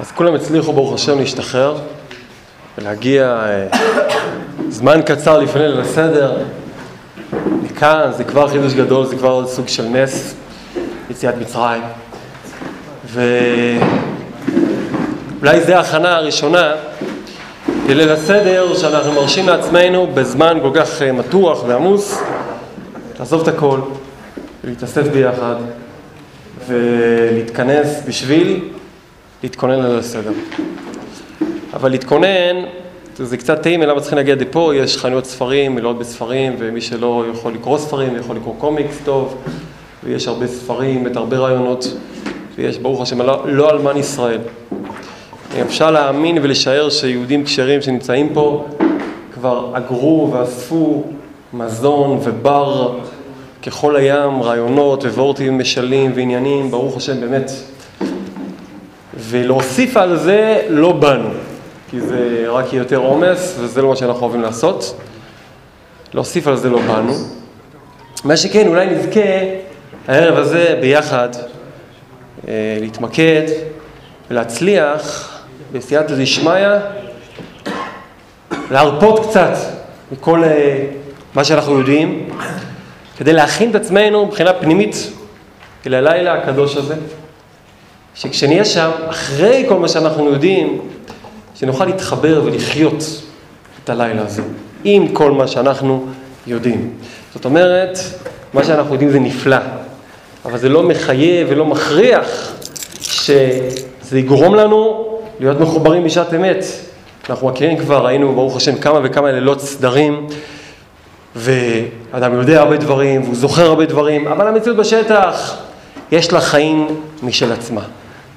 אז כולם הצליחו, ברוך השם, להשתחרר ולהגיע אה, זמן קצר לפני ליל הסדר. מכאן זה כבר חידוש גדול, זה כבר עוד סוג של נס, יציאת מצרים. ואולי זו ההכנה הראשונה לליל הסדר שאנחנו מרשים לעצמנו בזמן כל כך אה, מתוח ועמוס לעזוב את הכל ולהתאסף ביחד ולהתכנס בשביל להתכונן לליל הסדר. אבל להתכונן, זה קצת טעים, למה צריכים להגיע עד פה, יש חנויות ספרים, מלאות בספרים, ומי שלא יכול לקרוא ספרים, יכול לקרוא קומיקס טוב, ויש הרבה ספרים, את הרבה רעיונות, ויש ברוך השם, לא, לא אלמן ישראל. אפשר להאמין ולשער שיהודים כשרים שנמצאים פה כבר אגרו ואספו מזון ובר ככל הים, רעיונות ווורטים משלים ועניינים, ברוך השם, באמת. ולהוסיף על זה לא באנו, כי זה רק יהיה יותר עומס וזה לא מה שאנחנו אוהבים לעשות. להוסיף על זה לא באנו. מה שכן, אולי נזכה הערב הזה ביחד אה, להתמקד ולהצליח בסייעתא דשמיא להרפות קצת מכל אה, מה שאנחנו יודעים, כדי להכין את עצמנו מבחינה פנימית אל הלילה הקדוש הזה, שכשנהיה שם, אחרי כל מה שאנחנו יודעים, שנוכל להתחבר ולחיות את הלילה הזה, עם כל מה שאנחנו יודעים. זאת אומרת, מה שאנחנו יודעים זה נפלא, אבל זה לא מחייב ולא מכריח שזה יגרום לנו להיות מחוברים בשעת אמת. אנחנו מכירים כבר, ראינו ברוך השם כמה וכמה לילות סדרים, ואדם יודע הרבה דברים, והוא זוכר הרבה דברים, אבל המציאות בשטח, יש לה חיים משל עצמה.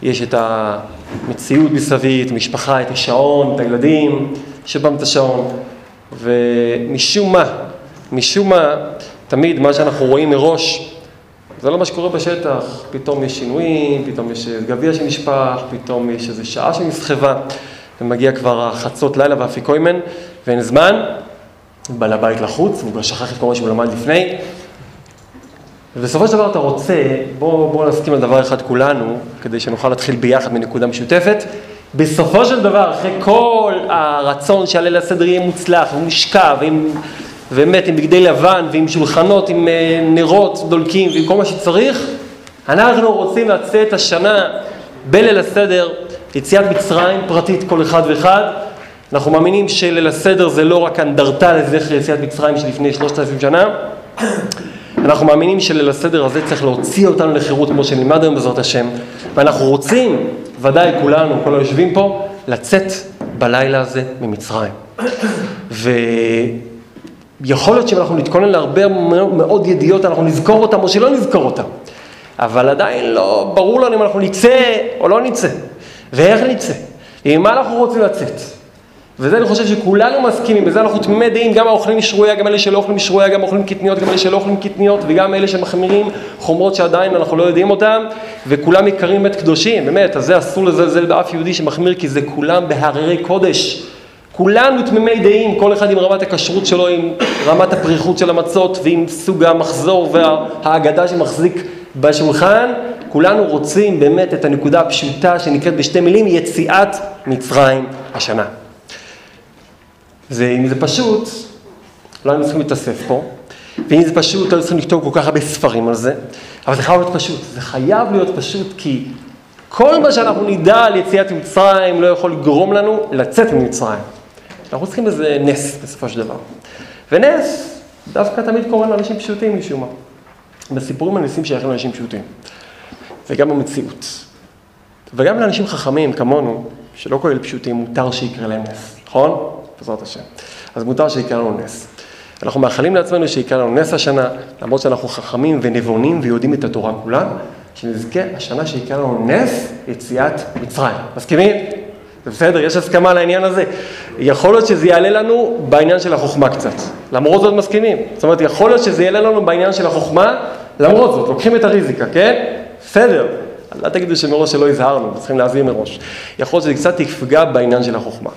יש את המציאות מסביב, את המשפחה, את השעון, את הילדים, שבם את השעון, ומשום מה, משום מה, תמיד מה שאנחנו רואים מראש, זה לא מה שקורה בשטח, פתאום יש שינויים, פתאום יש גביע שנשפך, פתאום יש איזו שעה שנסחבה, ומגיע כבר החצות לילה והאפיקוימן, ואין זמן, בעל הבית לחוץ, הוא כבר שכח את כל מה שהוא למד לפני. ובסופו של דבר אתה רוצה, בואו בוא נסכים על דבר אחד כולנו, כדי שנוכל להתחיל ביחד מנקודה משותפת. בסופו של דבר, אחרי כל הרצון שהליל הסדר יהיה מוצלח ומושקע, ועם ובאמת עם בגדי לבן ועם שולחנות עם אה, נרות דולקים ועם כל מה שצריך, אנחנו רוצים לצאת השנה בליל הסדר, יציאת מצרים פרטית כל אחד ואחד. אנחנו מאמינים שליל הסדר זה לא רק אנדרטה לזכר יציאת מצרים שלפני שלושת אלפים שנה, אנחנו מאמינים שליל הסדר הזה צריך להוציא אותנו לחירות כמו שנלמד היום בעזרת השם, ואנחנו רוצים, ודאי כולנו, כל היושבים פה, לצאת בלילה הזה ממצרים. ו... יכול להיות שאם אנחנו נתכונן להרבה מאוד ידיעות, אנחנו נזכור אותם או שלא נזכור אותם. אבל עדיין לא ברור לנו אם אנחנו נצא או לא נצא, ואיך נצא, ועם מה אנחנו רוצים לצאת. וזה אני חושב שכולנו מסכימים, בזה אנחנו תמימי דעים, גם האוכלים שרויה, גם אלה שלא אוכלים שרויה, גם אוכלים קטניות, גם אלה שלא אוכלים קטניות, וגם אלה שמחמירים חומרות שעדיין אנחנו לא יודעים אותן, וכולם יקרים באמת קדושים, באמת, אז זה אסור לזלזל באף יהודי שמחמיר, כי זה כולם בהררי קודש. כולנו תמימי דעים, כל אחד עם רמת הכשרות שלו, עם רמת הפריחות של המצות ועם סוג המחזור והאגדה שמחזיק בשולחן, כולנו רוצים באמת את הנקודה הפשוטה שנקראת בשתי מילים, יציאת מצרים השנה. ואם זה פשוט, לא היינו צריכים להתאסף פה, ואם זה פשוט, לא היינו צריכים לכתוב כל כך הרבה ספרים על זה, אבל זה חייב להיות פשוט, זה חייב להיות פשוט כי כל מה שאנחנו נדע על יציאת מצרים לא יכול לגרום לנו לצאת ממצרים. אנחנו צריכים איזה נס בסופו של דבר. ונס דווקא תמיד קורה לאנשים פשוטים משום מה. בסיפורים הניסים שייכים לאנשים פשוטים. וגם במציאות. וגם לאנשים חכמים כמונו, שלא כולל פשוטים, מותר שיקרה להם נס, נכון? בעזרת השם. אז מותר שיקרה לנו נס. אנחנו מאחלים לעצמנו שיקרה לנו נס השנה, למרות שאנחנו חכמים ונבונים ויודעים את התורה כולה, שנזכה השנה שיקרה לנו נס יציאת מצרים. מסכימים? זה בסדר, יש הסכמה לעניין הזה. יכול להיות שזה יעלה לנו בעניין של החוכמה קצת. למרות זאת מסכימים. זאת אומרת, יכול להיות שזה יעלה לנו בעניין של החוכמה, למרות זאת, לוקחים את הריזיקה, כן? בסדר. אל תגידו שמראש שלא הזהרנו, צריכים להזהיר מראש. יכול להיות שזה קצת יפגע בעניין של החוכמה.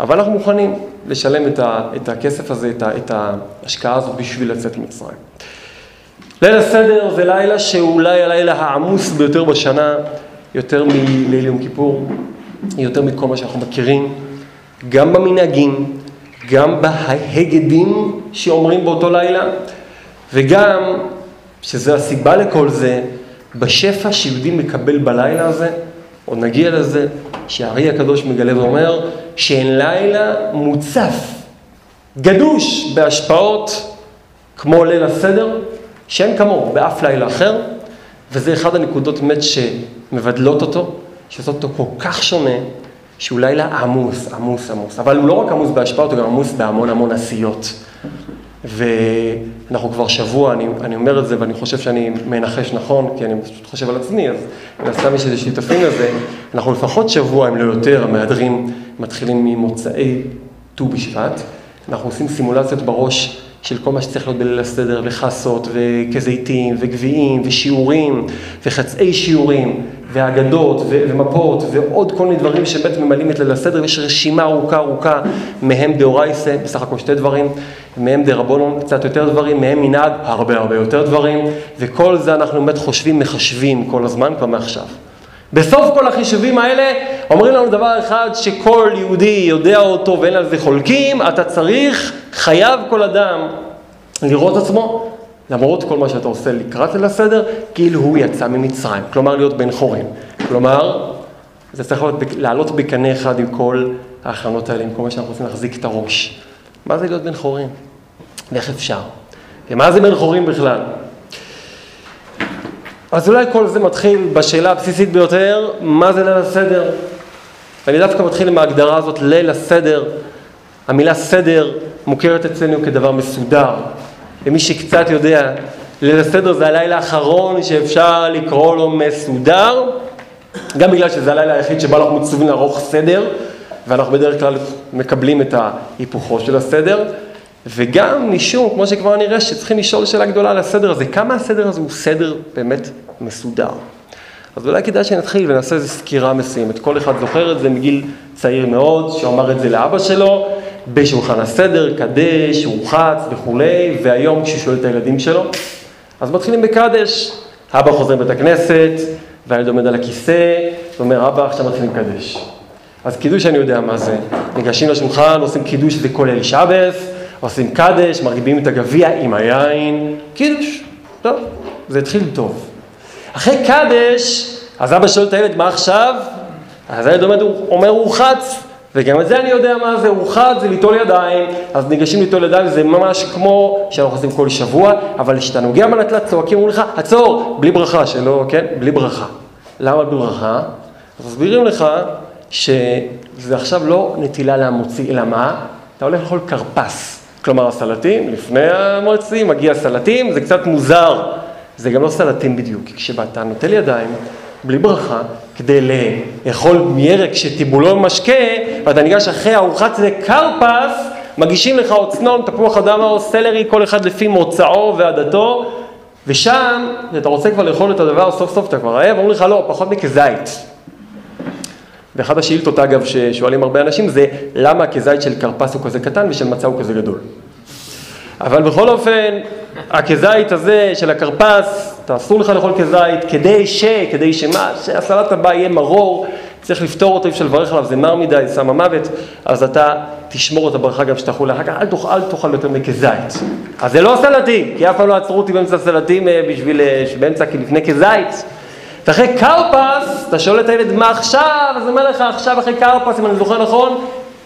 אבל אנחנו מוכנים לשלם את, ה, את הכסף הזה, את, ה, את ההשקעה הזאת בשביל לצאת ממצרים. ליל הסדר זה לילה שאולי הלילה העמוס ביותר בשנה, יותר מליל יום כיפור. יותר מכל מה שאנחנו מכירים, גם במנהגים, גם בהגדים שאומרים באותו לילה, וגם, שזו הסיבה לכל זה, בשפע שיהודי מקבל בלילה הזה, עוד נגיע לזה, שהארי הקדוש מגלה ואומר שאין לילה מוצף, גדוש בהשפעות כמו ליל הסדר, שאין כמוהו באף לילה אחר, וזה אחד הנקודות באמת שמבדלות אותו, שעושות אותו כל כך שונה, שהוא לילה עמוס, עמוס, עמוס. אבל הוא לא רק עמוס בהשפעות, הוא גם עמוס בהמון המון עשיות. ואנחנו כבר שבוע, אני, אני אומר את זה ואני חושב שאני מנחש נכון, כי אני פשוט חושב על עצמי, אז מן הסתם יש איזה שותפים לזה. אנחנו לפחות שבוע, אם לא יותר, המהדרים מתחילים ממוצאי ט"ו בשבט. אנחנו עושים סימולציות בראש של כל מה שצריך להיות בליל הסדר, וחסות, וכזיתים, וגביעים, ושיעורים, וחצאי שיעורים, ואגדות, ומפות, ועוד כל מיני דברים שבאמת ממלאים את ליל הסדר, ויש רשימה ארוכה ארוכה, מהם דאורייסה, בסך הכל שתי דברים, מהם דרבונון, קצת יותר דברים, מהם מנהג, הרבה הרבה יותר דברים, וכל זה אנחנו באמת חושבים, מחשבים כל הזמן, כבר מעכשיו. בסוף כל החישובים האלה אומרים לנו דבר אחד שכל יהודי יודע אותו ואין על זה חולקים, אתה צריך, חייב כל אדם לראות עצמו, למרות כל מה שאתה עושה לקראת ליל הסדר, כאילו הוא יצא ממצרים, כלומר להיות בן חורין. כלומר, זה צריך להיות, לעלות בקנה אחד עם כל ההכנות האלה, עם כל מה שאנחנו רוצים להחזיק את הראש. מה זה להיות בן חורין? ואיך אפשר? ומה זה בן חורין בכלל? אז אולי כל זה מתחיל בשאלה הבסיסית ביותר, מה זה ליל הסדר? ואני דווקא מתחיל עם ההגדרה הזאת, ליל הסדר. המילה סדר מוכרת אצלנו כדבר מסודר. למי שקצת יודע, ליל הסדר זה הלילה האחרון שאפשר לקרוא לו מסודר, גם בגלל שזה הלילה היחיד שבו אנחנו מצווים לערוך סדר, ואנחנו בדרך כלל מקבלים את ההיפוכו של הסדר. וגם משום, כמו שכבר נראה, שצריכים לשאול שאלה גדולה על הסדר הזה, כמה הסדר הזה הוא סדר באמת מסודר. אז אולי כדאי שנתחיל ונעשה איזו סקירה מסוימת. כל אחד זוכר את זה מגיל צעיר מאוד, שהוא אמר את זה לאבא שלו, בשולחן הסדר, קדש, רוחץ וכולי, והיום כשהוא שואל את הילדים שלו, אז מתחילים בקדש. אבא חוזר לבית הכנסת, והילד עומד על הכיסא, ואומר, אבא, עכשיו מתחילים קדש. אז קידוש אני יודע מה זה. ניגשים לשולחן, עושים קידוש, זה כולל שבס, עושים קדש, מרגיבים את הגביע עם היין, קידוש. טוב, זה התחיל טוב. אחרי קדש, אז אבא שואל את הילד, מה עכשיו? אז הילד עומד, אומר, רוחץ. וגם את זה אני יודע מה זה, רוחץ זה ליטול ידיים, אז ניגשים ליטול ידיים, זה ממש כמו שאנחנו עושים כל שבוע, אבל כשאתה נוגע בנטלת צועקים, אומרים לך, עצור, בלי ברכה, שלא, כן? בלי ברכה. למה בלי ברכה? אז מסבירים לך שזה עכשיו לא נטילה להמוציא, אלא מה? אתה הולך לאכול כרפס. כלומר הסלטים, לפני המועצים, מגיע סלטים, זה קצת מוזר. זה גם לא סלטים בדיוק, כי כשאתה נוטל ידיים, בלי ברכה, כדי לאכול מירק שטיבולו משקה, ואתה ניגש אחרי ארוחת זה כרפס, מגישים לך או צנון, תפוח אדמה או סלרי, כל אחד לפי מוצאו ועדתו, ושם, אתה רוצה כבר לאכול את הדבר, סוף סוף אתה כבר רעב, אומרים לך לא, פחות מכזית. ואחת השאילתות אגב ששואלים הרבה אנשים זה למה הכזית של כרפס הוא כזה קטן ושל מצה הוא כזה גדול. אבל בכל אופן, הכזית הזה של הכרפס, אסור לך לאכול כזית, כדי ש, כדי שמה, שהסלט הבא יהיה מרור, צריך לפתור אותו, אי אפשר לברך עליו, זה מר מדי, סם המוות, אז אתה תשמור את הברכה גם חולה, אחר כך אל תאכל, תאכל יותר מכזית. אז זה לא סלטים, כי אף פעם לא עצרו אותי באמצע סלטים אה, בשביל, אה, באמצע, כי לפני כזית. ואחרי קרפס, אתה שואל את הילד מה עכשיו, אז הוא אומר לך עכשיו אחרי קרפס, אם אני זוכר נכון,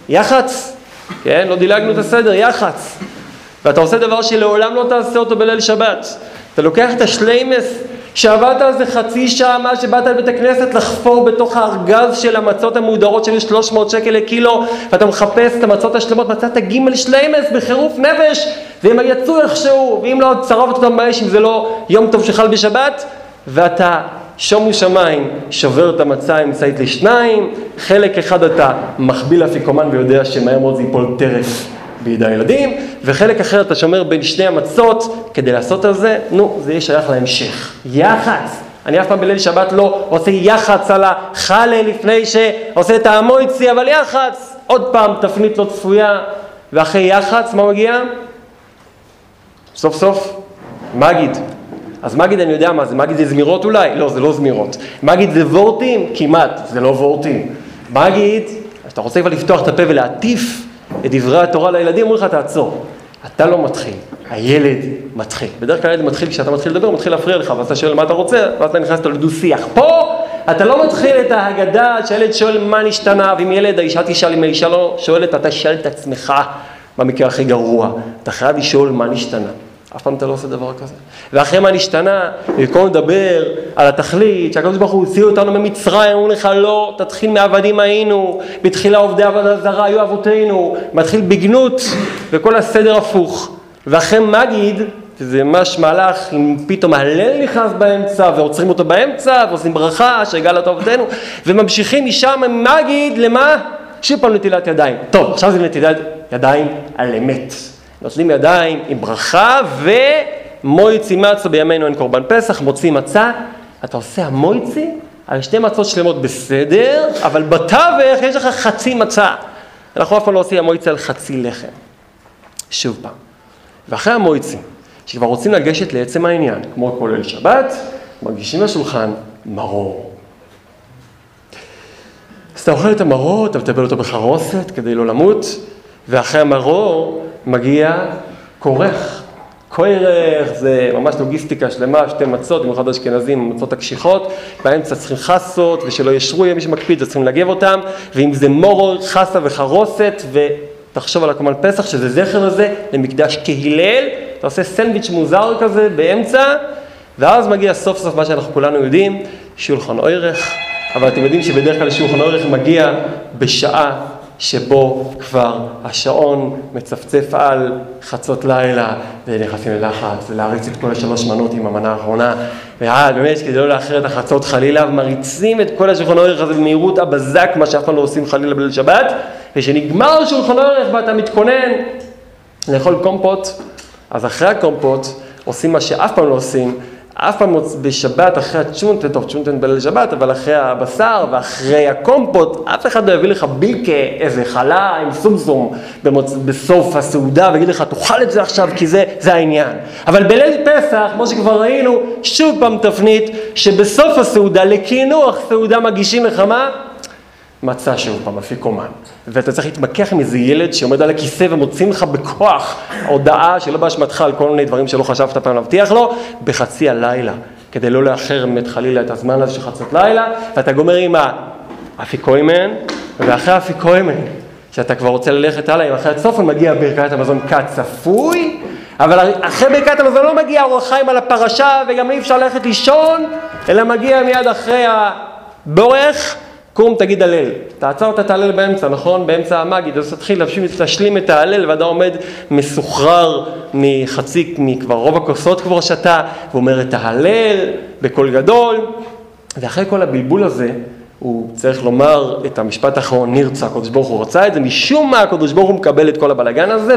יח"צ, כן, לא דילגנו את הסדר, יח"צ. ואתה עושה דבר שלעולם לא תעשה אותו בליל שבת. אתה לוקח את השליימס שעבדת על זה חצי שעה מאז שבאת לבית הכנסת לחפור בתוך הארגז של המצות המהודרות שהיו 300 שקל לקילו ואתה מחפש את המצות השלמות, מצאת גימל שליימס בחירוף נפש והם יצאו איכשהו ואם לא צרבת אותם באש אם זה לא יום טוב שחל בשבת ואתה שומו שמיים, שובר את המצה אמצעית לשניים, חלק אחד אתה מחביא לאפיקומן ויודע שמהר מאוד זה ייפול טרף בידי הילדים, וחלק אחר אתה שומר בין שני המצות כדי לעשות על זה, נו, זה יהיה שייך להמשך. יח"צ. אני אף פעם בליל שבת לא עושה יח"צ על החלה לפני שעושה את המויצי, אבל יח"צ, עוד פעם תפנית לא צפויה, ואחרי יח"צ, מה מגיע? סוף סוף, מגיד. אז מגיד אני יודע מה זה, מגיד זה זמירות אולי? לא, זה לא זמירות. מגיד זה וורטים? כמעט, זה לא וורטים. מגיד, כשאתה רוצה כבר לפתוח את הפה ולהטיף את דברי התורה לילדים, אומרים לך תעצור. אתה לא מתחיל, הילד מתחיל. בדרך כלל הילד מתחיל, כשאתה מתחיל לדבר, הוא מתחיל להפריע לך, ואז אתה שואל מה אתה רוצה, ואז אתה נכנס לדו-שיח. פה אתה לא מתחיל את ההגדה שהילד שואל מה נשתנה, ואם ילד, האישה תשאל, אם האישה לא שואלת, אתה שואל את עצמך במקרה הכי גרוע. אתה חייב לשאול מה נשתנה. אף פעם אתה לא עושה דבר כזה. ואחרי מה נשתנה, במקום לדבר על התכלית, שהקדוש ברוך הוא הוציא אותנו ממצרים, אמרו לך לא, תתחיל מעבדים היינו, בתחילה עובדי עבודה זרה היו אבותינו, מתחיל בגנות, וכל הסדר הפוך. ואחרי מגיד, זה ממש מהלך אם פתאום הלל נכנס באמצע ועוצרים אותו באמצע ועושים ברכה שהגע לטובתנו וממשיכים משם מגיד למה? שוב פעם נטילת ידיים. טוב, עכשיו זה נטילת ידיים על אמת. נוטלים ידיים עם ברכה ומויצי מצו בימינו אין קורבן פסח, מוציא מצה, אתה עושה המויצי על שתי מצות שלמות בסדר, אבל בתווך יש לך חצי מצה. אנחנו אף פעם לא עושים המויצי על חצי לחם. שוב פעם. ואחרי המויצי, שכבר רוצים לגשת לעצם העניין, כמו כולל שבת, מרגישים לשולחן מרור. אז אתה אוכל את המרור, אתה מטבל אותו בחרוסת כדי לא למות, ואחרי המרור מגיע כורך. כורך זה ממש לוגיסטיקה שלמה, שתי מצות, במיוחד אשכנזים, מצות הקשיחות, באמצע צריכים חסות, ושלא ישרו, יהיה מי שמקפיד, צריכים לגב אותם, ואם זה מורו, חסה וחרוסת, ותחשוב על הקומן פסח, שזה זכר לזה, למקדש כהלל, אתה עושה סנדוויץ' מוזר כזה באמצע, ואז מגיע סוף סוף מה שאנחנו כולנו יודעים, שולחן אורך, אבל אתם יודעים שבדרך כלל שולחן אורך מגיע בשעה שבו כבר השעון מצפצף על חצות לילה ונכנסים ללחץ ולהריץ את כל השלוש מנות עם המנה האחרונה. ועד באמת כדי לא לאחר את החצות חלילה ומריצים את כל השולחן אורך הזה במהירות הבזק מה שאף פעם לא עושים חלילה בליל שבת. וכשנגמר שולחן אורך ואתה מתכונן לאכול קומפוט אז אחרי הקומפוט עושים מה שאף פעם לא עושים אף פעם בשבת, אחרי הצ'ונטן, טוב, צ'ונטן בליל שבת, אבל אחרי הבשר ואחרי הקומפוט, אף אחד לא יביא לך בילקה, איזה חלה עם סומסום במוצ... בסוף הסעודה, ויגיד לך, תאכל את זה עכשיו, כי זה, זה העניין. אבל בליל פסח, כמו שכבר ראינו, שוב פעם תפנית, שבסוף הסעודה, לקינוח סעודה מגישים לך מה? מצא שוב פעם, אפיקומן. ואתה צריך להתמקח עם איזה ילד שעומד על הכיסא ומוציא לך בכוח הודעה שלא באשמתך על כל מיני דברים שלא חשבת פעם להבטיח לו, בחצי הלילה, כדי לא לאחר באמת חלילה את הזמן הזה של חצות לילה, ואתה גומר עם האפיקוימן, ואחרי האפיקוימן, שאתה כבר רוצה ללכת הלאה, אם אחרי הצופן מגיע ברכת המזון כצפוי, אבל אחרי ברכת המזון לא מגיע אור החיים על הפרשה, וגם אי אפשר ללכת לישון, אלא מגיע מיד אחרי הבורך. קום תגיד הלל, תעצר את ההלל באמצע, נכון? באמצע המגיד, אז תתחיל להשלים את ההלל ואדם עומד מסוחרר מחצי, מכבר רוב הכוסות כבר שתה, ואומר את ההלל בקול גדול, ואחרי כל הבלבול הזה, הוא צריך לומר את המשפט האחרון, נרצה, הקדוש ברוך הוא רצה את זה, משום מה הקדוש ברוך הוא מקבל את כל הבלאגן הזה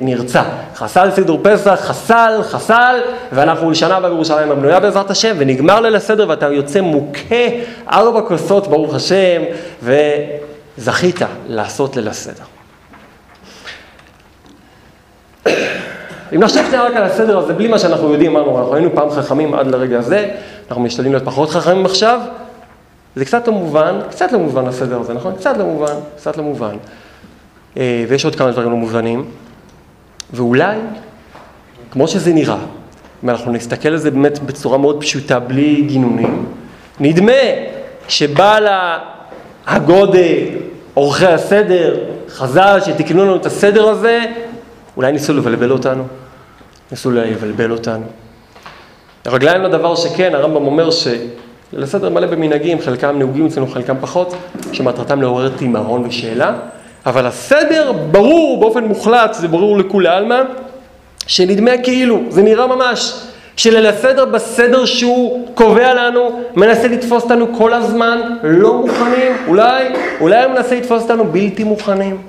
ונרצה. חסל סידור פסח, חסל, חסל, ואנחנו לשנה הבאה בירושלים הבנויה בעזרת השם, ונגמר ליל הסדר ואתה יוצא מוכה ארבע כוסות, ברוך השם, וזכית לעשות ליל הסדר. אם נחשב שנייה רק על הסדר הזה, בלי מה שאנחנו יודעים, אמרנו, אנחנו היינו פעם חכמים עד לרגע הזה, אנחנו משתדלים להיות פחות חכמים עכשיו, זה קצת לא מובן, קצת לא מובן הסדר הזה, נכון? קצת לא מובן, קצת לא מובן. אה, ויש עוד כמה דברים לא מובנים. ואולי, כמו שזה נראה, אם אנחנו נסתכל על זה באמת בצורה מאוד פשוטה, בלי גינונים, נדמה שבעל הגודל, עורכי הסדר, חז"ל שתיקנו לנו את הסדר הזה, אולי ניסו לבלבל אותנו, ניסו לבלבל אותנו. הרגליים לדבר שכן, הרמב"ם אומר ש... ליל הסדר מלא במנהגים, חלקם נהוגים אצלנו, חלקם פחות, שמטרתם לעורר תימהון ושאלה, אבל הסדר ברור באופן מוחלט, זה ברור לכולי עלמא, שנדמה כאילו, זה נראה ממש, שליל הסדר בסדר שהוא קובע לנו, מנסה לתפוס אותנו כל הזמן, לא מוכנים, אולי, אולי הוא מנסה לתפוס אותנו בלתי מוכנים,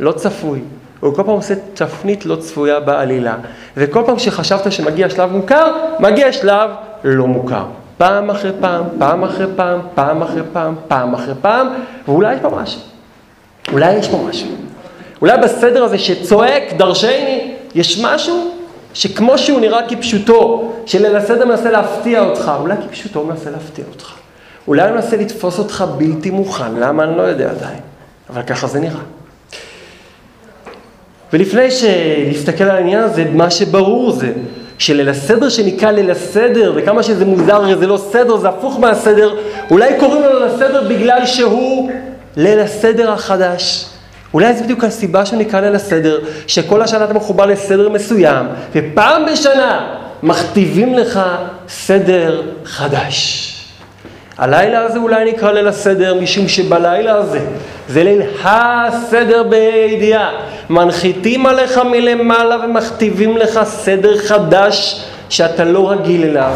לא צפוי. הוא כל פעם עושה תפנית לא צפויה בעלילה, וכל פעם שחשבת שמגיע שלב מוכר, מגיע שלב לא מוכר. פעם אחרי פעם, פעם אחרי פעם, פעם אחרי פעם, פעם אחרי פעם, ואולי יש פה משהו. אולי יש פה משהו. אולי בסדר הזה שצועק דרשני, יש משהו שכמו שהוא נראה כפשוטו, שליל הסדר מנסה להפתיע אותך, אולי כפשוטו מנסה להפתיע אותך. אולי אני מנסה לתפוס אותך בלתי מוכן, למה אני לא יודע עדיין, אבל ככה זה נראה. ולפני שנסתכל על העניין הזה, מה שברור זה שליל הסדר שנקרא ליל הסדר, וכמה שזה מוזר, זה לא סדר, זה הפוך מהסדר, אולי קוראים לו ליל הסדר בגלל שהוא ליל הסדר החדש. אולי זו בדיוק הסיבה שהוא נקרא ליל הסדר, שכל השנה אתה מחובר לסדר מסוים, ופעם בשנה מכתיבים לך סדר חדש. הלילה הזה אולי נקרא ליל הסדר, משום שבלילה הזה, זה ליל הסדר בידיעה. מנחיתים עליך מלמעלה ומכתיבים לך סדר חדש שאתה לא רגיל אליו.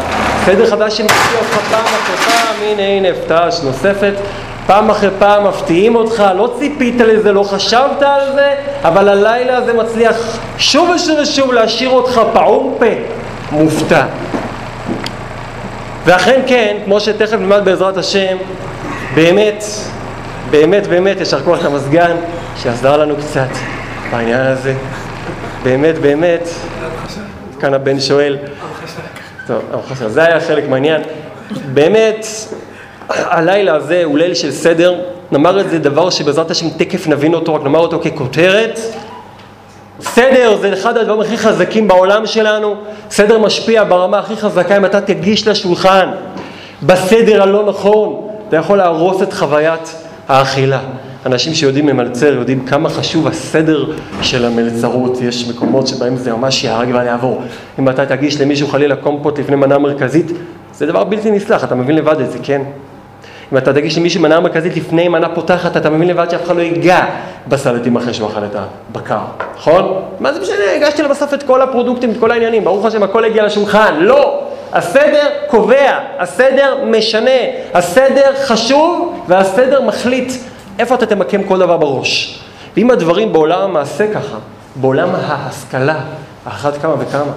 סדר חדש שמפתיע אותך פעם אחרי פעם, הנה הנה הפתעה נוספת. פעם אחרי פעם מפתיעים אותך, לא ציפית לזה, לא חשבת על זה, אבל הלילה הזה מצליח שוב ושוב ושוב להשאיר אותך פעום פה, מופתע. ואכן כן, כמו שתכף נלמד בעזרת השם, באמת, באמת, באמת, יישר כוח למזגן, שיעזר לנו קצת בעניין הזה. באמת, באמת, כאן הבן שואל. טוב, זה היה חלק מהעניין. באמת, הלילה הזה הוא ליל של סדר, נאמר את זה דבר שבעזרת השם תקף נבין אותו, רק נאמר אותו ככותרת. סדר זה אחד הדברים הכי חזקים בעולם שלנו, סדר משפיע ברמה הכי חזקה אם אתה תגיש לשולחן בסדר הלא נכון, אתה יכול להרוס את חוויית האכילה. אנשים שיודעים ממלצר יודעים כמה חשוב הסדר של המלצרות, יש מקומות שבהם זה ממש יהרג ואני אעבור. אם אתה תגיש למישהו חלילה קומפוט לפני מנה מרכזית, זה דבר בלתי נסלח, אתה מבין לבד את זה, כן? אם אתה תגיש למישהו מנה מרכזית לפני מנה פותחת, אתה מבין לבד שאף אחד לא ייגע בסלטים אחרי שהוא אכל את הבקר, נכון? מה זה משנה, הגשתי לו בסוף את כל הפרודוקטים, את כל העניינים, ברוך השם הכל הגיע לשולחן, לא! הסדר קובע, הסדר משנה, הסדר חשוב והסדר מחליט איפה אתה תמקם כל דבר בראש. ואם הדברים בעולם המעשה ככה, בעולם ההשכלה, אחת כמה וכמה.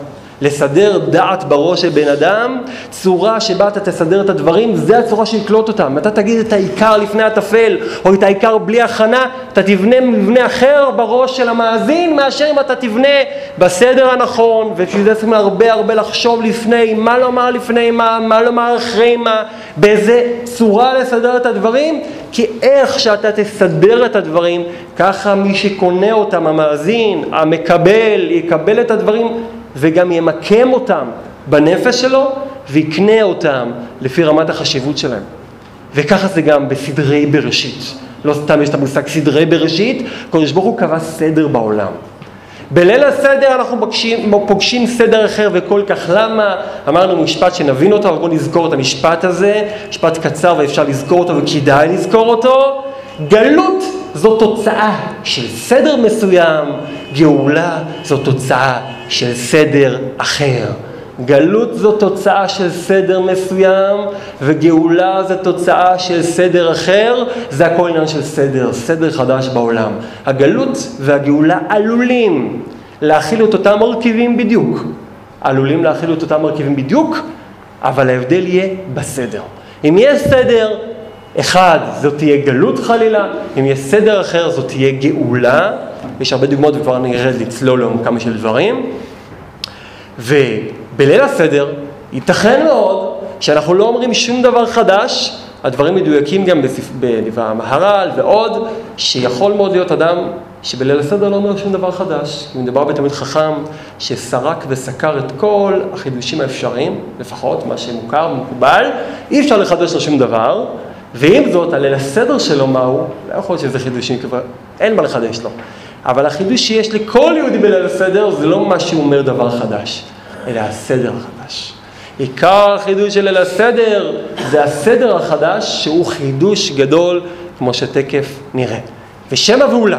לסדר דעת בראש של בן אדם, צורה שבה אתה תסדר את הדברים, זה הצורה שיקלוט אותם. אתה תגיד את העיקר לפני הטפל, או את העיקר בלי הכנה, אתה תבנה מבנה אחר בראש של המאזין, מאשר אם אתה תבנה בסדר הנכון, ובשביל זה צריכים הרבה הרבה לחשוב לפני, מה לומר לפני מה, מה לומר אחרי מה, באיזה צורה לסדר את הדברים, כי איך שאתה תסדר את הדברים, ככה מי שקונה אותם, המאזין, המקבל, יקבל את הדברים וגם ימקם אותם בנפש שלו ויקנה אותם לפי רמת החשיבות שלהם. וככה זה גם בסדרי בראשית. לא סתם יש את המושג סדרי בראשית, קדוש ברוך הוא קבע סדר בעולם. בליל הסדר אנחנו פוגשים, פוגשים סדר אחר וכל כך למה, אמרנו משפט שנבין אותו, אבל בואו נזכור את המשפט הזה, משפט קצר ואפשר לזכור אותו וכדאי לזכור אותו. גלות זו תוצאה של סדר מסוים, גאולה זו תוצאה של סדר אחר. גלות זו תוצאה של סדר מסוים, וגאולה זו תוצאה של סדר אחר, זה הכל עניין של סדר, סדר חדש בעולם. הגלות והגאולה עלולים להכיל את אותם מרכיבים בדיוק. עלולים להכיל את אותם מרכיבים בדיוק, אבל ההבדל יהיה בסדר. אם יש סדר, אחד, זאת תהיה גלות חלילה, אם יש סדר אחר, זאת תהיה גאולה. יש הרבה דוגמאות וכבר נרד לצלול לעומקם של דברים. ובליל הסדר, ייתכן מאוד שאנחנו לא אומרים שום דבר חדש, הדברים מדויקים גם בדברי המהר"ל ועוד, שיכול מאוד להיות אדם שבליל הסדר לא אומר שום דבר חדש. אם מדובר בתלמיד חכם שסרק וסקר את כל החידושים האפשריים, לפחות מה שמוכר ומקובל, אי אפשר לחדש לו שום דבר, ועם זאת, הליל הסדר שלו מהו, לא יכול להיות שזה חידושים כבר, אין מה לחדש לו. אבל החידוש שיש לכל יהודי בליל הסדר זה לא מה שהוא אומר דבר חדש, אלא הסדר החדש. עיקר החידוש של ליל הסדר זה הסדר החדש שהוא חידוש גדול כמו שתקף נראה. ושמא ואולי,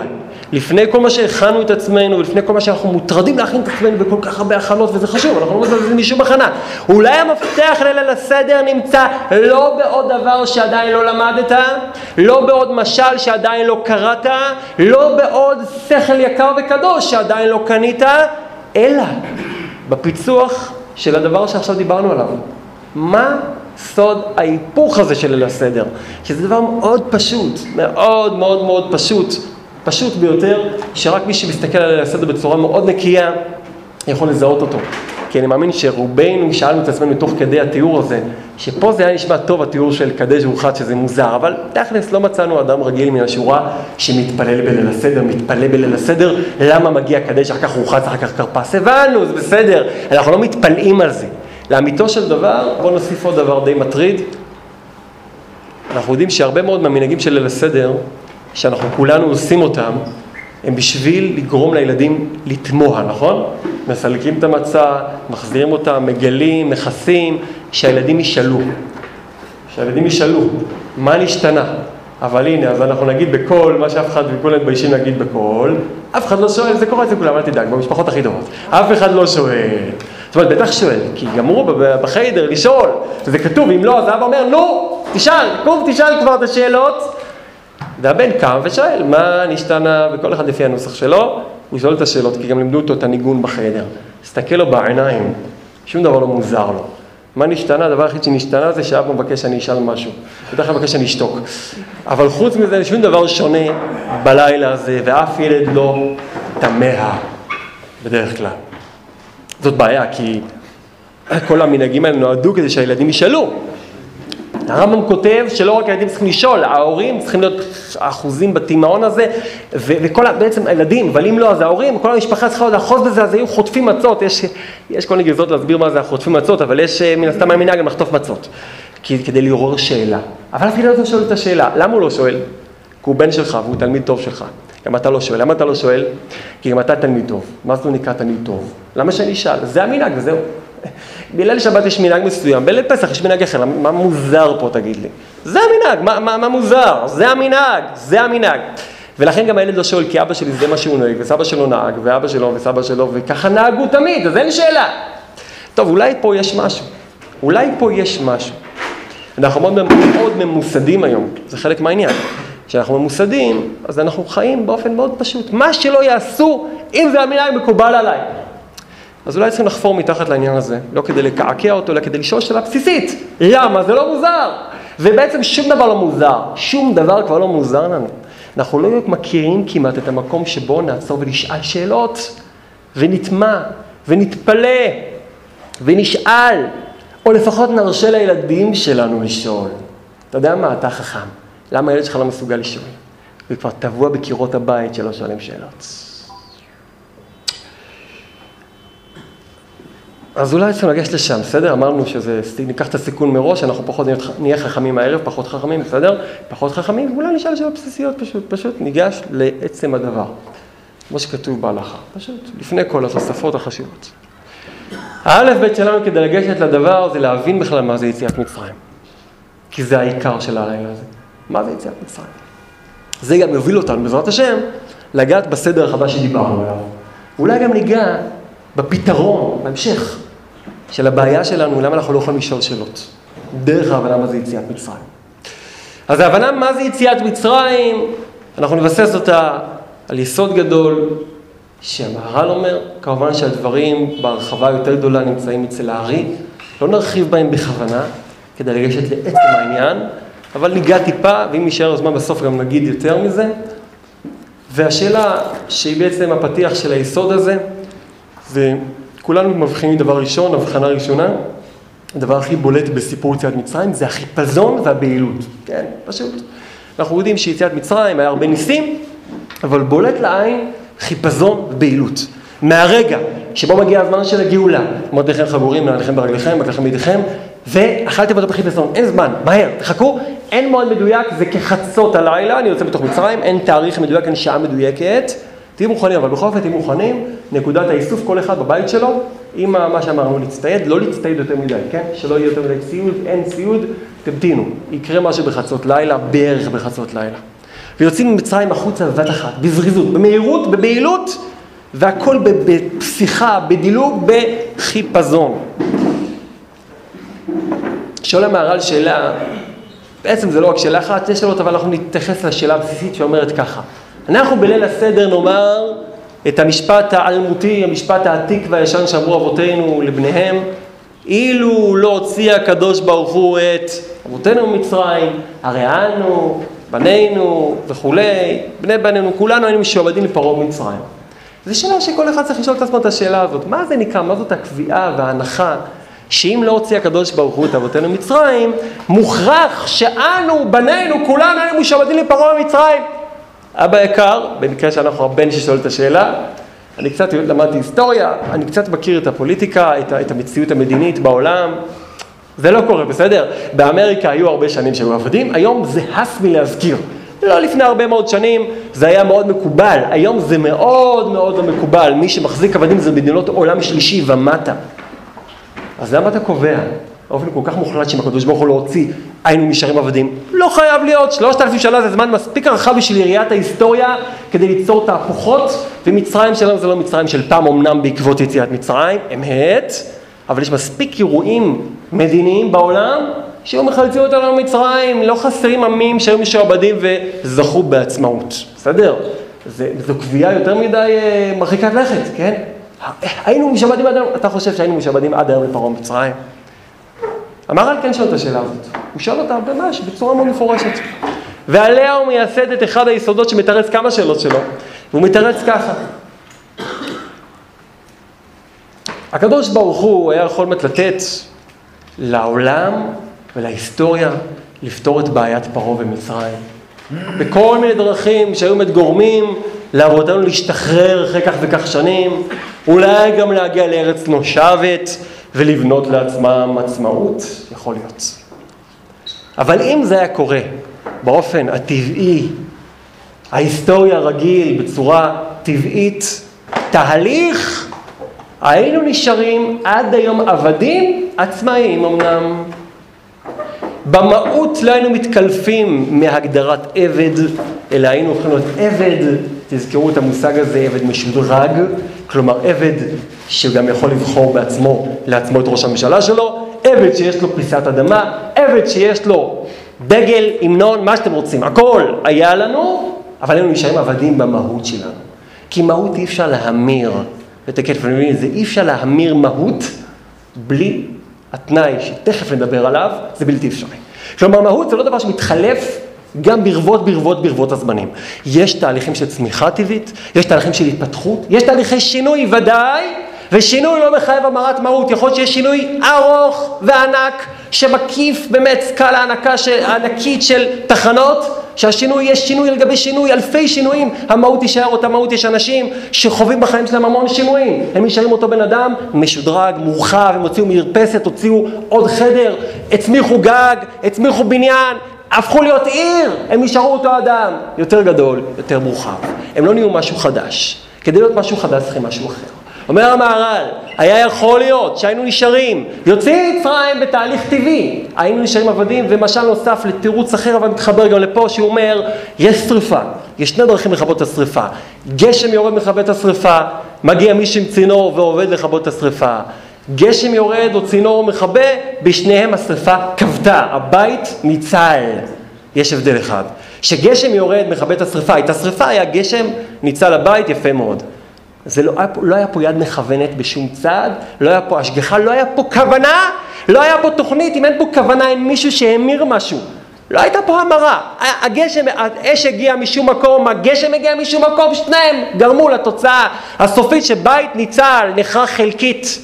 לפני כל מה שהכנו את עצמנו, לפני כל מה שאנחנו מוטרדים להכין את עצמנו בכל כך הרבה הכנות, וזה חשוב, אנחנו לא מזלזלים משום הכנה. אולי המפתח לליל הסדר נמצא לא בעוד דבר שעדיין לא למדת, לא בעוד משל שעדיין לא קראת, לא בעוד שכל יקר וקדוש שעדיין לא קנית, אלא בפיצוח של הדבר שעכשיו דיברנו עליו. מה סוד ההיפוך הזה של ליל הסדר? שזה דבר מאוד פשוט, מאוד מאוד מאוד פשוט. פשוט ביותר, שרק מי שמסתכל על הסדר בצורה מאוד נקייה יכול לזהות אותו. כי אני מאמין שרובנו שאלנו את עצמנו תוך כדי התיאור הזה, שפה זה היה נשמע טוב התיאור של קדש ורחץ שזה מוזר, אבל תכלס לא מצאנו אדם רגיל מן השורה שמתפלל בליל הסדר, מתפלל בליל הסדר, למה מגיע קדש, אחר כך רוחץ, אחר כך כרפס, הבנו, זה בסדר, אנחנו לא מתפלאים על זה. לאמיתו של דבר, בואו נוסיף עוד דבר די מטריד, אנחנו יודעים שהרבה מאוד מהמנהגים של ליל הסדר, שאנחנו כולנו עושים אותם, הם בשביל לגרום לילדים לתמוה, נכון? מסלקים את המצה, מחזירים אותם, מגלים, מכסים, שהילדים ישאלו. שהילדים ישאלו, מה נשתנה? אבל הנה, אז אנחנו נגיד בקול, מה שאף אחד, וכולם מתביישים להגיד בקול, אף אחד לא שואל, זה קורה אצל כולם, אל תדאג, במשפחות הכי טובות. אף אחד לא שואל. זאת אומרת, בטח שואל, כי גמרו בחיידר לשאול, וזה כתוב, אם לא, אז האבא אומר, נו, תשאל, קום תשאל כבר את השאלות. והבן קם ושואל, מה נשתנה, וכל אחד לפי הנוסח שלו, הוא שואל את השאלות, כי גם לימדו אותו את הניגון בחדר. תסתכל לו בעיניים, שום דבר לא מוזר לו. מה נשתנה? הדבר היחיד שנשתנה זה שאבא מבקש שאני אשאל משהו. בדרך כלל מבקש שאני אשתוק. אבל חוץ מזה, שום דבר שונה בלילה הזה, ואף ילד לא תמה בדרך כלל. זאת בעיה, כי כל המנהגים האלה נועדו כדי שהילדים ישאלו. הרמב"ם כותב שלא רק הילדים צריכים לשאול, ההורים צריכים להיות אחוזים בתימהון הזה, ו- וכל, בעצם הילדים, אבל אם לא, אז ההורים, כל המשפחה צריכה עוד לאחוז בזה, אז היו חוטפים מצות, יש, יש כל מיני גרזות להסביר מה זה החוטפים מצות, אבל יש אה, מן הסתם המנהג גם לחטוף מצות, כדי לעורר שאלה. אבל אפילו לא שואל את השאלה, למה הוא לא שואל? כי הוא בן שלך והוא תלמיד טוב שלך. גם אתה לא שואל. למה אתה לא שואל? כי גם אתה תלמיד טוב. מה זה נקרא תלמיד טוב? למה שאני אשאל? זה המנהג וזהו. בליל שבת יש מנהג מסוים, בליל פסח יש מנהג אחר, מה מוזר פה תגיד לי? זה המנהג, מה, מה, מה מוזר? זה המנהג, זה המנהג. ולכן גם הילד לא שואל, כי אבא שלי זה מה שהוא נוהג, וסבא שלו נהג, ואבא שלו וסבא שלו, וככה נהגו תמיד, אז אין שאלה. טוב, אולי פה יש משהו. אולי פה יש משהו. אנחנו מאוד, מאוד ממוסדים היום, זה חלק מהעניין. כשאנחנו ממוסדים, אז אנחנו חיים באופן מאוד פשוט. מה שלא יעשו, אם זה המנהג מקובל עליי. אז אולי צריכים לחפור מתחת לעניין הזה, לא כדי לקעקע אותו, אלא כדי לשאול שאלה בסיסית. למה? זה לא מוזר. ובעצם שום דבר לא מוזר. שום דבר כבר לא מוזר לנו. אנחנו לא מכירים כמעט את המקום שבו נעצור ונשאל שאלות, ונטמע, ונתפלא, ונשאל, או לפחות נרשה לילדים שלנו לשאול. אתה יודע מה? אתה חכם. למה הילד שלך לא מסוגל לשאול? הוא כבר טבוע בקירות הבית שלא שואלים שאלות. אז אולי צריכים לגשת לשם, בסדר? אמרנו שזה, ניקח את הסיכון מראש, אנחנו פחות נהיה חכמים הערב, פחות חכמים, בסדר? פחות חכמים, ואולי נשאל שאלות בסיסיות פשוט, פשוט ניגש לעצם הדבר. כמו שכתוב בהלכה, פשוט, לפני כל התוספות החשובות. האלף בית שלנו כדי לגשת לדבר זה להבין בכלל מה זה יציאת מצרים. כי זה העיקר של הלילה הזה. מה זה יציאת מצרים? זה גם יוביל אותנו, בעזרת השם, לגעת בסדר החדש שדיברנו עליו. אולי גם ניגע בפתרון, בהמשך, של הבעיה שלנו, למה אנחנו לא יכולים לשאול שאלות. דרך ההבנה מה זה יציאת מצרים. אז ההבנה מה זה יציאת מצרים, אנחנו נבסס אותה על יסוד גדול, שהמהר"ל אומר, כמובן שהדברים בהרחבה יותר גדולה נמצאים אצל הארי, לא נרחיב בהם בכוונה, כדי לגשת לעצם העניין, אבל ניגע טיפה, ואם יישאר זמן בסוף גם נגיד יותר מזה. והשאלה שהיא בעצם הפתיח של היסוד הזה, וכולנו מבחינים דבר ראשון, הבחנה ראשונה, הדבר הכי בולט בסיפור יציאת מצרים זה החיפזון והבהילות, כן, פשוט. אנחנו יודעים שיציאת מצרים היה הרבה ניסים, אבל בולט לעין חיפזון ובהילות. מהרגע שבו מגיע הזמן של הגאולה, מרדכם חגורים, נעליכם ברגליכם, בקליכם בידיכם, ואכלתם אותו בחיפזון, אין זמן, מהר, תחכו, אין מועד מדויק, זה כחצות הלילה, אני יוצא בתוך מצרים, אין תאריך מדויק, אין שעה מדויקת. תהיו מוכנים, אבל בכל אופן תהיו מוכנים, נקודת האיסוף כל אחד בבית שלו, עם מה שאמרנו להצטייד, לא להצטייד יותר מדי, כן? שלא יהיה יותר מדי ציוד, אין ציוד, תמתינו, יקרה משהו בחצות לילה, בערך בחצות לילה. ויוצאים ממצרים החוצה בבת אחת, בזריזות, במהירות, בבהילות, והכל בפסיכה, בדילוג, בחיפזון. שואל המהר"ל שאלה, בעצם זה לא רק שאלה אחת, יש שאלות, אבל אנחנו נתייחס לשאלה הבסיסית שאומרת ככה. אנחנו בליל הסדר נאמר את המשפט האלמותי, המשפט העתיק והישן שאמרו אבותינו לבניהם, אילו לא הוציא הקדוש ברוך הוא את אבותינו ממצרים, הרי אנו, בנינו וכולי, בני בנינו, כולנו היינו משועבדים לפרעה במצרים. זו שאלה שכל אחד צריך לשאול את עצמו את השאלה הזאת. מה זה נקרא, מה זאת הקביעה וההנחה שאם לא הוציא הקדוש ברוך הוא את אבותינו מצרים, מוכרח שאנו, בנינו, כולנו היינו משועבדים לפרעה במצרים. אבא יקר, במקרה שאנחנו הבן ששואל את השאלה, אני קצת למדתי היסטוריה, אני קצת מכיר את הפוליטיקה, את, את המציאות המדינית בעולם. זה לא קורה, בסדר? באמריקה היו הרבה שנים שהיו עבדים, היום זה הס מלהזכיר. לא לפני הרבה מאוד שנים זה היה מאוד מקובל, היום זה מאוד מאוד לא מקובל, מי שמחזיק עבדים זה מדינות עולם שלישי ומטה. אז למה אתה קובע באופן כל כך מוחלט שאם הקדוש ברוך הוא לא הוציא, היינו נשארים עבדים? לא חייב להיות, שלושת אלפים שנה זה זמן מספיק רחב בשביל יריית ההיסטוריה כדי ליצור תהפוכות, ומצרים שלנו זה לא מצרים של פעם אמנם בעקבות יציאת מצרים, אמת, אבל יש מספיק אירועים מדיניים בעולם שהיו מחלצים אותנו ממצרים, לא חסרים עמים שהיו משועבדים וזכו בעצמאות, בסדר? זה, זו קביעה יותר מדי אה, מרחיקת לכת, כן? היינו משעבדים עד היום, אתה חושב שהיינו משעבדים עד היום לפרעה מצרים? המהר"ל כן שואל את השאלה הזאת, הוא שואל אותה ממש בצורה מאוד מפורשת. ועליה הוא מייסד את אחד היסודות שמתרץ כמה שאלות שלו, והוא מתרץ ככה. הקדוש ברוך הוא היה יכול לתת לעולם ולהיסטוריה לפתור את בעיית פרעה ומצרים. בכל מיני דרכים שהיו באמת גורמים לאבותינו להשתחרר אחרי כך וכך שנים, אולי גם להגיע לארץ נושבת ולבנות לעצמם עצמאות, יכול להיות. אבל אם זה היה קורה באופן הטבעי, ההיסטוריה הרגיל, בצורה טבעית, תהליך, היינו נשארים עד היום עבדים עצמאיים אמנם. במהות לא היינו מתקלפים מהגדרת עבד, אלא היינו הולכים להיות עבד, תזכרו את המושג הזה, עבד משודרג, כלומר עבד שגם יכול לבחור בעצמו, לעצמו את ראש הממשלה שלו, עבד שיש לו פיסת אדמה, עבד שיש לו דגל, המנון, מה שאתם רוצים, הכל היה לנו, אבל היינו נשארים עבדים במהות שלנו. כי מהות אי אפשר להמיר, ותכף אני מבין, זה אי אפשר להמיר מהות בלי התנאי שתכף נדבר עליו, זה בלתי אפשרי. כלומר, מהות זה לא דבר שמתחלף גם ברבות ברבות ברבות הזמנים. יש תהליכים של צמיחה טבעית, יש תהליכים של התפתחות, יש תהליכי שינוי ודאי, ושינוי לא מחייב המרת מהות, יכול להיות שיש שינוי ארוך וענק שמקיף באמת סקאלה ענקה של, ענקית של תחנות, שהשינוי יש שינוי על גבי שינוי, אלפי שינויים, המהות תישאר אותה מהות, יש אנשים שחווים בחיים שלהם המון שינויים, הם נשארים אותו בן אדם משודרג, מורחב, הם הוציאו מרפסת, הוציאו עוד חדר, הצמיחו גג, הצמיחו בניין, הפכו להיות עיר, הם נשארו אותו אדם, יותר גדול, יותר מורחב, הם לא נהיו משהו חדש, כדי להיות משהו חדש צריכים משהו אחר. אומר המהר"ל, היה יכול להיות שהיינו נשארים, יוצאים מצרים בתהליך טבעי, היינו נשארים עבדים, ומשל נוסף לתירוץ אחר, אבל מתחבר גם לפה, שהוא אומר, יש שריפה, יש שני דרכים לכבות את השריפה, גשם יורד מכבה את השריפה, מגיע מישהו עם צינור ועובד לכבות את השריפה, גשם יורד או צינור מכבה, בשניהם השריפה כבתה, הבית ניצל. יש הבדל אחד. כשגשם יורד מכבה את השריפה, הייתה שריפה, היה גשם, ניצל הבית, יפה מאוד. זה לא היה, לא היה פה יד מכוונת בשום צעד, לא היה פה השגחה, לא היה פה כוונה, לא היה פה תוכנית, אם אין פה כוונה, אין מישהו שהמיר משהו. לא הייתה פה המרה. הגשם, האש הגיעה משום מקום, הגשם הגיע משום מקום, שניהם גרמו לתוצאה הסופית שבית ניצל, נחרח חלקית.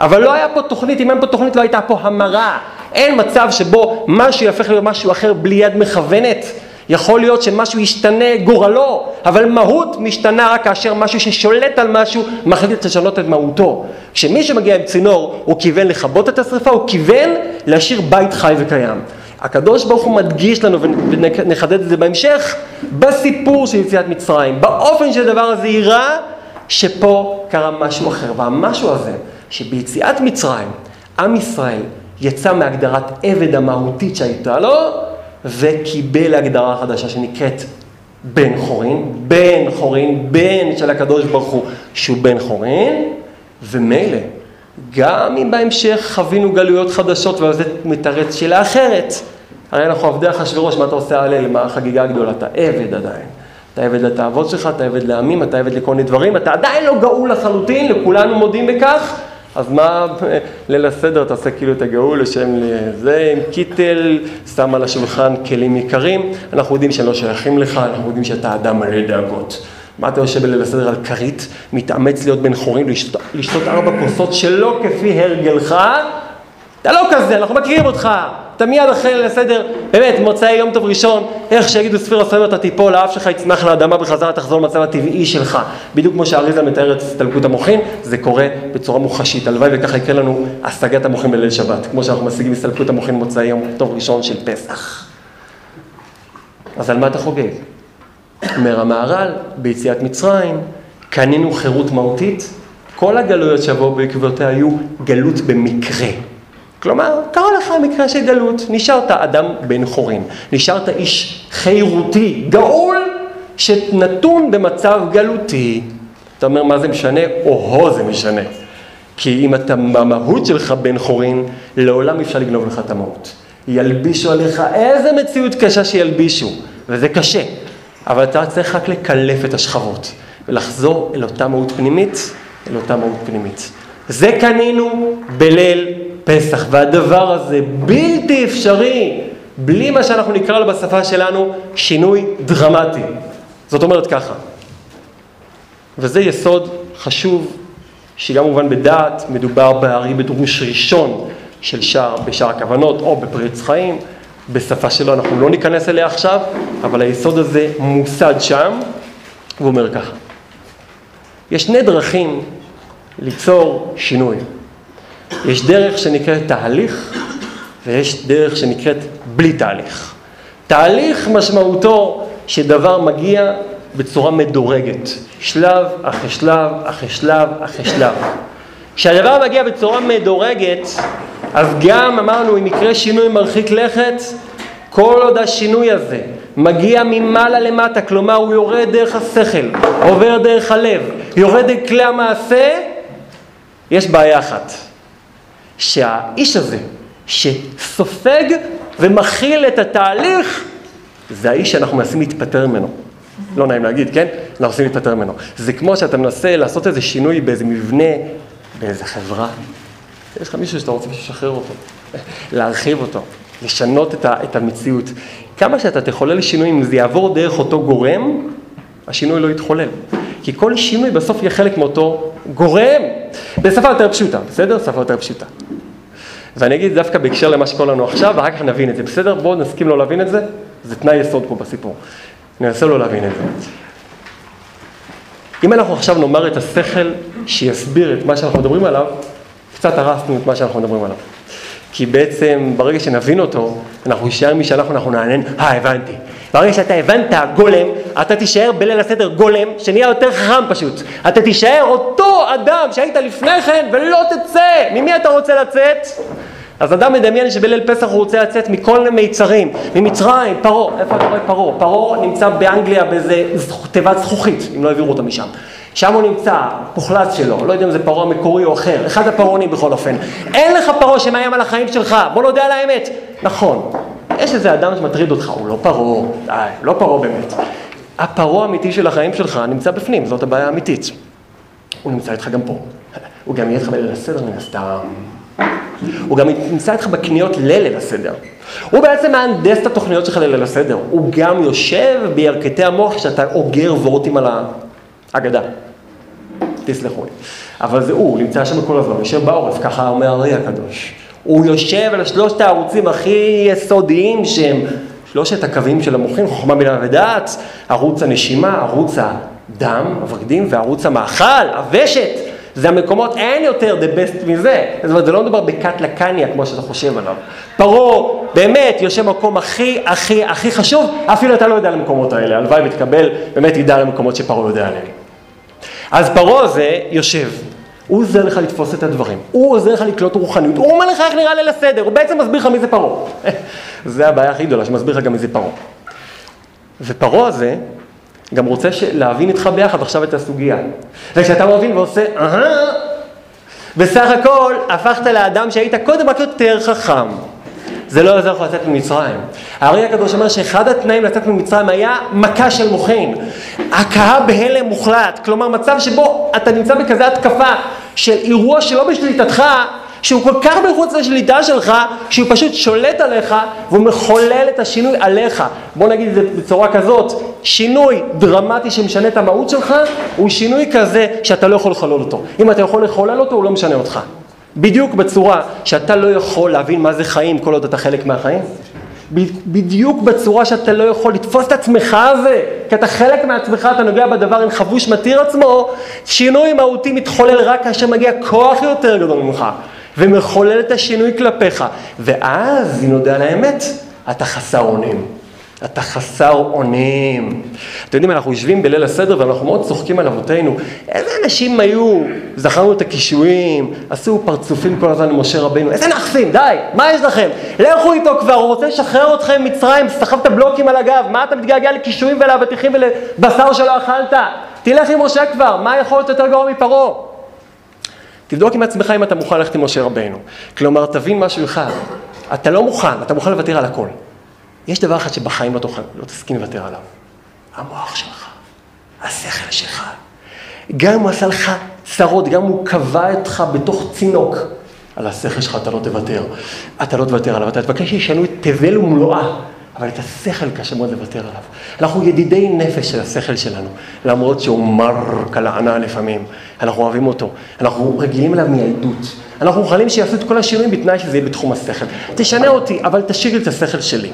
אבל לא היה פה תוכנית, אם אין פה תוכנית לא הייתה פה המרה. אין מצב שבו משהו יהפך להיות משהו אחר בלי יד מכוונת. יכול להיות שמשהו ישתנה גורלו, אבל מהות משתנה רק כאשר משהו ששולט על משהו מחליט לשנות את מהותו. כשמי שמגיע עם צינור הוא כיוון לכבות את השרפה, הוא כיוון להשאיר בית חי וקיים. הקדוש ברוך הוא מדגיש לנו, ונחדד את זה בהמשך, בסיפור של יציאת מצרים, באופן שהדבר הזה ייראה, שפה קרה משהו אחר, והמשהו הזה, שביציאת מצרים, עם ישראל יצא מהגדרת עבד המהותית שהייתה לו, וקיבל הגדרה חדשה שנקראת בן חורין, בן חורין, בן של הקדוש ברוך הוא שהוא בן חורין, ומילא, גם אם בהמשך חווינו גלויות חדשות ועל זה מתרץ שאלה אחרת, הרי אנחנו עבדי אחשוורוש, מה אתה עושה הלל, מה החגיגה הגדולה? אתה עבד עדיין. אתה עבד לתאוות שלך, אתה עבד לעמים, אתה עבד לכל מיני דברים, אתה עדיין לא גאול לחלוטין, לכולנו מודים בכך, אז מה ליל הסדר תעשה כאילו את הגאול לשם זה עם קיטל, שם על השולחן כלים יקרים, אנחנו יודעים שהם לא שייכים לך, אנחנו יודעים שאתה אדם מלא דאגות. מה אתה יושב בליל הסדר על כרית, מתאמץ להיות בן חורין, לשתות, לשתות ארבע כוסות שלא כפי הרגלך? אתה לא כזה, אנחנו מכירים אותך. אתה מיד אחרי הסדר, באמת, מוצאי יום טוב ראשון, איך שיגידו ספיר הספר אתה תיפול, האף שלך יצמח לאדמה בחזרה, תחזור למצב הטבעי שלך. בדיוק כמו שאריזה מתאר את הסתלקות המוחין, זה קורה בצורה מוחשית. הלוואי וככה יקרה לנו השגת המוחין בליל שבת, כמו שאנחנו משיגים הסתלקות המוחין מוצאי יום טוב ראשון של פסח. אז על מה אתה חוגג? אומר המהר"ל, ביציאת מצרים, קנינו חירות מהותית, כל הגלויות שיבואו בעקבותיה היו גלות במקרה. כלומר, קרה לך מקרה של גלות, נשארת אדם בן חורין, נשארת איש חירותי, גאול, שנתון במצב גלותי. אתה אומר, מה זה משנה? או-הו זה משנה. כי אם אתה במהות שלך בן חורין, לעולם אפשר לגנוב לך את המהות. ילבישו עליך איזה מציאות קשה שילבישו, וזה קשה. אבל אתה צריך רק לקלף את השכבות, ולחזור אל אותה מהות פנימית, אל אותה מהות פנימית. זה קנינו בליל פסח, והדבר הזה בלתי אפשרי בלי מה שאנחנו נקרא לו בשפה שלנו שינוי דרמטי. זאת אומרת ככה, וזה יסוד חשוב שגם מובן בדעת, מדובר בהרי בדרוש ראשון של שער, בשער הכוונות או בפריץ חיים, בשפה שלו אנחנו לא ניכנס אליה עכשיו, אבל היסוד הזה מוסד שם, והוא אומר ככה, יש שני דרכים ליצור שינוי. יש דרך שנקראת תהליך, ויש דרך שנקראת בלי תהליך. תהליך משמעותו שדבר מגיע בצורה מדורגת, שלב אחרי שלב אחרי שלב אחרי שלב. כשהדבר מגיע בצורה מדורגת, אז גם אמרנו, אם יקרה שינוי מרחיק לכת, כל עוד השינוי הזה מגיע ממעלה למטה, כלומר הוא יורד דרך השכל, עובר דרך הלב, יורד דרך כלי המעשה, יש בעיה אחת. שהאיש הזה, שסופג ומכיל את התהליך, זה האיש שאנחנו מנסים להתפטר ממנו. לא נעים להגיד, כן? אנחנו מנסים להתפטר ממנו. זה כמו שאתה מנסה לעשות איזה שינוי באיזה מבנה, באיזה חברה. יש לך מישהו שאתה רוצה לשחרר אותו, להרחיב אותו, לשנות את, ה, את המציאות. כמה שאתה תחולל שינוי, אם זה יעבור דרך אותו גורם, השינוי לא יתחולל. כי כל שינוי בסוף יהיה חלק מאותו גורם. בשפה יותר פשוטה, בסדר? שפה יותר פשוטה. ואני אגיד דווקא בהקשר למה שקורה לנו עכשיו, ואחר כך נבין את זה, בסדר? בואו נסכים לא להבין את זה, זה תנאי יסוד פה בסיפור. ננסה לא להבין את זה. אם אנחנו עכשיו נאמר את השכל שיסביר את מה שאנחנו מדברים עליו, קצת הרסנו את מה שאנחנו מדברים עליו. כי בעצם ברגע שנבין אותו, אנחנו נשאר מי שאנחנו, אנחנו נענן, אה, הבנתי. ברגע שאתה הבנת גולם, אתה תישאר בליל הסדר גולם, שנהיה יותר חכם פשוט. אתה תישאר אותו אדם שהיית לפני כן ולא תצא. ממי אתה רוצה לצאת? אז אדם מדמיין שבליל פסח הוא רוצה לצאת מכל מיצרים, ממצרים, פרעה, איפה אתה רואה פרעה? פרעה נמצא באנגליה באיזה תיבת זכוכית, אם לא העבירו אותו משם. שם הוא נמצא, פוחלץ שלו, לא יודע אם זה פרעה מקורי או אחר, אחד הפרעונים בכל אופן. אין לך פרעה שמאיים על החיים שלך, בוא נודה על האמת. נכון, יש איזה אדם שמטריד אותך, הוא לא פרעה, די, לא פרעה באמת. הפרעה האמיתי של החיים שלך נמצא בפנים, זאת הבעיה האמיתית. הוא נמצא איתך גם פה. הוא גם יהיה איתך בליל הסדר מן הסתם. הוא גם נמצא איתך בקניות לליל הסדר. הוא בעצם מהנדס את התוכניות שלך לליל הסדר. הוא גם יושב בירכתי המוח כשאתה אוגר וורטים על האגדה. תסלחו לי. אבל זה הוא, הוא נמצא שם כל הזמן, יושב בעורף, ככה אומר הרי הקדוש. הוא יושב על שלושת הערוצים הכי יסודיים שהם שלושת הקווים של המוחים, חוכמה בינה ודעת, ערוץ הנשימה, ערוץ הדם, הווגדים, וערוץ המאכל, הוושת. זה המקומות, אין יותר the best מזה. זאת אומרת, זה לא מדובר בכת לקניה כמו שאתה חושב עליו. פרעה, באמת, יושב במקום הכי, הכי, הכי חשוב, אפילו אתה לא יודע על המקומות האלה. הלוואי ותקבל, באמת ידע על המקומות שפרעה יודע עליהם. אז פרעה הזה יושב, הוא עוזר לך לתפוס את הדברים, הוא עוזר לך לקלוט רוחניות, הוא אומר לך איך נראה ליל הסדר, הוא בעצם מסביר לך מי זה פרעה. זה הבעיה הכי גדולה, שמסביר לך גם מי זה פרעה. ופרעה הזה גם רוצה להבין איתך ביחד עכשיו את הסוגיה. וכשאתה מבין ועושה, אהה, בסך הכל הפכת לאדם שהיית קודם רק יותר חכם. זה לא יעזור לך לצאת ממצרים. הארי הקדוש אומר שאחד התנאים לצאת ממצרים היה מכה של מוחין. הכאה בהלם מוחלט. כלומר, מצב שבו אתה נמצא בכזה התקפה של אירוע שלא בשליטתך, שהוא כל כך מחוץ לשליטה שלך, שהוא פשוט שולט עליך והוא מחולל את השינוי עליך. בוא נגיד את זה בצורה כזאת, שינוי דרמטי שמשנה את המהות שלך, הוא שינוי כזה שאתה לא יכול לחולל אותו. אם אתה יכול לחולל אותו, הוא לא משנה אותך. בדיוק בצורה שאתה לא יכול להבין מה זה חיים כל עוד אתה חלק מהחיים. בדיוק בצורה שאתה לא יכול לתפוס את עצמך הזה, כי אתה חלק מעצמך, אתה נוגע בדבר עם חבוש מתיר עצמו, שינוי מהותי מתחולל רק כאשר מגיע כוח יותר גדול ממך, ומחולל את השינוי כלפיך, ואז, אם נודע האמת, אתה חסר אונים. אתה חסר אונים. אתם יודעים, אנחנו יושבים בליל הסדר ואנחנו מאוד צוחקים על אבותינו. איזה אנשים היו, זכרנו את הקישואים, עשו פרצופים כל הזמן למשה רבינו. איזה נחסים, די, מה יש לכם? לכו איתו כבר, הוא רוצה לשחרר אתכם ממצרים, סחבת בלוקים על הגב, מה אתה מתגעגע לקישואים ולאבטיחים ולבשר שלא אכלת? תלך עם משה כבר, מה יכול להיות יותר גרוע מפרעה? תבדוק עם עצמך אם אתה מוכן ללכת עם משה רבינו. כלומר, תבין משהו אחד, אתה לא מוכן, אתה מוכן לוותר על הכל. יש דבר אחד שבחיים לא, תוכל, לא תסכים לוותר עליו. המוח שלך, השכל שלך. גם אם הוא עשה לך צרות, גם אם הוא קבע אותך בתוך צינוק, על השכל שלך אתה לא תוותר. אתה לא תוותר עליו, אתה תבקש שישנו את תבל ומלואה, אבל את השכל קשה מאוד לוותר עליו. אנחנו ידידי נפש של השכל שלנו, למרות שהוא מר כלענה לפעמים. אנחנו אוהבים אותו, אנחנו רגילים אליו מילדות. אנחנו מוכנים שיעשו את כל השינויים בתנאי שזה יהיה בתחום השכל. תשנה אותי, אבל תשאיר לי את השכל שלי.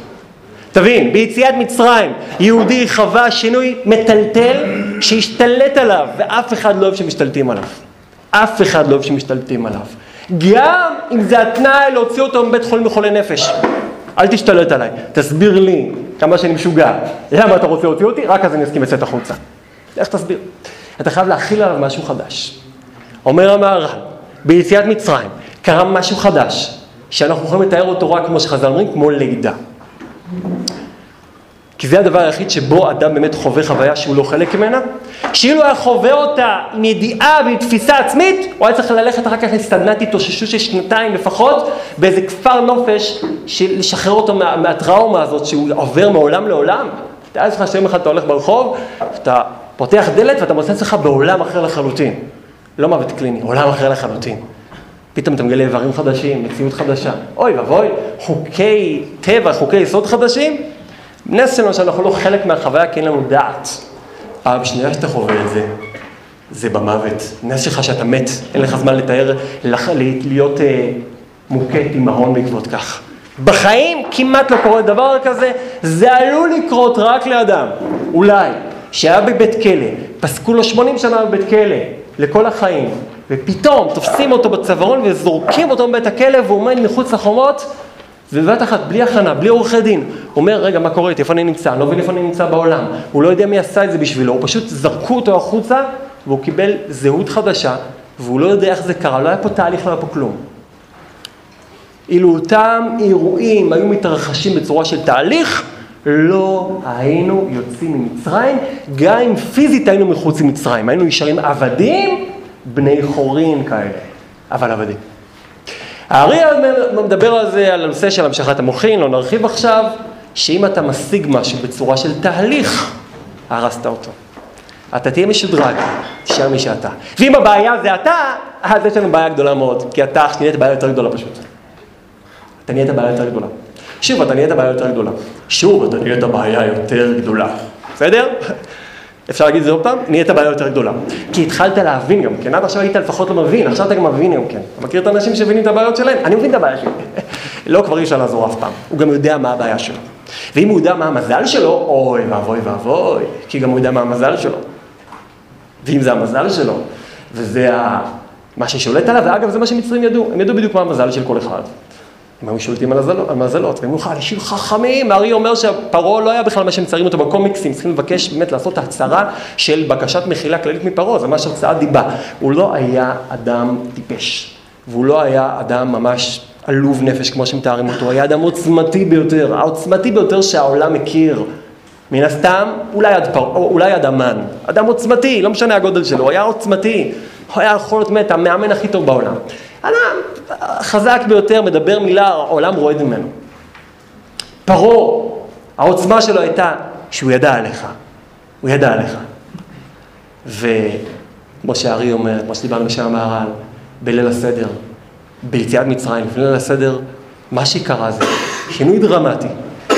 תבין, ביציאת מצרים, יהודי חווה שינוי מטלטל שהשתלט עליו, ואף אחד לא אוהב שמשתלטים עליו. אף אחד לא אוהב שמשתלטים עליו. גם אם זה התנאי להוציא אותו מבית חולים לחולי נפש. אל תשתלט עליי, תסביר לי כמה שאני משוגע. למה אתה רוצה להוציא אותי? רק אז אני אסכים לצאת החוצה. איך תסביר? אתה חייב להכיל עליו משהו חדש. אומר המהר"ל, ביציאת מצרים קרה משהו חדש, שאנחנו יכולים לתאר אותו רק כמו שחז"ל אומרים, כמו לידה. כי זה הדבר היחיד שבו אדם באמת חווה חוויה שהוא לא חלק ממנה. שאילו היה חווה אותה עם ידיעה ועם תפיסה עצמית, הוא היה צריך ללכת אחר כך לסדנת התאוששות של שנתיים לפחות, באיזה כפר נופש, לשחרר אותו מה, מהטראומה הזאת שהוא עובר מעולם לעולם. תאר לך שיום אחד אתה הולך ברחוב, אתה פותח דלת ואתה מוצא עצמך בעולם אחר לחלוטין. לא מוות קליני, עולם אחר לחלוטין. פתאום אתה מגלה איברים חדשים, מציאות חדשה. אוי ואבוי, חוקי טבע, חוקי יסוד חדשים, נס שלנו שאנחנו לא חלק מהחוויה כי אין לנו דעת. אבל בשנייה שאתה חווה את זה, זה במוות. נס שלך שאתה מת, אין לך זמן לתאר, לח, להיות אה, מוכת עם ההון בעקבות כך. בחיים כמעט לא קורה דבר כזה, זה עלול לקרות רק לאדם, אולי, שהיה בבית כלא, פסקו לו 80 שנה בבית כלא, לכל החיים, ופתאום תופסים אותו בצווארון וזורקים אותו מבית הכלא והוא עומד מחוץ לחומות ובבת אחת, בלי הכנה, בלי עורכי דין, הוא אומר, רגע, מה קורה איתי, איפה אני נמצא? אני לא מבין איפה אני נמצא בעולם. הוא לא יודע מי עשה את זה בשבילו, הוא פשוט זרקו אותו החוצה והוא קיבל זהות חדשה והוא לא יודע איך זה קרה, לא היה פה תהליך, לא היה פה כלום. אילו אותם אירועים היו מתרחשים בצורה של תהליך, לא היינו יוצאים ממצרים, גם אם פיזית היינו מחוץ ממצרים, היינו נשארים עבדים בני חורין כאלה, אבל עבדים. הארי מדבר על זה, על הנושא של המשכת המוחין, לא נרחיב עכשיו, שאם אתה משיג משהו בצורה של תהליך, הרסת אותו. אתה תהיה משודרג, תשאר מי שאתה. ואם הבעיה זה אתה, אז יש לנו בעיה גדולה מאוד, כי אתה נהיית בעיה יותר גדולה פשוט. אתה נהיית בעיה יותר גדולה. שוב, אתה נהיית בעיה יותר גדולה. שוב, אתה נהיית בעיה יותר גדולה. בסדר? אפשר להגיד את זה עוד פעם? נהיית בעיה יותר גדולה. כי התחלת להבין גם כן, עד עכשיו היית לפחות לא מבין, עכשיו אתה גם מבין גם כן. אתה מכיר את האנשים שמבינים את הבעיות שלהם? אני מבין את הבעיה שלי. לא, כבר אי אפשר לעזור אף פעם. הוא גם יודע מה הבעיה שלו. ואם הוא יודע מה המזל שלו, אוי ואבוי ואבוי, כי גם הוא יודע מה המזל שלו. ואם זה המזל שלו, וזה מה ששולט עליו, ואגב, זה מה שמצרים ידעו, הם ידעו בדיוק מה המזל של כל אחד. הם היו שולטים על המזלות, והם היו אנשים חכמים, הארי אומר שפרעה לא היה בכלל מה שמציירים אותו בקומיקסים, צריכים לבקש באמת לעשות הצהרה של בקשת מחילה כללית מפרעה, זה ממש הרצאת דיבה. הוא לא היה אדם טיפש, והוא לא היה אדם ממש עלוב נפש כמו שמתארים אותו, הוא היה אדם עוצמתי ביותר, העוצמתי ביותר שהעולם מכיר. מן הסתם, אולי עד, פר... אולי עד המן, אדם עוצמתי, לא משנה הגודל שלו, הוא היה עוצמתי, הוא היה יכול להיות מת, המאמן הכי טוב בעולם. אדם חזק ביותר, מדבר מילה, העולם רועד ממנו. פרעה, העוצמה שלו הייתה שהוא ידע עליך, הוא ידע עליך. וכמו שארי אומר, כמו שדיברנו בשם המהר"ל, בליל הסדר, ביציאת מצרים, לפני ליל הסדר, מה שקרה זה שינוי דרמטי,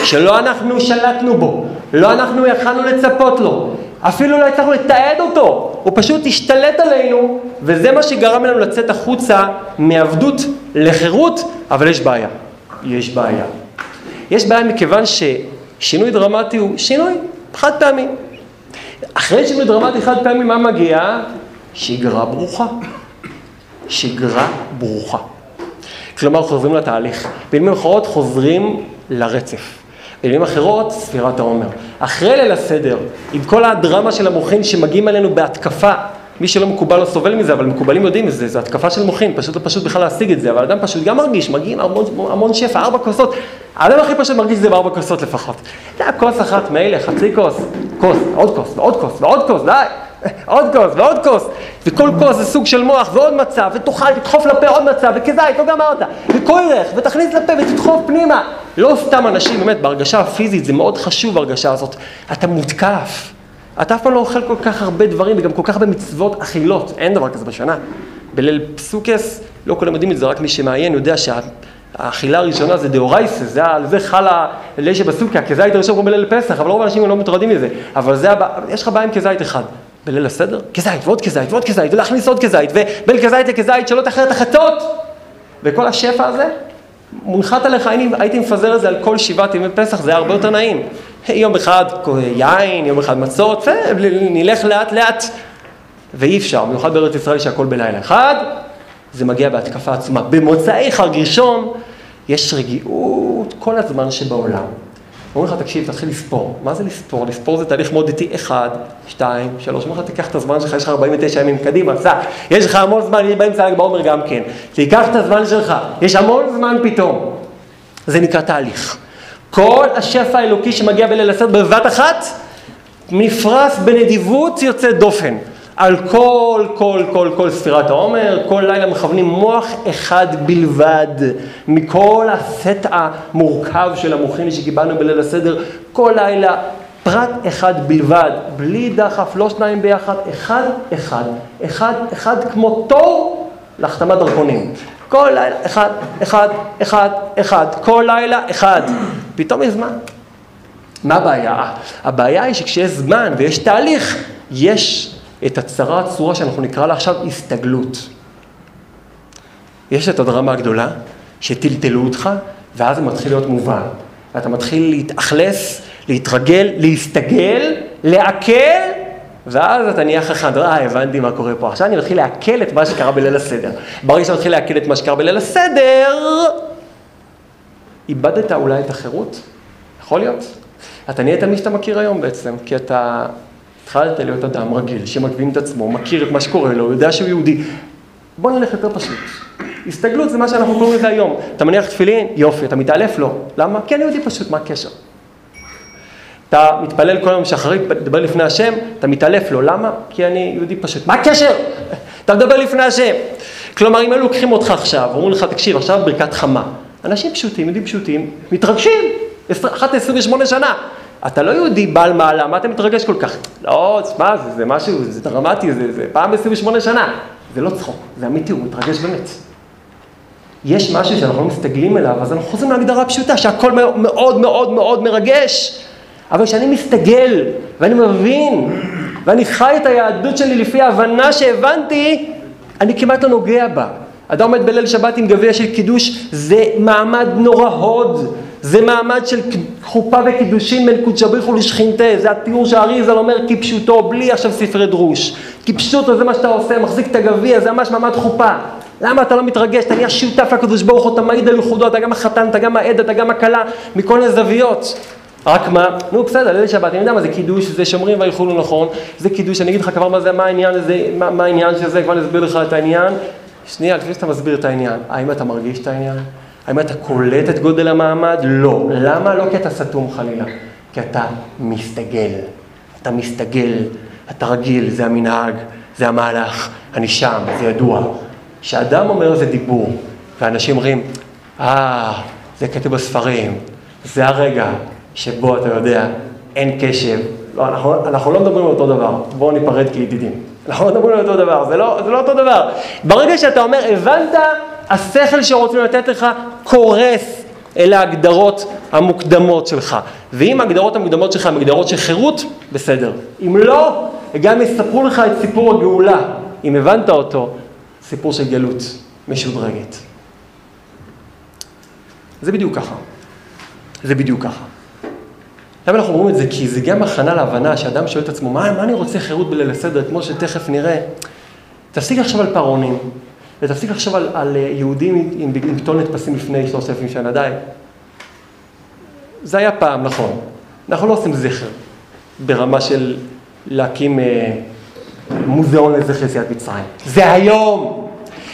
שלא אנחנו שלטנו בו, לא אנחנו יכלנו לצפות לו, אפילו לא הצלחנו לתעד אותו, הוא פשוט השתלט עלינו, וזה מה שגרם לנו לצאת החוצה מעבדות לחירות, אבל יש בעיה. יש בעיה. יש בעיה מכיוון ששינוי דרמטי הוא שינוי חד פעמי. אחרי שינוי דרמטי חד פעמי, מה מגיע? שגרה ברוכה. שגרה ברוכה. כלומר, חוזרים לתהליך. במילים אחרות, חוזרים לרצף. במילים אחרות, ספירת העומר. אחרי ליל הסדר, עם כל הדרמה של המוחין שמגיעים עלינו בהתקפה, מי שלא מקובל לא סובל מזה, אבל מקובלים יודעים את זה, זו התקפה של מוחין, פשוט לא פשוט בכלל להשיג את זה, אבל אדם פשוט גם מרגיש, מגיעים המון, המון שפע, ארבע כוסות, האדם הכי פשוט מרגיש את זה בארבע כוסות לפחות. זה כוס אחת מילא, חצי כוס, כוס, ועוד כוס, ועוד כוס, ועוד כוס, די. עוד כוס ועוד כוס, וכל כוס זה סוג של מוח ועוד מצב, ותאכל, תדחוף לפה עוד מצב, וכזית, לא גמרת, וכוירך, ותכניס לפה ותדחוף פנימה. לא סתם אנשים, באמת, בהרגשה הפיזית, זה מאוד חשוב ההרגשה הזאת. אתה מותקף. אתה אף פעם לא אוכל כל כך הרבה דברים, וגם כל כך הרבה מצוות אכילות, אין דבר כזה בשנה. בליל פסוקס, לא כולם יודעים את זה, רק מי שמעיין יודע שהאכילה הראשונה זה דאורייסס, זה, על זה חלה לילה שבסוכה, כזית הראשון כמו בליל פסח, אבל רוב האנשים לא מוטרדים מזה. אבל זה, יש לך בעיה עם כזית אחד. בליל הסדר, כזית ועוד כזית ועוד כזית, ולהכניס עוד כזית, ובין כזית לכזית שלא תאחר את החטאות. וכל השפע הזה מונחת עליך, הייתי מפזר את זה על כל שבעת ימי פסח, זה היה הרבה יותר נעים. יום אחד יין, יום אחד מצות, ונלך לאט לאט. ואי אפשר, במיוחד בארץ ישראל שהכל בלילה אחד, זה מגיע בהתקפה עצומה. במוצאי חג ראשון יש רגיעות כל הזמן שבעולם. אומרים לך, תקשיב, תתחיל לספור. מה זה לספור? לספור זה תהליך מאוד איטי, אחד, שתיים, שלוש. אומרים לך, תיקח את הזמן שלך, יש לך 49 ימים קדימה, סע. יש לך המון זמן, יש באמצע ל"ג בעומר גם כן. תיקח את הזמן שלך, יש המון זמן פתאום. זה נקרא תהליך. כל השפע האלוקי שמגיע בליל הסדר בבת אחת, נפרס בנדיבות יוצאת דופן. על כל, כל, כל, כל ספירת העומר, כל לילה מכוונים מוח אחד בלבד, מכל הסט המורכב של המוחים שקיבלנו בליל הסדר, כל לילה פרט אחד בלבד, בלי דחף, לא שניים ביחד, אחד, אחד, אחד, אחד כמו תור להחתמת דרכונים. כל לילה, אחד, אחד, אחד, אחד, כל לילה, אחד. פתאום יש זמן. מה הבעיה? הבעיה היא שכשיש זמן ויש תהליך, יש את הצרה הצורה שאנחנו נקרא לה עכשיו הסתגלות. יש את הדרמה הגדולה, שטלטלו אותך, ואז זה מתחיל להיות מובן. ואתה מתחיל להתאכלס, להתרגל, להסתגל, לעכל, ואז אתה נהיה חכם, אה, הבנתי מה קורה פה. עכשיו אני מתחיל לעכל את מה שקרה בליל הסדר. ברגע שאתה מתחיל לעכל את מה שקרה בליל הסדר, איבדת אולי את החירות? יכול להיות. אתה נהיית מי שאתה מכיר היום בעצם, כי אתה התחלת להיות אדם רגיל, שמקווים את עצמו, מכיר את מה שקורה לו, יודע שהוא יהודי. בוא נלך יותר פשוט. הסתגלות זה מה שאנחנו קוראים לזה היום. אתה מניח תפילין? יופי. אתה מתעלף? לא. למה? כי אני יהודי פשוט, מה הקשר? אתה מתפלל כל יום שאחרי, מדבר לפני השם, אתה מתעלף לו. למה? כי אני יהודי פשוט. מה הקשר? אתה מדבר לפני השם. כלומר, אם היו לוקחים אותך עכשיו, אומרים לך, תקשיב, עכשיו ברכת חמה. אנשים פשוטים, יהודים פשוטים, מתרגשים. אחת ל-28 שנה. אתה לא יהודי בעל מעלה, מה אתה מתרגש כל כך? לא, תשמע, זה, זה משהו, זה דרמטי, זה, זה פעם ב-28 שנה. זה לא צחוק, זה אמיתי, הוא מתרגש באמת. יש משהו שאנחנו לא מסתגלים אליו, אז אנחנו חוזרים להגדרה הפשוטה, שהכל מאוד מאוד מאוד מרגש. אבל כשאני מסתגל, ואני מבין, ואני חי את היהדות שלי לפי ההבנה שהבנתי, אני כמעט לא נוגע בה. אדם עומד בליל שבת עם גביע של קידוש, זה מעמד נורא הוד. זה מעמד של חופה וקידושין בין קודשא בריך ולשכינתה, זה התיאור שהאריזל אומר כפשוטו, בלי עכשיו ספרי דרוש. כפשוטו זה מה שאתה עושה, מחזיק את הגביע, זה ממש מעמד חופה. למה אתה לא מתרגש? אתה נהיה שותף לקדוש ברוך הוא, אתה מעיד על ייחודו, אתה גם החתן, אתה גם העד, אתה גם הכלה, מכל מיני זוויות. רק מה? נו בסדר, ליל שבת, אני יודע מה זה קידוש, זה שומרים וילכו לו נכון, זה קידוש, אני אגיד לך כבר מה זה, מה העניין הזה, מה, מה העניין של זה, כבר אני אסביר לך את העניין. שנייה, לפני שאתה מסביר את העניין, האם אתה מרגיש את העניין? האם אתה קולט את גודל המעמד? לא. למה? לא כי אתה סתום חלילה, כי אתה מסתגל. אתה מסתגל, אתה רגיל, זה המנהג, זה המהלך, אני שם, זה ידוע. כשאדם אומר זה דיבור, ואנשים אומרים, אה, זה כתוב בספרים, זה הרגע שבו אתה יודע, אין קשב. לא, אנחנו, אנחנו לא מדברים על אותו דבר, בואו ניפרד כידידים. אנחנו לא מדברים על אותו דבר, זה לא, זה לא אותו דבר. ברגע שאתה אומר, הבנת השכל שרוצים לתת לך קורס אל ההגדרות המוקדמות שלך. ואם ההגדרות המוקדמות שלך הן הגדרות של חירות, בסדר. אם לא, גם יספרו לך את סיפור הגאולה, אם הבנת אותו, סיפור של גלות משודרגת. זה בדיוק ככה. זה בדיוק ככה. למה אנחנו אומרים את זה? כי זה גם הכנה להבנה שאדם שואל את עצמו, מה, מה אני רוצה חירות בליל הסדר, כמו שתכף נראה. תפסיק לחשוב על פרעונים, ותפסיק לחשוב על, על יהודים עם, פתול נתפסים לפני שלושת אלפים שנה, די. זה היה פעם, נכון. אנחנו לא עושים זכר ברמה של להקים אה, מוזיאון לזכר יציאת מצרים. זה היום.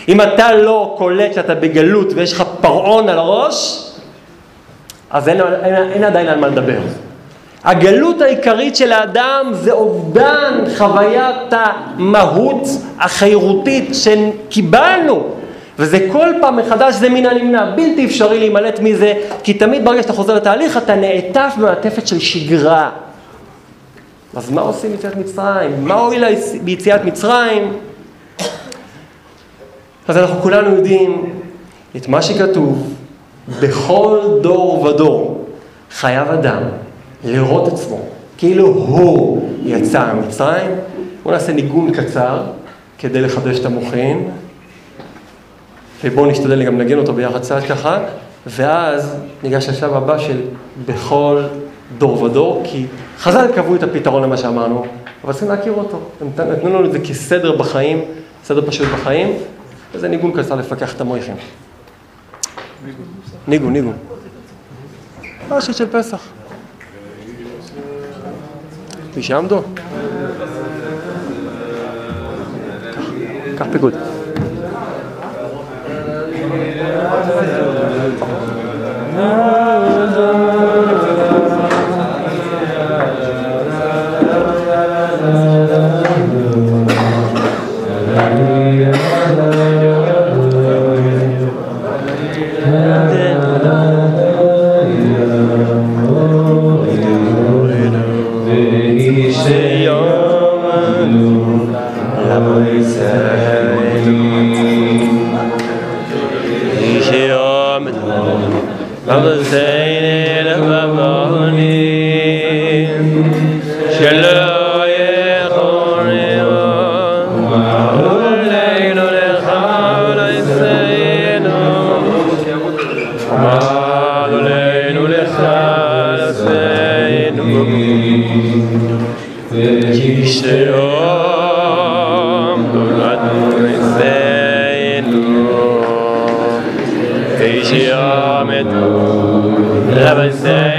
אם אתה לא קולט שאתה בגלות ויש לך פרעון על הראש, אז אין, אין, אין עדיין על מה לדבר. הגלות העיקרית של האדם זה אובדן חוויית המהות החירותית שקיבלנו. וזה כל פעם מחדש, זה מן הנמנע, בלתי אפשרי להימלט מזה, כי תמיד ברגע שאתה חוזר לתהליך אתה נעטף במעטפת של שגרה. אז מה עושים ביציאת מצרים? מה הועילה ביציאת מצרים? אז אנחנו כולנו יודעים את מה שכתוב, בכל דור ודור חייב אדם לראות עצמו כאילו הוא יצא ממצרים. בואו נעשה ניגון קצר כדי לחדש את המוחין, ובואו נשתדל גם לנגן אותו ביחד קצת ככה, ואז ניגש לשלב הבא של בכל דור ודור, כי חז"ל קבעו את הפתרון למה שאמרנו, אבל צריכים להכיר אותו. הם נתנו לנו את זה כסדר בחיים, סדר פשוט בחיים, וזה ניגון קצר לפקח את המויכים. ניגון, ניגון. משהו של פסח. Pišamdo? Carpe good. No. זאַנען די Namaste.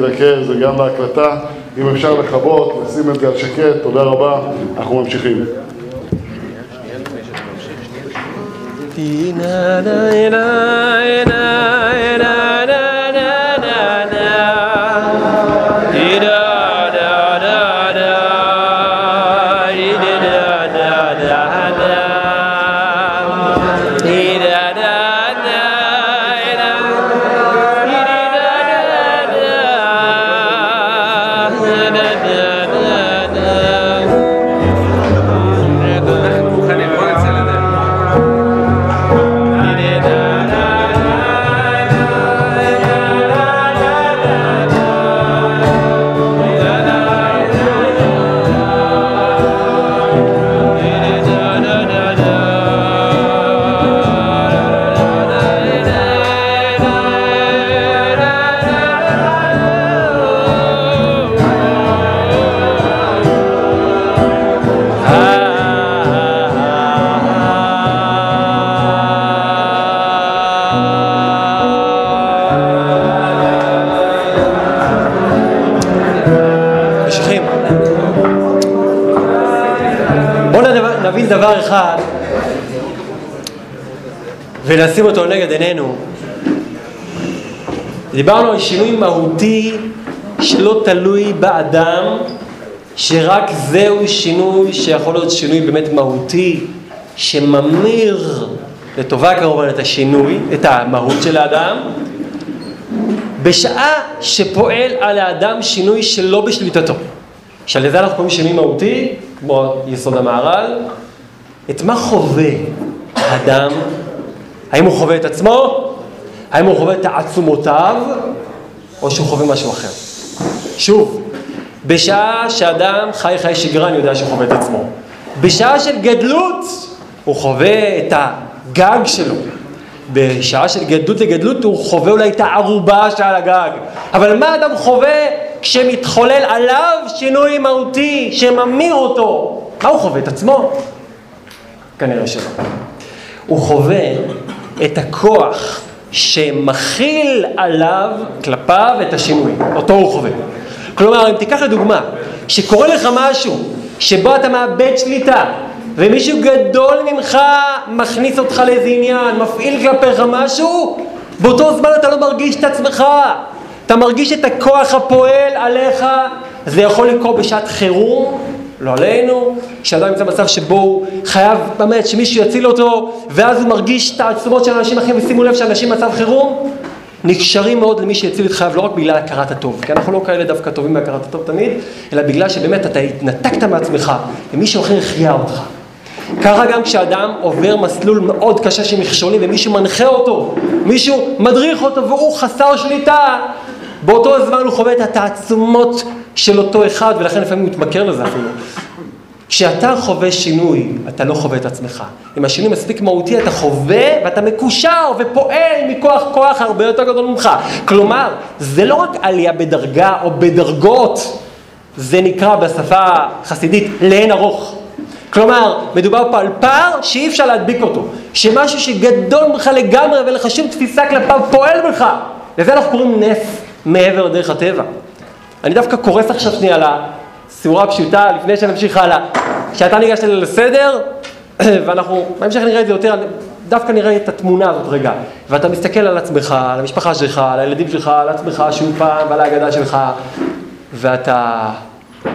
להתרכז וגם להקלטה. אם אפשר לכבות, לשים את זה על שקט, תודה רבה, אנחנו ממשיכים. ונשים אותו נגד עינינו. דיברנו על שינוי מהותי שלא תלוי באדם, שרק זהו שינוי שיכול להיות שינוי באמת מהותי, שממיר לטובה כמובן את השינוי, את המהות של האדם, בשעה שפועל על האדם שינוי שלא בשליטתו. שלזה אנחנו קוראים שינוי מהותי, כמו יסוד המהר"ל. את מה חווה האדם? האם הוא חווה את עצמו? האם הוא חווה את תעצומותיו? או שהוא חווה משהו אחר? שוב, בשעה שאדם חי חיי שגרה, אני יודע שהוא חווה את עצמו. בשעה של גדלות, הוא חווה את הגג שלו. בשעה של גדלות לגדלות הוא חווה אולי את הערובה שעל הגג. אבל מה אדם חווה כשמתחולל עליו שינוי מהותי שממיר אותו? מה הוא חווה? את עצמו? כנראה שלא. הוא חווה את הכוח שמכיל עליו, כלפיו, את השינוי. אותו הוא חווה. כלומר, אם תיקח לדוגמה, שקורה לך משהו שבו אתה מאבד שליטה, ומישהו גדול ממך מכניס אותך לאיזה עניין, מפעיל כלפיך משהו, באותו זמן אתה לא מרגיש את עצמך. אתה מרגיש את הכוח הפועל עליך, זה יכול לקרות בשעת חירום, לא עלינו, כשאדם נמצא במצב שבו הוא חייב באמת שמישהו יציל אותו, ואז הוא מרגיש את העצומות של אנשים אחרים, ושימו לב שאנשים במצב חירום נקשרים מאוד למי שיציל את חייו, לא רק בגלל הכרת הטוב, כי אנחנו לא כאלה דווקא טובים בהכרת הטוב תמיד, אלא בגלל שבאמת אתה התנתקת מעצמך, ומישהו אחר החיה אותך. ככה גם כשאדם עובר מסלול מאוד קשה של מכשולים ומישהו מנחה אותו, מישהו מדריך אותו והוא חסר שליטה, באותו זמן הוא חווה את התעצומות של אותו אחד ולכן לפעמים הוא מתמכר לזה אפילו. כשאתה חווה שינוי, אתה לא חווה את עצמך. אם השינוי מספיק מהותי, אתה חווה ואתה מקושר ופועל מכוח כוח הרבה יותר גדול ממך. כלומר, זה לא רק עלייה בדרגה או בדרגות, זה נקרא בשפה חסידית לאין ארוך. כלומר, מדובר פה על פער שאי אפשר להדביק אותו. שמשהו שגדול ממך לגמרי שום תפיסה כלפיו פועל בך. לזה אנחנו קוראים נס מעבר לדרך הטבע. אני דווקא קורס עכשיו שנייה על הסיורה הפשוטה, לפני שנמשיך הלאה. כשאתה ניגשת לסדר, ואנחנו, בהמשך נראה את זה יותר, דווקא נראה את התמונה הזאת רגע. ואתה מסתכל על עצמך, על המשפחה שלך, על הילדים שלך, על עצמך שוב פעם, ועל ההגדה שלך, ואתה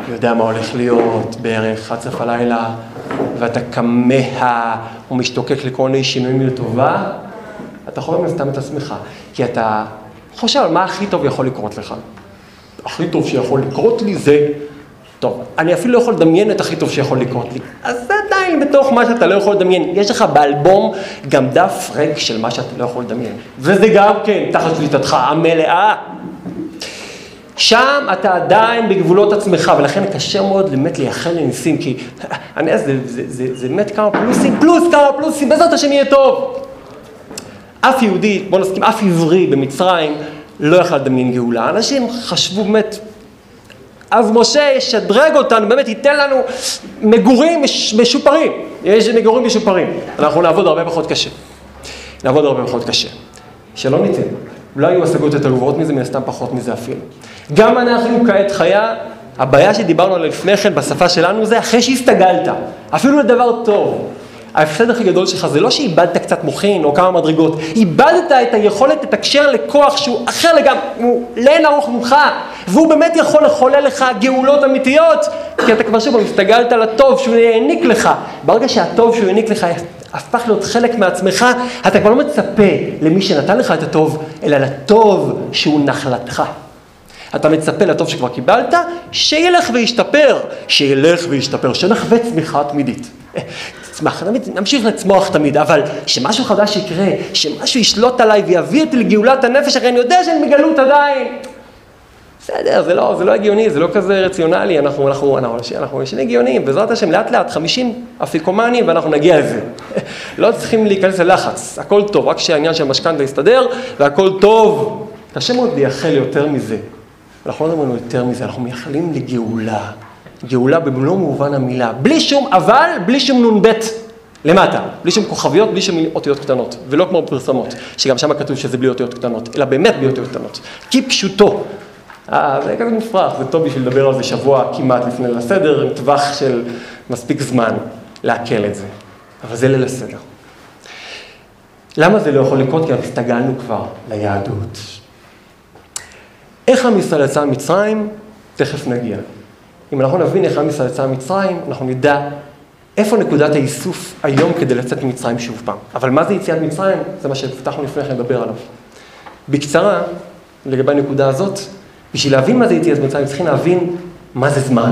יודע מה הולך להיות בערך עד סוף הלילה, ואתה כמה ומשתוקק לכל מיני שינויים לטובה, אתה חווה מן את עצמך, כי אתה חושב על מה הכי טוב יכול לקרות לך. הכי טוב שיכול לקרות לי זה, טוב, אני אפילו לא יכול לדמיין את הכי טוב שיכול לקרות לי, אז זה עדיין בתוך מה שאתה לא יכול לדמיין. יש לך באלבום גם דף ריק של מה שאתה לא יכול לדמיין. וזה גם כן תחת שליטתך המלאה. שם אתה עדיין בגבולות עצמך, ולכן קשה מאוד באמת לייחל לניסים, כי אני זה, זה, זה באמת כמה פלוסים, פלוס כמה פלוסים, בעזרת השם יהיה טוב. אף יהודי, בוא נסכים, אף עברי במצרים לא יכל לדמיין גאולה. אנשים חשבו באמת, אז משה ישדרג אותנו, באמת ייתן לנו מגורים מש- משופרים. יש מגורים משופרים. אנחנו נעבוד הרבה פחות קשה. נעבוד הרבה פחות קשה. שלא ניתן. לא היו השגות יותר גבוהות מזה, מן הסתם פחות מזה אפילו. גם אנחנו כעת חיה, הבעיה שדיברנו עליה לפני כן בשפה שלנו זה אחרי שהסתגלת, אפילו לדבר טוב. ההפסד הכי גדול שלך זה לא שאיבדת קצת מוחין או כמה מדרגות, איבדת את היכולת לתקשר לכוח שהוא אחר לגמרי, הוא לאין ארוך ממך, והוא באמת יכול לחולל לך גאולות אמיתיות, כי אתה כבר שוב הסתגלת לטוב שהוא העניק לך. ברגע שהטוב שהוא העניק לך הפך להיות חלק מעצמך, אתה כבר לא מצפה למי שנתן לך את הטוב, אלא לטוב שהוא נחלתך. אתה מצפה לטוב שכבר קיבלת, שילך וישתפר, שילך וישתפר, שנחווה צמיחה תמידית. צמח, תמיד, נמשיך לצמוח תמיד, אבל שמשהו חדש יקרה, שמשהו ישלוט עליי ויביא אותי לגאולת הנפש, הרי אני יודע שאני בגלות עדיין. בסדר, זה לא, זה לא הגיוני, זה לא כזה רציונלי, אנחנו, אנחנו, אנחנו, אנחנו אנשים הגיוניים, בעזרת השם, לאט לאט, 50 אפיקומנים ואנחנו נגיע לזה. לא צריכים להיכנס ללחץ, הכל טוב, רק שהעניין של המשכנתה יסתדר והכל טוב. קשה מאוד לייחל יותר מזה. אנחנו לא מדברים יותר מזה, אנחנו מייחלים לגאולה. גאולה במלוא מובן המילה, בלי שום אבל, בלי שום נ"ב למטה, בלי שום כוכביות, בלי שום אותיות קטנות, ולא כמו בפרסמות, שגם שם כתוב שזה בלי אותיות קטנות, אלא באמת בלי אותיות קטנות, כפשוטו. אה, זה כזה מופרך, זה טוב בשביל לדבר על זה שבוע כמעט לפני ליל הסדר, עם טווח של מספיק זמן לעכל את זה, אבל זה ליל הסדר. למה זה לא יכול לקרות? כי הסתגלנו כבר ליהדות. איך עם ישראל יצא ממצרים? תכף נגיע. אם אנחנו נבין איך עם ישראל יצא ממצרים, אנחנו נדע איפה נקודת האיסוף היום כדי לצאת ממצרים שוב פעם. אבל מה זה יציאת מצרים? זה מה שהבטחנו לפני כן לדבר עליו. בקצרה, לגבי הנקודה הזאת, בשביל להבין מה זה יציאת מצרים, צריכים להבין מה זה זמן.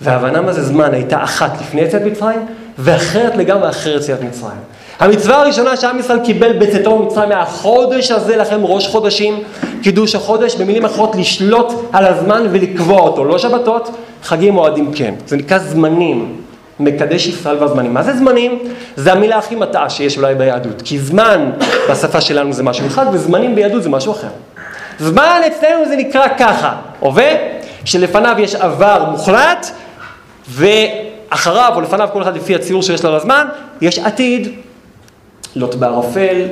וההבנה מה זה זמן הייתה אחת לפני יציאת מצרים, ואחרת לגמרי אחרי יציאת מצרים. המצווה הראשונה שעם ישראל קיבל בצאתו ממצרים מהחודש הזה לכם ראש חודשים, קידוש החודש, במילים אחרות לשלוט על הזמן ולקבוע אותו, לא שבתות, חגים מועדים כן. זה נקרא זמנים, מקדש ישראל והזמנים. מה זה זמנים? זה המילה הכי מטעה שיש אולי ביהדות, כי זמן בשפה שלנו זה משהו אחד, וזמנים ביהדות זה משהו אחר. זמן אצלנו זה נקרא ככה, הווה, שלפניו יש עבר מוחלט, ואחריו או לפניו, כל אחד לפי הציור שיש לו לזמן, יש עתיד, לוט בערפל,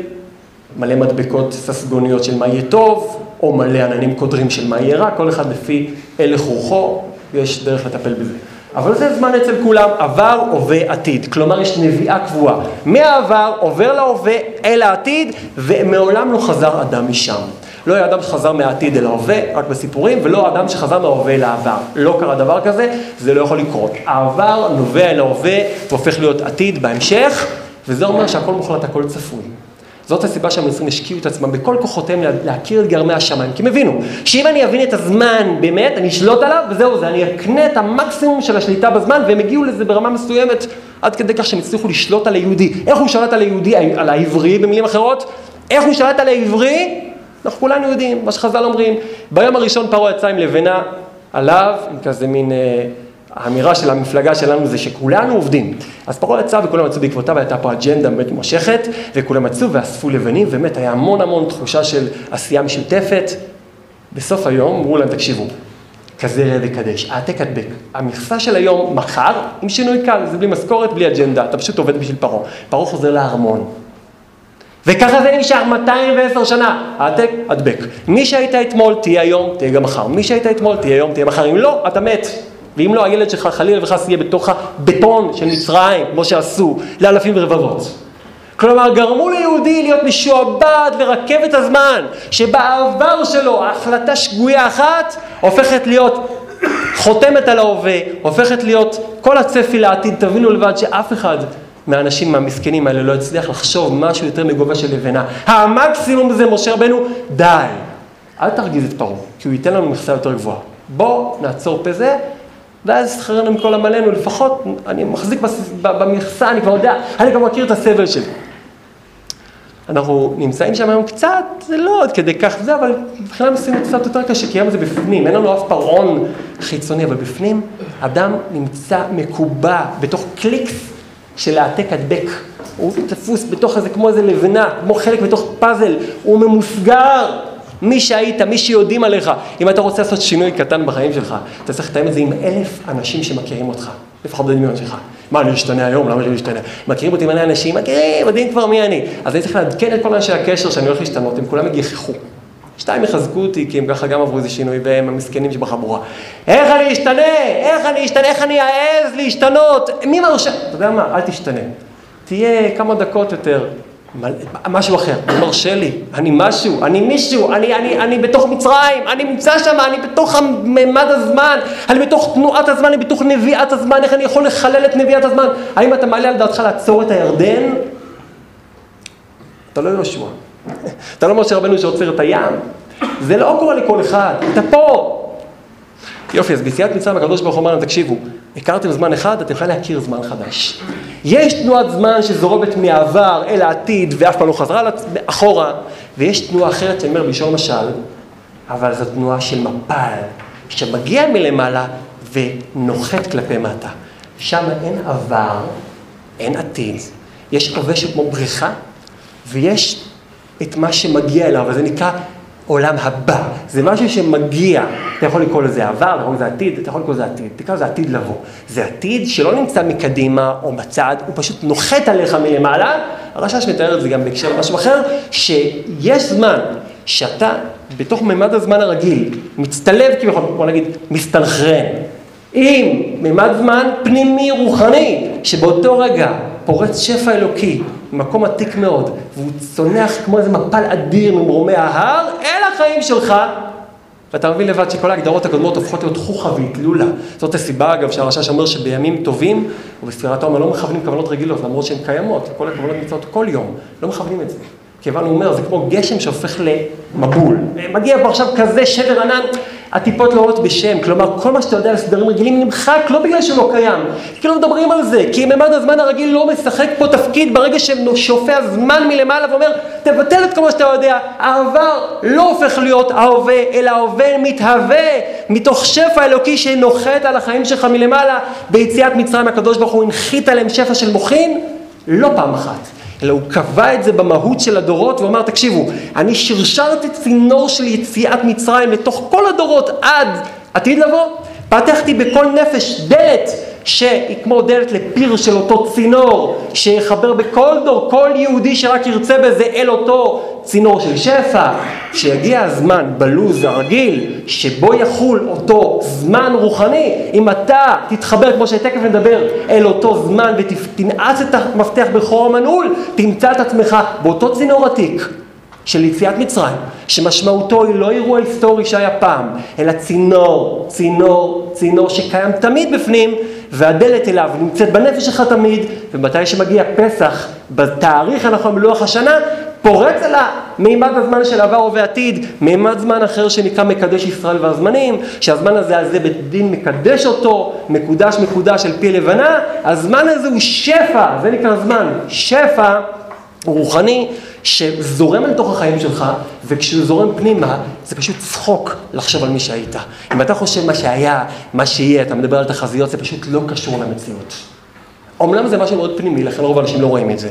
מלא מדבקות ססגוניות של מה יהיה טוב, או מלא עננים קודרים של מה יהיה רע, כל אחד לפי הלך רוחו, יש דרך לטפל בזה. אבל זה זמן אצל כולם, עבר, הווה, עתיד. כלומר, יש נביאה קבועה. מהעבר עובר להווה אל העתיד, ומעולם לא חזר אדם משם. לא היה אדם שחזר מהעתיד אל ההווה, רק בסיפורים, ולא אדם שחזר מההווה אל העבר. לא קרה דבר כזה, זה לא יכול לקרות. העבר נובע אל ההווה והופך להיות עתיד בהמשך, וזה אומר שהכל מוחלט, הכל צפוי. זאת הסיבה שהמצרים השקיעו את עצמם בכל כוחותיהם להכיר את גרמי השמיים, כי הם הבינו שאם אני אבין את הזמן באמת, אני אשלוט עליו, וזהו זה, אני אקנה את המקסימום של השליטה בזמן, והם הגיעו לזה ברמה מסוימת, עד כדי כך שהם הצליחו לשלוט על היהודי. איך הוא שלט על היהודי, על העברי במילים אחרות? איך הוא שלט על העברי? אנחנו כולנו יודעים, מה שחז"ל אומרים. ביום הראשון פרעה יצא עם לבנה עליו, עם כזה מין... אה, האמירה של המפלגה שלנו זה שכולנו עובדים. אז פרעה יצא וכולם יצאו בעקבותיו, הייתה פה אג'נדה באמת מושכת, וכולם יצאו ואספו לבנים, ובאמת היה המון המון תחושה של עשייה משותפת. בסוף היום אמרו להם, תקשיבו, כזה ראה וקדש, העתק הדבק. המכסה של היום, מחר, עם שינוי קל, זה בלי משכורת, בלי אג'נדה, אתה פשוט עובד בשביל פרעה. פרעה חוזר לארמון. וככה זה נשאר 210 שנה, העתק, הדבק. מי שהיית אתמול, תהיה היום, תהיה גם מחר. מי שהיית אתמול, תהיה היום, תהיה מחר. אם לא, אתה מת. ואם לא, הילד שלך חלילה וחס יהיה בתוך הבטון של מצרים, כמו שעשו לאלפים ורבבות. כלומר, גרמו ליהודי להיות משועבד לרכבת הזמן, שבעבר שלו החלטה שגויה אחת הופכת להיות חותמת על ההווה, הופכת להיות כל הצפי לעתיד. תבינו לבד שאף אחד מהאנשים המסכנים האלה לא הצליח לחשוב משהו יותר מגובה של לבנה. המקסימום זה משה רבנו, די. אל תרגיז את פרעה, כי הוא ייתן לנו מכסה יותר גבוהה. בוא נעצור פה זה, ואז שכרנו מכל עמלנו, לפחות אני מחזיק במכסה, אני כבר יודע, אני כבר מכיר את הסבל שלי. אנחנו נמצאים שם היום קצת, זה לא עד כדי כך זה, אבל מבחינה מסוימת קצת יותר קשה, כי היום זה בפנים, אין לנו אף פרעון חיצוני, אבל בפנים אדם נמצא מקובע בתוך קליקס של העתק הדבק. הוא תפוס בתוך איזה, כמו איזה לבנה, כמו חלק בתוך פאזל, הוא ממוסגר. מי שהיית, מי שיודעים עליך. אם אתה רוצה לעשות שינוי קטן בחיים שלך, אתה צריך לתאם את זה עם אלף אנשים שמכירים אותך, לפחות בדמיון שלך. מה, אני אשתנה היום? למה שאני אשתנה? מכירים אותי מלא אנשים, מכירים, יודעים כבר מי אני. אז אני צריך לעדכן את כל אנשי הקשר שאני הולך להשתנות, הם כולם יגיחכו. שתיים יחזקו אותי, כי הם ככה גם עברו איזה שינוי, והם המסכנים שבחבורה. איך אני אשתנה? איך אני אשתנה? איך אני אעז להשתנות? מי מרשה? אתה יודע מה? אל תשתנה. תהיה כמה דקות יותר. משהו אחר, הוא מרשה לי, אני משהו, אני מישהו, אני, אני, אני בתוך מצרים, אני נמצא שם, אני בתוך ממד הזמן, אני בתוך תנועת הזמן, אני בתוך נביאת הזמן, איך אני יכול לחלל את נביאת הזמן? האם אתה מעלה על דעתך לעצור את הירדן? אתה לא יהושע. אתה לא משה רבנו שעוצר את הים. זה לא קורה לכל אחד, אתה פה. יופי, אז ביציאת מצרים הקדוש ברוך הוא אמר לנו, תקשיבו, הכרתם זמן אחד, אתם יכולים להכיר זמן חדש. יש תנועת זמן שזורמת מהעבר אל העתיד ואף פעם לא חזרה אחורה, ויש תנועה אחרת שאני אומר בלשון משל, אבל זו תנועה של מפל, שמגיע מלמעלה ונוחת כלפי מטה. שם אין עבר, אין עתיד, יש הווה שכמו בריכה, ויש את מה שמגיע אליו, וזה נקרא עולם הבא. זה משהו שמגיע, אתה יכול לקרוא לזה עבר, אתה יכול לקרוא לזה עתיד, אתה יכול לקרוא לזה עתיד, תקרא לזה עתיד לבוא. זה עתיד שלא נמצא מקדימה או בצד, הוא פשוט נוחת עליך מלמעלה. הרשש מתאר את זה גם בהקשר למשהו אחר, שיש זמן שאתה בתוך ממד הזמן הרגיל, מצטלב כביכול, בוא נגיד, מסתנכרן. עם ממד זמן פנימי רוחני, שבאותו רגע פורץ שפע אלוקי, ממקום עתיק מאוד, והוא צונח כמו איזה מפל אדיר ממרומי ההר אל החיים שלך, ואתה מבין לבד שכל ההגדרות הקודמות הופכות להיות חוכא ואטלולא. זאת הסיבה, אגב, שהרשש אומר שבימים טובים, ובספירת העומר לא מכוונים כוונות רגילות, למרות שהן קיימות, כל הכוונות נמצאות כל יום, לא מכוונים את זה. כיוון הוא אומר, זה כמו גשם שהופך למבול. מגיע פה עכשיו כזה שבר ענן, הטיפות לא עולות בשם. כלומר, כל מה שאתה יודע על סדרים רגילים נמחק, לא בגלל שהוא לא קיים. כי לא מדברים על זה, כי ממד הזמן הרגיל לא משחק פה תפקיד ברגע ששופע זמן מלמעלה ואומר, תבטל את כל מה שאתה יודע. העבר לא הופך להיות ההווה, אלא ההווה מתהווה מתוך שפע אלוקי שנוחת על החיים שלך מלמעלה. ביציאת מצרים הקדוש ברוך הוא הנחית עליהם שפע של מוחין, לא פעם אחת. אלא הוא קבע את זה במהות של הדורות, והוא אמר, תקשיבו, אני שרשרתי צינור של יציאת מצרים לתוך כל הדורות עד עתיד לבוא, פתחתי בכל נפש דלת שהיא כמו דלת לפיר של אותו צינור, שיחבר בכל דור, כל יהודי שרק ירצה בזה אל אותו צינור של שפע, שיגיע הזמן בלוז הרגיל, שבו יחול אותו זמן רוחני, אם אתה תתחבר, כמו שתכף נדבר, אל אותו זמן ותנעץ את המפתח בחור המנעול, תמצא את עצמך באותו צינור עתיק. של יציאת מצרים, שמשמעותו היא לא אירוע היסטורי שהיה פעם, אלא צינור, צינור, צינור שקיים תמיד בפנים, והדלת אליו נמצאת בנפש שלך תמיד, ומתי שמגיע פסח, בתאריך הנכון בלוח השנה, פורץ על מימד הזמן של עבר ובעתיד, מימד זמן אחר שנקרא מקדש ישראל והזמנים, שהזמן הזה, הזה בית דין מקדש אותו, מקודש מקודש על פי לבנה, הזמן הזה הוא שפע, זה נקרא זמן, שפע רוחני שזורם לתוך החיים שלך, וכשהוא זורם פנימה, זה פשוט צחוק לחשוב על מי שהיית. אם אתה חושב מה שהיה, מה שיהיה, אתה מדבר על תחזיות, זה פשוט לא קשור למציאות. אומנם זה משהו מאוד פנימי, לכן רוב האנשים לא רואים את זה.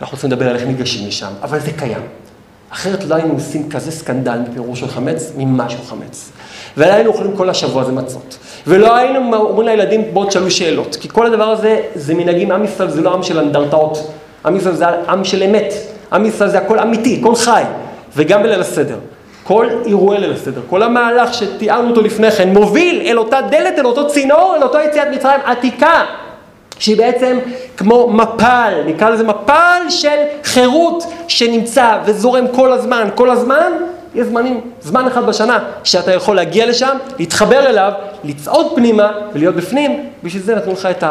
אנחנו רוצים לדבר על איך ניגשים משם, אבל זה קיים. אחרת לא היינו עושים כזה סקנדל מפירוש של חמץ, ממשהו חמץ. ולא היינו אוכלים כל השבוע זה מצות. ולא היינו אומרים לילדים, בואו תשאלו שאלות. כי כל הדבר הזה, זה מנהגים, עם ישראל זה לא עם של אנדרטאות. עם ישראל זה עם של אמת. עם ישראל זה הכל אמיתי, כל חי. וגם בליל הסדר. כל אירועי ליל הסדר, כל המהלך שתיארנו אותו לפני כן, מוביל אל אותה דלת, אל אותו צינור, אל אותו יציאת מצרים עתיקה. שהיא בעצם כמו מפל, נקרא לזה מפל של חירות שנמצא וזורם כל הזמן. כל הזמן יש זמנים, זמן אחד בשנה שאתה יכול להגיע לשם, להתחבר אליו, לצעוד פנימה ולהיות בפנים, בשביל זה נתנו לך את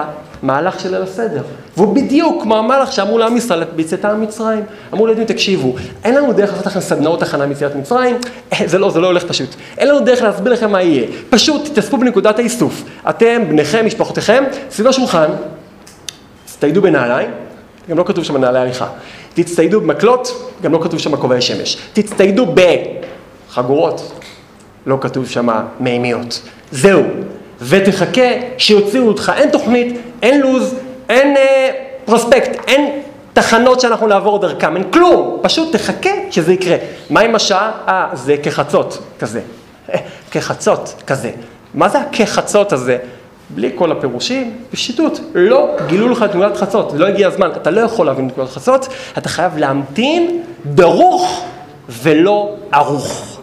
המהלך של ליל הסדר. והוא בדיוק כמו המהלך שאמרו לעם ישראל ביציאתם ממצרים. אמרו לילדים, תקשיבו, אין לנו דרך לעשות לכם סדנאות הכנה מיציאת מצרים, אה, זה לא, זה לא הולך פשוט. אין לנו דרך להסביר לכם מה יהיה. פשוט תתאספו בנקודת האיסוף. אתם, בניכם, משפחותיכם, סביב השולחן, תצטיידו בנעליים, גם לא כתוב שם נעלי הליכה. תצטיידו במקלות, גם לא כתוב שם כובעי שמש. תצטיידו בחגורות, לא כתוב שם מימיות. זהו. ותחכה שיוציאו אותך, אין תוכנית, אין לו"ז, אין אה, פרוספקט, אין תחנות שאנחנו נעבור דרכם, אין כלום, פשוט תחכה שזה יקרה. מה עם השעה? אה, זה כחצות כזה. כחצות כזה. מה זה הכחצות הזה? בלי כל הפירושים, פשיטות, לא גילו לך את נקודת חצות, לא הגיע הזמן, אתה לא יכול להבין את נקודת חצות, אתה חייב להמתין דרוך ולא ערוך.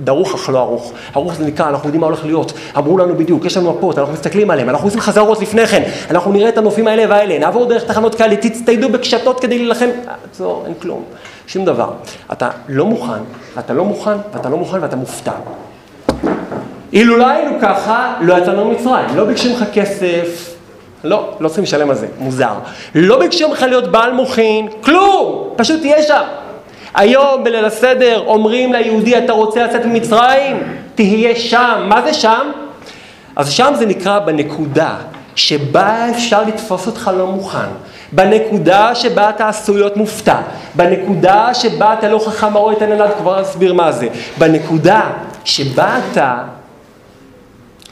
דרוך אך לא ערוך. ערוך זה נקרא, אנחנו יודעים מה הולך להיות. אמרו לנו בדיוק, יש לנו מפות, אנחנו מסתכלים עליהם, אנחנו עושים חזרות לפני כן, אנחנו נראה את הנופים האלה והאלה, נעבור דרך תחנות כאלה, תצטיידו בקשתות כדי להילחם. עצור, אין כלום, שום דבר. אתה לא מוכן, אתה לא מוכן, ואתה לא מוכן ואתה מופתע. אילו לא היינו ככה, לא יצאנו ממצרים. לא ביקשו ממך כסף, לא, לא צריכים לשלם על זה, מוזר. לא ביקשו ממך להיות בעל מוחין, כלום, פשוט תהיה שם. היום בליל הסדר אומרים ליהודי, אתה רוצה לצאת ממצרים? תהיה שם. מה זה שם? אז שם זה נקרא בנקודה שבה אפשר לתפוס אותך לא מוכן. בנקודה שבה אתה עשוי להיות מופתע, בנקודה שבה אתה לא חכם הרואה את הנלד, כבר אסביר מה זה, בנקודה שבה אתה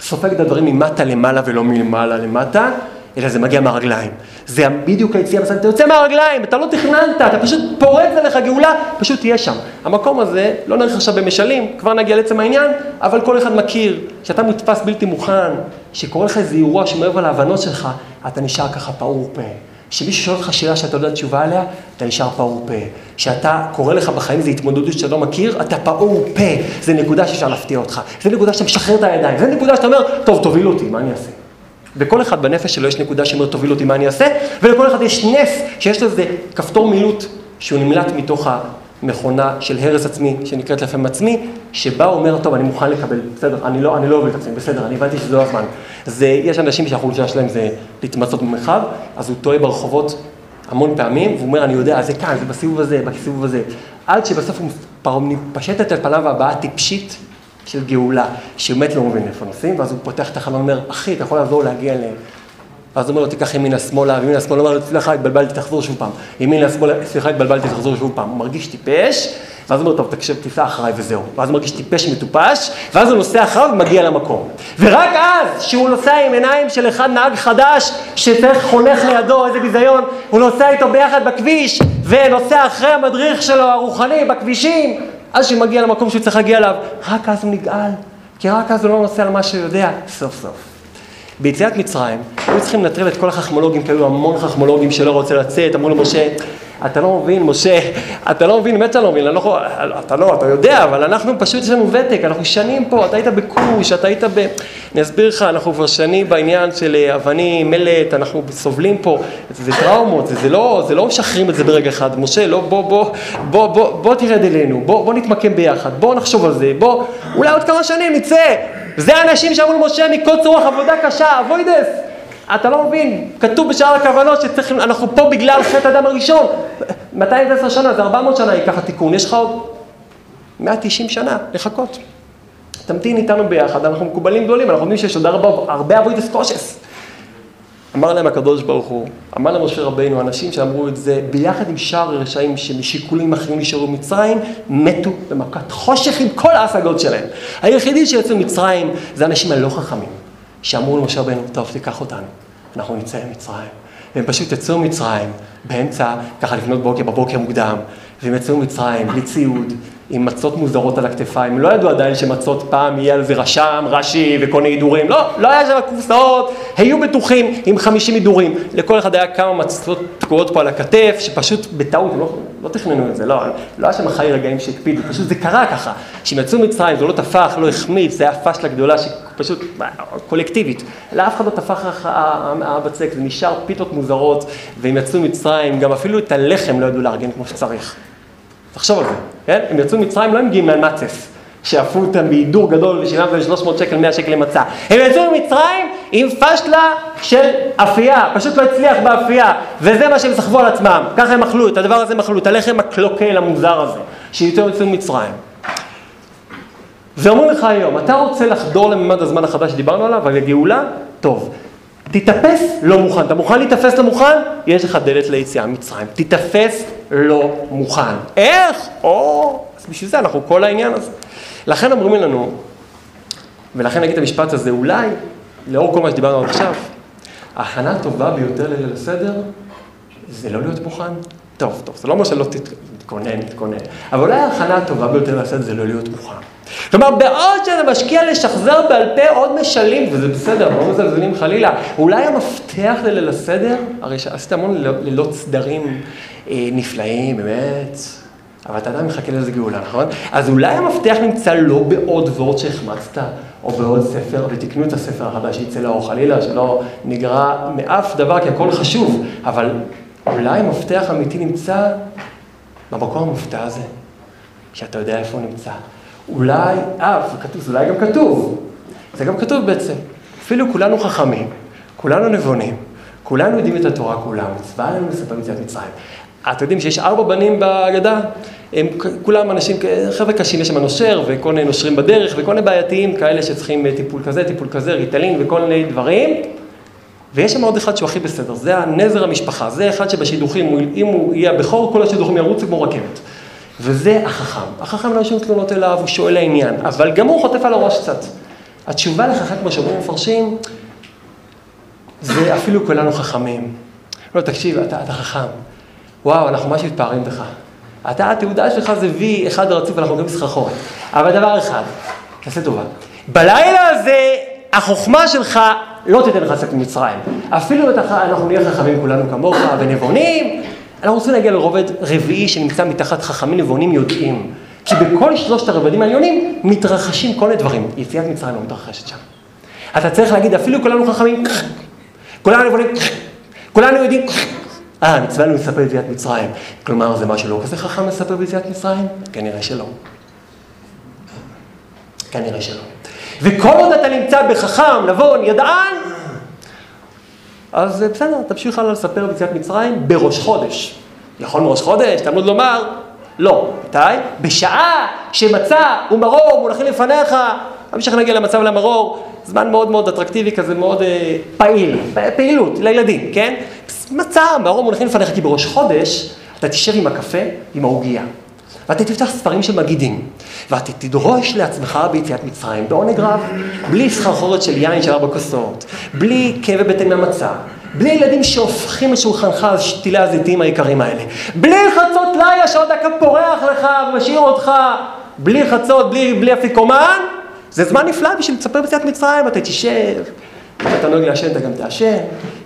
סופג את הדברים ממטה למעלה ולא מלמעלה למטה, אלא זה מגיע מהרגליים. זה בדיוק היציאה בסדר, אתה יוצא מהרגליים, אתה לא תכננת, אתה פשוט פורץ עליך גאולה, פשוט תהיה שם. המקום הזה, לא נלך עכשיו במשלים, כבר נגיע לעצם העניין, אבל כל אחד מכיר, שאתה מודפס בלתי מוכן, שקורה לך איזה אירוע שמעבר להבנות שלך, אתה נשאר ככה פעור פה. שמישהו שואל אותך שאלה שאתה לא יודע תשובה עליה, אתה נשאר פעור פה. שאתה קורא לך בחיים איזו התמודדות שאתה לא מכיר, אתה פעור פה. זה נקודה שאפשר להפתיע אותך. זה נקודה שאתה משחרר את הידיים. זה נקודה שאתה אומר, טוב, תוביל אותי, מה אני אעשה? בכל אחד בנפש שלו יש נקודה שאומרת, תוביל אותי, מה אני אעשה? ולכל אחד יש נס שיש לו איזה כפתור מילוט שהוא נמלט מתוך המכונה של הרס עצמי, שנקראת לפעמים עצמי, שבה הוא אומר, טוב, אני מוכן לקבל, בסדר, אני לא, אני לא אוהב את עצמי, בסדר, אני הבנתי שזה לא הזמן. זה, יש אנשים שהחולשה שלהם זה להתמצות במרחב, אז הוא טועה ברחובות המון פעמים, והוא אומר, אני יודע, זה כאן, זה בסיבוב הזה, בסיבוב הזה. עד שבסוף הוא מתפשטת על פניו הבעה טיפשית של גאולה, שהוא באמת לא מבין איפה נוסעים, ואז הוא פותח את החלון ואומר, אחי, אתה יכול לעזור להגיע ל... ואז הוא אומר לו, תיקח ימינה שמאלה, וימינה שמאלה, הוא אומר לו, סליחה, התבלבלתי, תחזור שוב פעם. ימינה שמאלה, סליחה, התבלבלתי, תחזור שוב פעם. הוא מרגיש טיפש, ואז הוא אומר, טוב, תקשיב, תיסע אחריי וזהו. ואז הוא מרגיש טיפש מטופש, ואז הוא נוסע אחריו ומגיע למקום. ורק אז, שהוא נוסע עם עיניים של אחד נהג חדש, שצריך חונך לידו, איזה ביזיון, הוא נוסע איתו ביחד בכביש, ונוסע אחרי המדריך שלו, הרוחני, בכבישים, אז כשהוא מגיע למקום שהוא צריך להגיע אליו, רק אז הוא נגאל, כי רק אז הוא לא נוסע על מה שהוא יודע, סוף סוף. ביציאת מצרים, היו צריכים לנטרל את כל החכמולוגים, כי היו המון חכמולוגים שלא רוצה לצאת, אמרו למשה, אתה לא מבין, משה, אתה לא מבין, באמת אתה לא מבין, לא יכול, אתה לא, אתה יודע, אבל אנחנו פשוט, יש לנו ותק, אנחנו שנים פה, אתה היית בכוש, אתה היית ב... אני אסביר לך, אנחנו כבר שנים בעניין של אה, אבנים, מלט, אנחנו סובלים פה, זה, זה טראומות, זה, זה לא, זה לא משחררים את זה ברגע אחד, משה, לא, בוא, בוא, בוא, בוא, בוא תרד אלינו, בוא, בוא נתמקם ביחד, בוא נחשוב על זה, בוא, אולי עוד כמה שנים נצא, זה האנשים שאמרו למשה מקוצר רוח עבודה קשה, אבוידס. אתה לא מבין, כתוב בשאר הכוונות שצריכים, אנחנו פה בגלל חטא אדם הראשון. 210 שנה, זה 400 שנה ייקח התיקון, יש לך עוד 190 שנה לחכות. תמתין איתנו ביחד, אנחנו מקובלים גדולים, אנחנו יודעים שיש עוד הרבה אבוידס קושס. אמר להם הקדוש ברוך הוא, אמר למשה רבינו, אנשים שאמרו את זה, ביחד עם שאר הרשעים שמשיקולים אחרים נשארו במצרים, מתו במכת חושך עם כל ההשגות שלהם. היחידים שיצאו ממצרים זה האנשים הלא חכמים. שאמרו למשה רבנו, טוב, תיקח אותנו, אנחנו נצא ממצרים. והם פשוט יצאו ממצרים, באמצע, ככה לפנות בוקר, בבוקר מוקדם, והם יצאו ממצרים בלי ציוד, עם מצות מוזרות על הכתפיים. לא ידעו עדיין שמצות פעם יהיה על זה רשם, רש"י וכל מיני הידורים. לא, לא היה שם קופסאות, היו בטוחים עם 50 הידורים. לכל אחד היה כמה מצות תקועות פה על הכתף, שפשוט בטעות, לא, לא תכננו את זה, לא, לא היה שם חיי רגעים שהקפידו, פשוט זה קרה ככה. כשהם יצאו ממצרים, זה לא טפח, לא החמיץ, זה היה פשלה גדולה שפשוט קולקטיבית. לאף אחד לא טפח הבצק, זה נשאר פיתות מוזרות, והם יצאו ממצרים, גם אפילו את הלחם לא ידעו לארגן כמו שצריך. תחשוב על זה, כן? הם יצאו ממצרים, לא הם מגיעים מהמצס, שאפו אותם בהידור גדול ושילמתם 300 שקל, 100 שקל למצה. הם יצאו ממצרים עם פשלה של אפייה, פשוט לא הצליח באפייה, וזה מה שהם סחבו על עצמם. ככה הם אכלו, את הדבר הזה הם אכלו, את הלחם הקלוקל המוזר הזה, שיותר יצאו ממצרים. ואומרים לך היום, אתה רוצה לחדור לממד הזמן החדש שדיברנו עליו, על הגאולה? טוב. תיתפס לא מוכן. אתה מוכן להיתפס לא מוכן? יש לך דלת ליציאה ממצרים. תיתפס לא מוכן. איך? או, אז בשביל זה אנחנו כל העניין הזה. לכן אומרים לנו, ולכן נגיד את המשפט הזה, אולי, לאור כל מה שדיברנו עכשיו, ההכנה הטובה ביותר לליל הסדר, זה לא להיות מוכן. טוב, טוב, זה לא אומר שלא תתכונן, תתכונן, אבל אולי ההכנה הטובה ביותר הסדר זה לא להיות מוכן. כלומר, בעוד שאתה משקיע לשחזר בעל פה עוד משלים, וזה בסדר, לא מזלזלים חלילה, אולי המפתח לליל הסדר, הרי עשית המון לילות סדרים אה, נפלאים, באמת, אבל אתה עדיין מחכה לזה גאולה, נכון? אז אולי המפתח נמצא לא בעוד וורד שהחמצת, או בעוד ספר, ותקנו את הספר החדש שיצא לאור חלילה, שלא נגרע מאף דבר, כי הכל חשוב, אבל אולי המפתח האמיתי נמצא במקום המופתע הזה, שאתה יודע איפה הוא נמצא. אולי, אה, כתוב, אולי גם כתוב, זה גם כתוב בעצם. אפילו כולנו חכמים, כולנו נבונים, כולנו יודעים את התורה כולה, מצווה עלינו לספר מציאת מצרים. אתם יודעים שיש ארבע בנים בהגדה, הם כולם אנשים, חבר'ה קשים, יש שם נושר וכל מיני נושרים בדרך וכל מיני בעייתיים, כאלה שצריכים טיפול כזה, טיפול כזה, ריטלין וכל מיני דברים. ויש שם עוד אחד שהוא הכי בסדר, זה הנזר המשפחה, זה אחד שבשידוכים, אם הוא יהיה הבכור, כל השידוכים ירוצו כמו רכבת. וזה החכם. החכם לא יש שום תלונות אליו, הוא שואל לעניין, אבל גם הוא חוטף על הראש קצת. התשובה לחכם, כמו שאומרים מפרשים, זה אפילו כולנו חכמים. לא, תקשיב, אתה, אתה חכם. וואו, אנחנו ממש מתפארים בך. אתה, התעודה שלך זה וי אחד רציף, אנחנו גם סחרחורת. אבל דבר אחד, תעשה טובה. בלילה הזה, החוכמה שלך לא תיתן לך לצאת ממצרים. אפילו אם אנחנו נהיה חכמים כולנו כמוך ונבונים, אנחנו רוצים להגיע לרובד רביעי שנמצא מתחת חכמים נבונים יודעים. כי בכל שלושת הרבדים העליונים מתרחשים כל מיני דברים. יציאת מצרים לא מתרחשת שם. אתה צריך להגיד, אפילו כולנו חכמים, כולנו נבונים, כולנו יודעים, אה, מצווה לנו לספר ביציאת מצרים. כלומר, זה משהו לא כזה חכם לספר ביציאת מצרים? כנראה שלא. כנראה שלא. וכל עוד אתה נמצא בחכם, נבון, ידען, אז בסדר, תמשיך הלאה לספר ביציאת מצרים בראש חודש. יכול מראש חודש, תלמוד לומר, לא. מתי? בשעה שמצה ומרור מונחים לפניך, המשך נגיע למצב למרור, זמן מאוד מאוד אטרקטיבי כזה, מאוד אה, פעיל, פעילות לילדים, כן? מצה, מרור מונחים לפניך, כי בראש חודש אתה תשב עם הקפה, עם העוגייה. ואתה תפתח ספרים של מגידים, ואתה תדרוש לעצמך ביציאת מצרים בעונג רב, בלי סחרחורת של יין של ארבע כוסות, בלי כאבי בטן מהמצה, בלי ילדים שהופכים את שולחנך על שתילי הזיתים היקרים האלה, בלי חצות לילה שעוד דקה פורח לך ומשאיר אותך, בלי חצות, בלי, בלי אפיקומן, זה זמן נפלא בשביל לספר ביציאת מצרים, אתה תשב, אתה נוהג לעשן, אתה גם תעשן,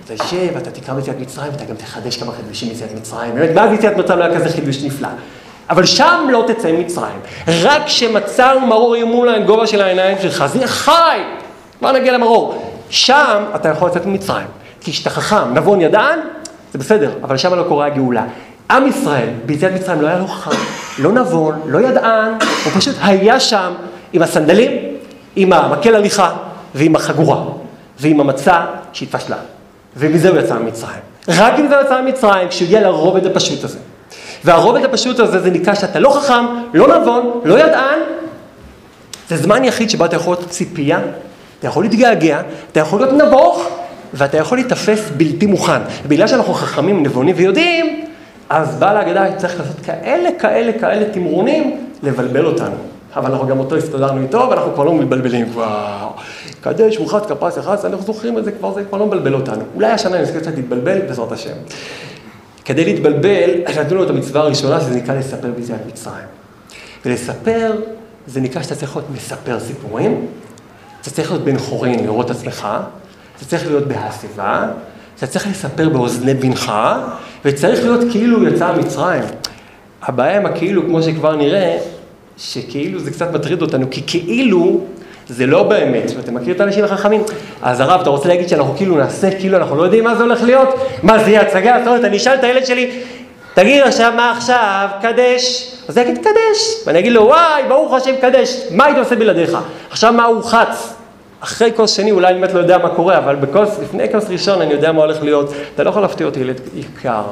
אתה תשב, אתה תקרא ביציאת מצרים, ואתה גם תחדש כמה חידושים ביציאת מצרים, באמת, מאז יציאת מצרים לא היה כזה חידוש נפלא. אבל שם לא תצא ממצרים. רק כשמצה ומרור יהיו מול הגובה של העיניים שלך, זה יהיה חי! בוא נגיע למרור. שם אתה יכול לצאת ממצרים. כי כשאתה חכם, נבון ידען, זה בסדר, אבל שם לא קורה הגאולה. עם ישראל, ביציאת מצרים לא היה לו חכם, לא נבון, לא ידען, הוא פשוט היה שם עם הסנדלים, עם המקל הליכה ועם החגורה, ועם המצה שהתפשלה. ומזה הוא יצא ממצרים. רק עם זה יצא ממצרים, כשהוא הגיע לרובד הפשוט הזה. והרובד הפשוט הזה זה נקרא שאתה לא חכם, לא נבון, לא ידען. זה זמן יחיד שבו אתה יכול להיות ציפייה, אתה יכול להתגעגע, אתה יכול להיות נבוך, ואתה יכול להיתפס בלתי מוכן. בגלל שאנחנו חכמים, נבונים ויודעים, אז בעל ההגדה צריך לעשות כאלה, כאלה, כאלה תמרונים, לבלבל אותנו. אבל אנחנו גם אותו הסתדרנו איתו, ואנחנו כבר לא מתבלבלים כבר. קדש, מורחץ, כפס, יחס, אנחנו זוכרים את זה כבר, זה כבר לא מבלבל אותנו. אולי השנה נזכה קצת להתבלבל, בעזרת השם. כדי להתבלבל, נתנו לו את המצווה הראשונה, שזה נקרא לספר ביציאת מצרים. ולספר, זה נקרא שאתה צריך להיות מספר סיפורים, אתה צריך להיות בן חורין, לראות את עצמך, אתה צריך להיות בהסבה, אתה צריך לספר באוזני בנך, וצריך להיות כאילו יצא מצרים. הבעיה עם הכאילו, כמו שכבר נראה, שכאילו זה קצת מטריד אותנו, כי כאילו זה לא באמת, ואתה מכיר את האנשים החכמים? אז הרב, אתה רוצה להגיד שאנחנו כאילו נעשה, כאילו אנחנו לא יודעים מה זה הולך להיות? מה זה יהיה הצגה? זאת אומרת, אני אשאל את הילד שלי, תגיד עכשיו, מה עכשיו? קדש, אז הוא יגיד קדש, ואני אגיד לו וואי, ברוך השם קדש, מה היית עושה בלעדיך? עכשיו מה הוא חץ? אחרי כוס שני אולי אני באמת לא יודע מה קורה, אבל בכוס, לפני כוס ראשון אני יודע מה הולך להיות. אתה לא יכול להפתיע אותי ילד יקר.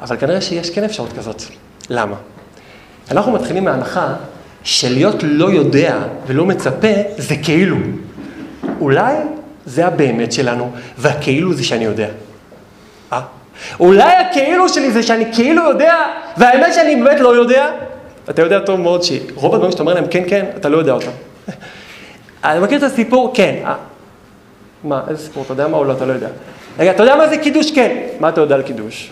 אבל כנראה שיש כן אפשרות כזאת. למה? אנחנו מתחילים מההנחה שלהיות לא יודע ולא מצפה זה כאילו. אולי זה הבאמת שלנו, והכאילו זה שאני יודע. אה? אולי הכאילו שלי זה שאני כאילו יודע, והאמת שאני באמת לא יודע. אתה יודע טוב מאוד שרוב הדברים שאתה אומר להם כן, כן, אתה לא יודע אותם. אני מכיר את הסיפור, כן. אה, מה, איזה סיפור? אתה יודע מה או לא? אתה לא יודע. רגע, אתה יודע מה זה קידוש? כן. מה אתה יודע על קידוש?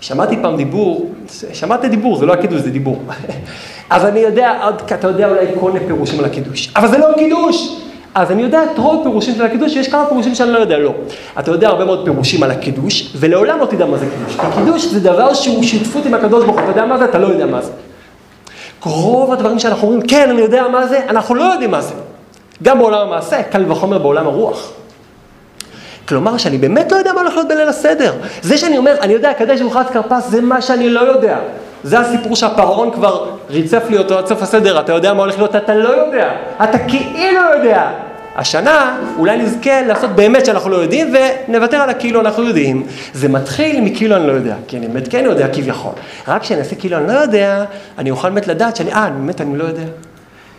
שמעתי פעם דיבור, שמעתי דיבור, זה לא הקידוש, זה דיבור. אז אני יודע, אתה יודע אולי כל מיני פירושים על הקידוש, אבל זה לא קידוש. אז אני יודע את רוב הפירושים של הקידוש, ויש כמה פירושים שאני לא יודע, לא. אתה יודע הרבה מאוד פירושים על הקידוש, ולעולם לא תדע מה זה קידוש. כי קידוש זה דבר שהוא שותפות עם הקדוש ברוך הוא, אתה יודע מה זה? אתה לא יודע מה זה. רוב הדברים שאנחנו אומרים, כן, אני יודע מה זה, אנחנו לא יודעים מה זה. גם בעולם המעשה, קל וחומר בעולם הרוח. כלומר, שאני באמת לא יודע מה הולך להיות בליל הסדר. זה שאני אומר, אני יודע, קדש ורחץ כרפס, זה מה שאני לא יודע. זה הסיפור שהפרעון כבר ריצף לי אותו עד סוף הסדר, אתה יודע מה הולך להיות, אתה לא יודע, אתה כאילו יודע. השנה אולי נזכה לעשות באמת שאנחנו לא יודעים ונוותר על הכאילו אנחנו יודעים. זה מתחיל מכאילו אני לא יודע, כי אני באמת כן יודע כביכול. רק כשאני אעשה כאילו אני לא יודע, אני אוכל באמת לדעת שאני, אה, באמת אני לא יודע.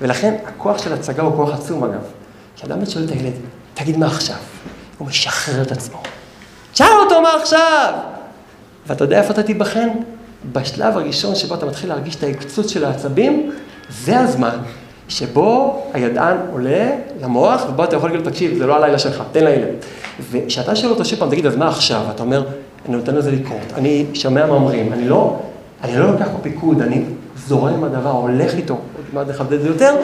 ולכן הכוח של הצגה הוא כוח עצום אגב. כשאדם באמת שואל את הילד, תגיד מה עכשיו? הוא משחרר את עצמו. תשאל אותו מה עכשיו! ואתה יודע איפה אתה תיבחן? בשלב הראשון שבו אתה מתחיל להרגיש את ההקצוץ של העצבים, זה הזמן שבו הידען עולה למוח, ובו אתה יכול להגיד לו, תקשיב, זה לא הלילה שלך, תן לילד. וכשאתה שואל אותו שוב פעם, תגיד, אז מה עכשיו? אתה אומר, אני נותן לזה לקרות, אני שומע מאמרים, אני לא, אני לא לוקח פה פיקוד, אני זורם עם הדבר, הולך איתו, עוד מעט נחדד את זה יותר,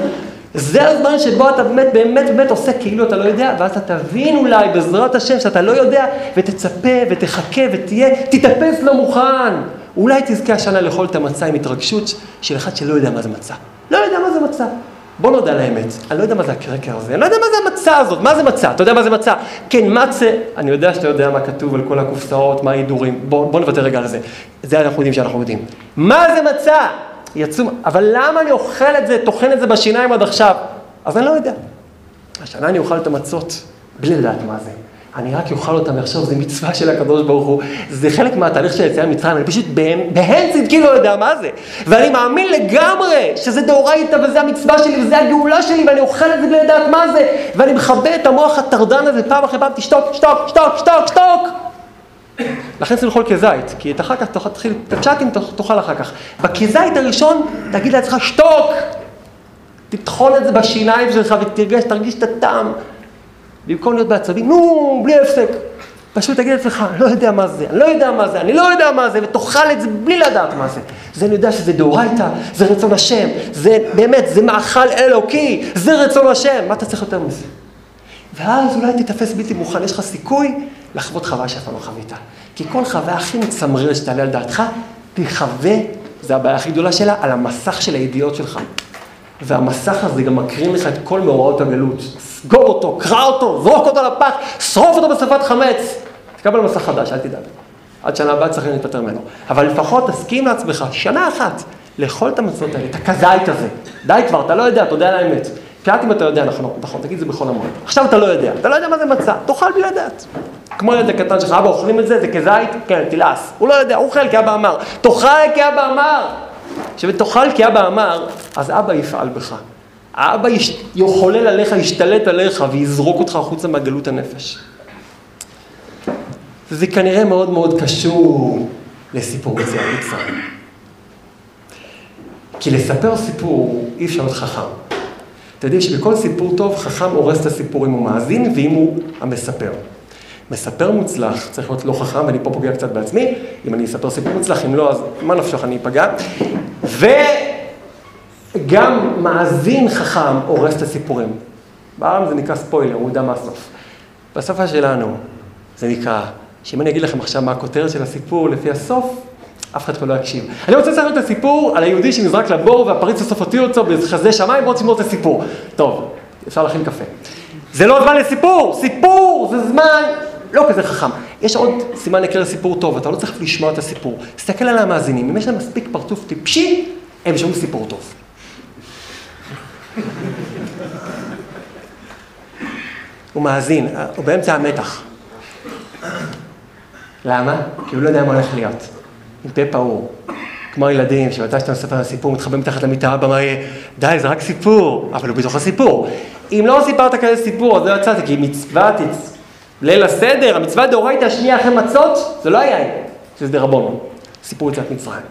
זה הזמן שבו אתה באמת, באמת, באמת עושה כאילו אתה לא יודע, ואז אתה תבין אולי בעזרת השם שאתה לא יודע, ותצפה ותחכה ותהיה, תתאפס לא מוכן. אולי תזכה השנה לאכול את המצה עם התרגשות של אחד שלא יודע מה זה מצה. לא יודע מה זה מצה. בוא נודע על האמת, אני לא יודע מה זה הקרקר הזה, אני לא יודע מה זה המצה הזאת, מה זה מצה? אתה יודע מה זה מצה? כן, מצה, אני יודע שאתה יודע מה כתוב על כל הקופסאות, מה ההידורים, בוא, בוא נוותר רגע על זה. זה אנחנו יודעים שאנחנו יודעים. מה זה מצה? יצום, אבל למה אני אוכל את זה, טוחן את זה בשיניים עד עכשיו? אז אני לא יודע. השנה אני אוכל את המצות, בלי לדעת מה זה. אני רק אוכל אותם עכשיו, זה מצווה של הקדוש ברוך הוא, זה חלק מהתהליך של יציאה ממצרים, אני פשוט בהן צדקי לא יודע מה זה. ואני מאמין לגמרי שזה דאורייתא וזה המצווה שלי וזה הגאולה שלי ואני אוכל את זה בלי לדעת מה זה, ואני מכבה את המוח הטרדן הזה פעם אחרי פעם, תשתוק, שתוק, שתוק, שתוק, שתוק. לכן צריך לאכול כזית, כי את אחר כך תתחיל, את הצ'אטים תאכל אחר כך. בכזית הראשון תגיד לעצמך שתוק, תטחון את זה בשיניים שלך ותרגש, תרגיש את הטעם. במקום להיות בעצבים, נו, בלי הפסק. פשוט תגיד לעצמך, אני לא יודע מה זה, אני לא יודע מה זה, אני לא יודע מה זה, ותאכל את זה בלי לדעת מה זה. זה אני יודע שזה דאורייתא, זה רצון השם, זה באמת, זה מאכל אלוקי, זה רצון השם, מה אתה צריך יותר מזה? ואז אולי תתפס בלתי מוכן, יש לך סיכוי לחוות חוויה שאתה לא חווית. כי כל חוויה הכי מצמררת שתעלה על דעתך, תחווה, זו הבעיה הכי גדולה שלה, על המסך של הידיעות שלך. והמסך הזה גם מקרין לך את כל מאורעות הגלות. סגור אותו, קרע אותו, זרוק אותו לפח, שרוף אותו בשפת חמץ. תקבל מסך חדש, אל תדאג. עד שנה הבאה צריכים להתפטר ממנו. אבל לפחות תסכים לעצמך, שנה אחת, לאכול את המצות האלה, את הכזית הזה. די כבר, אתה לא יודע, אתה יודע על האמת. קהת אם אתה יודע, נכון, נכון, תגיד את זה בכל המועד. עכשיו אתה לא יודע, אתה לא יודע מה זה מצה, תאכל בלי לדעת. כמו ילד הקטן שלך, אבא אוכלים את זה, זה כזית? כן, תלעס. הוא לא יודע, הוא אוכל כי אבא אמר. תאכל כי אבא אמר. כשתאכל כי אבא אמר, אז אבא יפעל בך. האבא יחולל עליך, ישתלט עליך ויזרוק אותך החוצה מהגלות הנפש. וזה כנראה מאוד מאוד קשור לסיפור יציאת מצרים. כי לספר סיפור אי אפשר להיות חכם. אתם יודעים שבכל סיפור טוב חכם הורס את הסיפור אם הוא מאזין ואם הוא המספר. מספר מוצלח, צריך להיות לא חכם, ואני פה פוגע קצת בעצמי, אם אני אספר סיפור מוצלח, אם לא, אז מה נפשך אני אפגע. וגם מאזין חכם הורס את הסיפורים. בעם זה נקרא ספוילר, הוא יודע מה הסוף. בשפה שלנו זה נקרא, שאם אני אגיד לכם עכשיו מה הכותרת של הסיפור לפי הסוף, אף אחד פה לא יקשיב. אני רוצה לספר את הסיפור על היהודי שנזרק לבור והפריץ בסוף הותיר אותו בחסדי שמיים, בואו תשמעו את הסיפור. טוב, אפשר להכין קפה. זה לא זמן לסיפור, סיפור זה זמן לא כזה חכם. יש עוד סימן היכר לסיפור טוב, אתה לא צריך לשמוע את הסיפור. תסתכל על המאזינים, אם יש להם מספיק פרצוף טיפשי, הם שומעים סיפור טוב. הוא מאזין, הוא באמצע המתח. למה? כי הוא לא יודע מה הולך להיות. עם פה פעור. כמו הילדים, שמתי שאתה מספר על סיפור, מתחבא מתחת למיטה, אבא מה יהיה, די, זה רק סיפור, אבל הוא בתוך הסיפור. אם לא סיפרת כזה סיפור, אז לא יצאת, כי מצוות ליל הסדר, המצווה דאורייתא השנייה אחרי מצות, זה לא היה, שזה דרבנון, סיפור יציאת מצרים.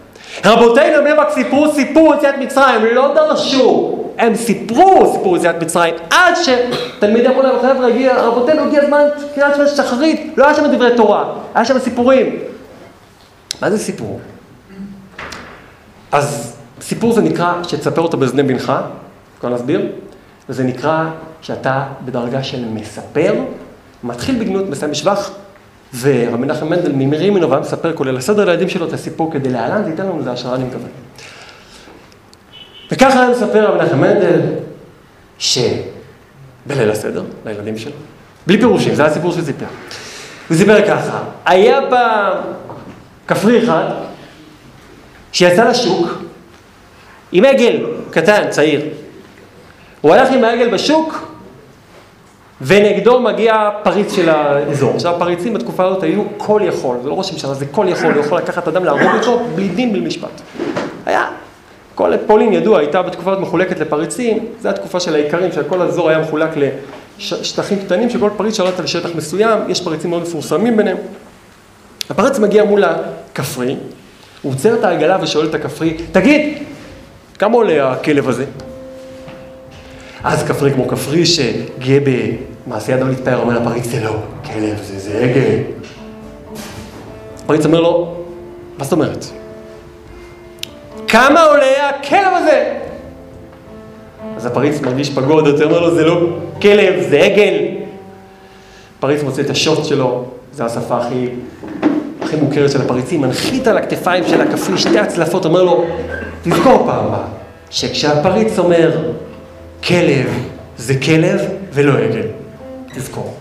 רבותינו בני ברק סיפרו סיפור יציאת מצרים, לא דרשו, הם סיפרו סיפור יציאת מצרים, עד שתלמידי אמרו להם, חבר'ה, הגיע, רבותינו, הגיע הזמן קריאת שמע שחרית, לא היה שם דברי תורה, היה שם סיפורים. מה זה סיפור? אז סיפור זה נקרא שתספר אותו באזני בנך, כבר נסביר, וזה נקרא שאתה בדרגה של מספר, מתחיל בגנות, מסיים בשבח, ורבי מנחם מנדל ממרים ממנו והיה מספר כולל הסדר לילדים שלו את הסיפור כדי להלן, זה ייתן לנו איזה השראה, אני מקווה. וככה היה מספר רבי מנחם מנדל, שבליל הסדר, לילדים שלו, בלי פירושים, זה היה סיפור שהוא סיפר. הוא סיפר ככה, היה פעם כפרי אחד, שיצא לשוק עם עגל קטן, צעיר. הוא הלך עם העגל בשוק, ונגדו מגיע פריץ של האזור. עכשיו, הפריצים בתקופה הזאת היו כל יכול, זה לא ראש הממשלה, זה כל יכול, הוא יכול לקחת אדם, להרוג אותו, בלי דין, בלי משפט. היה, כל פולין ידוע, הייתה בתקופה הזאת מחולקת לפריצים, זו התקופה של האיכרים, שכל האזור היה מחולק לשטחים קטנים, שכל פריץ שולט על שטח מסוים, יש פריצים מאוד מפורסמים ביניהם. הפריץ מגיע מול הכפרי, הוא עוצר את העגלה ושואל את הכפרי, תגיד, כמה עולה הכלב הזה? אז כפרי כמו כפרי שגאה במעשה ידו להתפאר, אומר לפריץ, זה לא כלב, זה, זה עגל. הפריץ אומר לו, מה זאת אומרת? כמה עולה הכלב הזה? אז הפריץ מרגיש עוד יותר, אומר לו, זה לא כלב, זה עגל. הפריץ מוצא את השוט שלו, זו השפה הכי הכי מוכרת של הפריצים, מנחית על הכתפיים של הכפרי שתי הצלפות, אומר לו, תזכור פעם הבאה, שכשהפריץ אומר, כלב זה כלב ולא עגל, תזכור.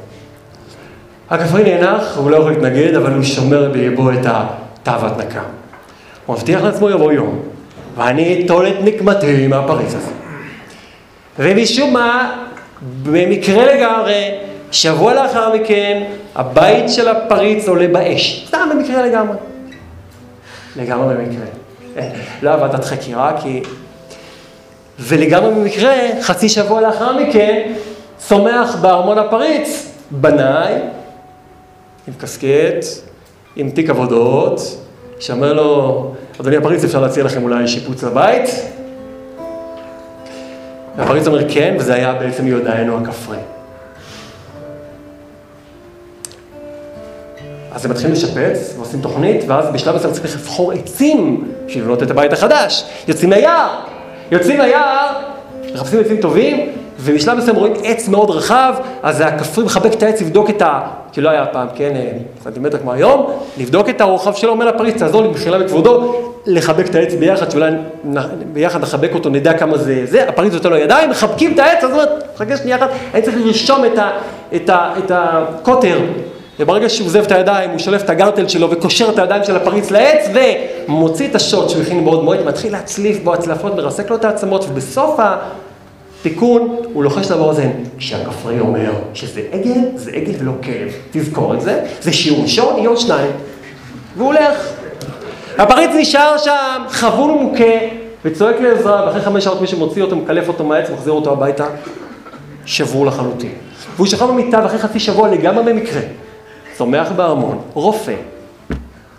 הכפרי נאנח, הוא לא יכול להתנגד, אבל הוא שומר ביבו את התו התנקה. הוא מבטיח לעצמו יבוא יום, ואני אטול את נקמתי מהפריץ הזה. ומשום מה, במקרה לגמרי, שבוע לאחר מכן, הבית של הפריץ עולה באש. סתם במקרה לגמרי. לגמרי במקרה. לא ועדת חקירה, כי... ולגמרי במקרה, חצי שבוע לאחר מכן, צומח בארמון הפריץ בנאי, עם קסקט, עם תיק עבודות, שאומר לו, אדוני הפריץ, אפשר להציע לכם אולי שיפוץ לבית? והפריץ אומר כן, וזה היה בעצם יהודאנו הכפרי. אז הם מתחילים לשפץ ועושים תוכנית, ואז בשלב מסוים צריך לבחור עצים בשביל לבנות את הבית החדש. יוצאים ליער, יוצאים ליער, מחפשים עצים טובים, ובשלב מסוים רואים עץ מאוד רחב, אז הכפרי מחבק את העץ לבדוק את ה... כי לא היה פעם, כן, סנטימטר כמו היום, לבדוק את הרוחב שלו, אומר לפריץ, תעזור לי במחילה בכבודו, לחבק את העץ ביחד, שאולי ביחד נחבק אותו, נדע כמה זה זה, הפריץ נותן לו ידיים, מחבקים את העץ, אז הוא אומר, חכה שנייה אחת, אני צריך לרשום את, ה, ה, את הקוטר וברגע שהוא עוזב את הידיים, הוא שולף את הגרטל שלו וקושר את הידיים של הפריץ לעץ ומוציא את השוט שהוא הכין מאוד מועד, מתחיל להצליף בו הצלפות, מרסק לו את העצמות, ובסוף התיקון הוא לוחש לו באוזן, כשהכפרי אומר שזה עגל, זה עגל ולא כלב. תזכור את זה, זה שיעור ראשון, יהיו שניים. והוא הולך. הפריץ נשאר שם, חבול ומוכה, וצועק לעזרה, ואחרי חמש שעות מישהו מוציא אותו, מקלף אותו מהעץ, מחזיר אותו הביתה, שבור לחלוטין. והוא שכב במיטה, ואחרי חצי שבוע לגמרי במקרה. צומח בארמון, רופא,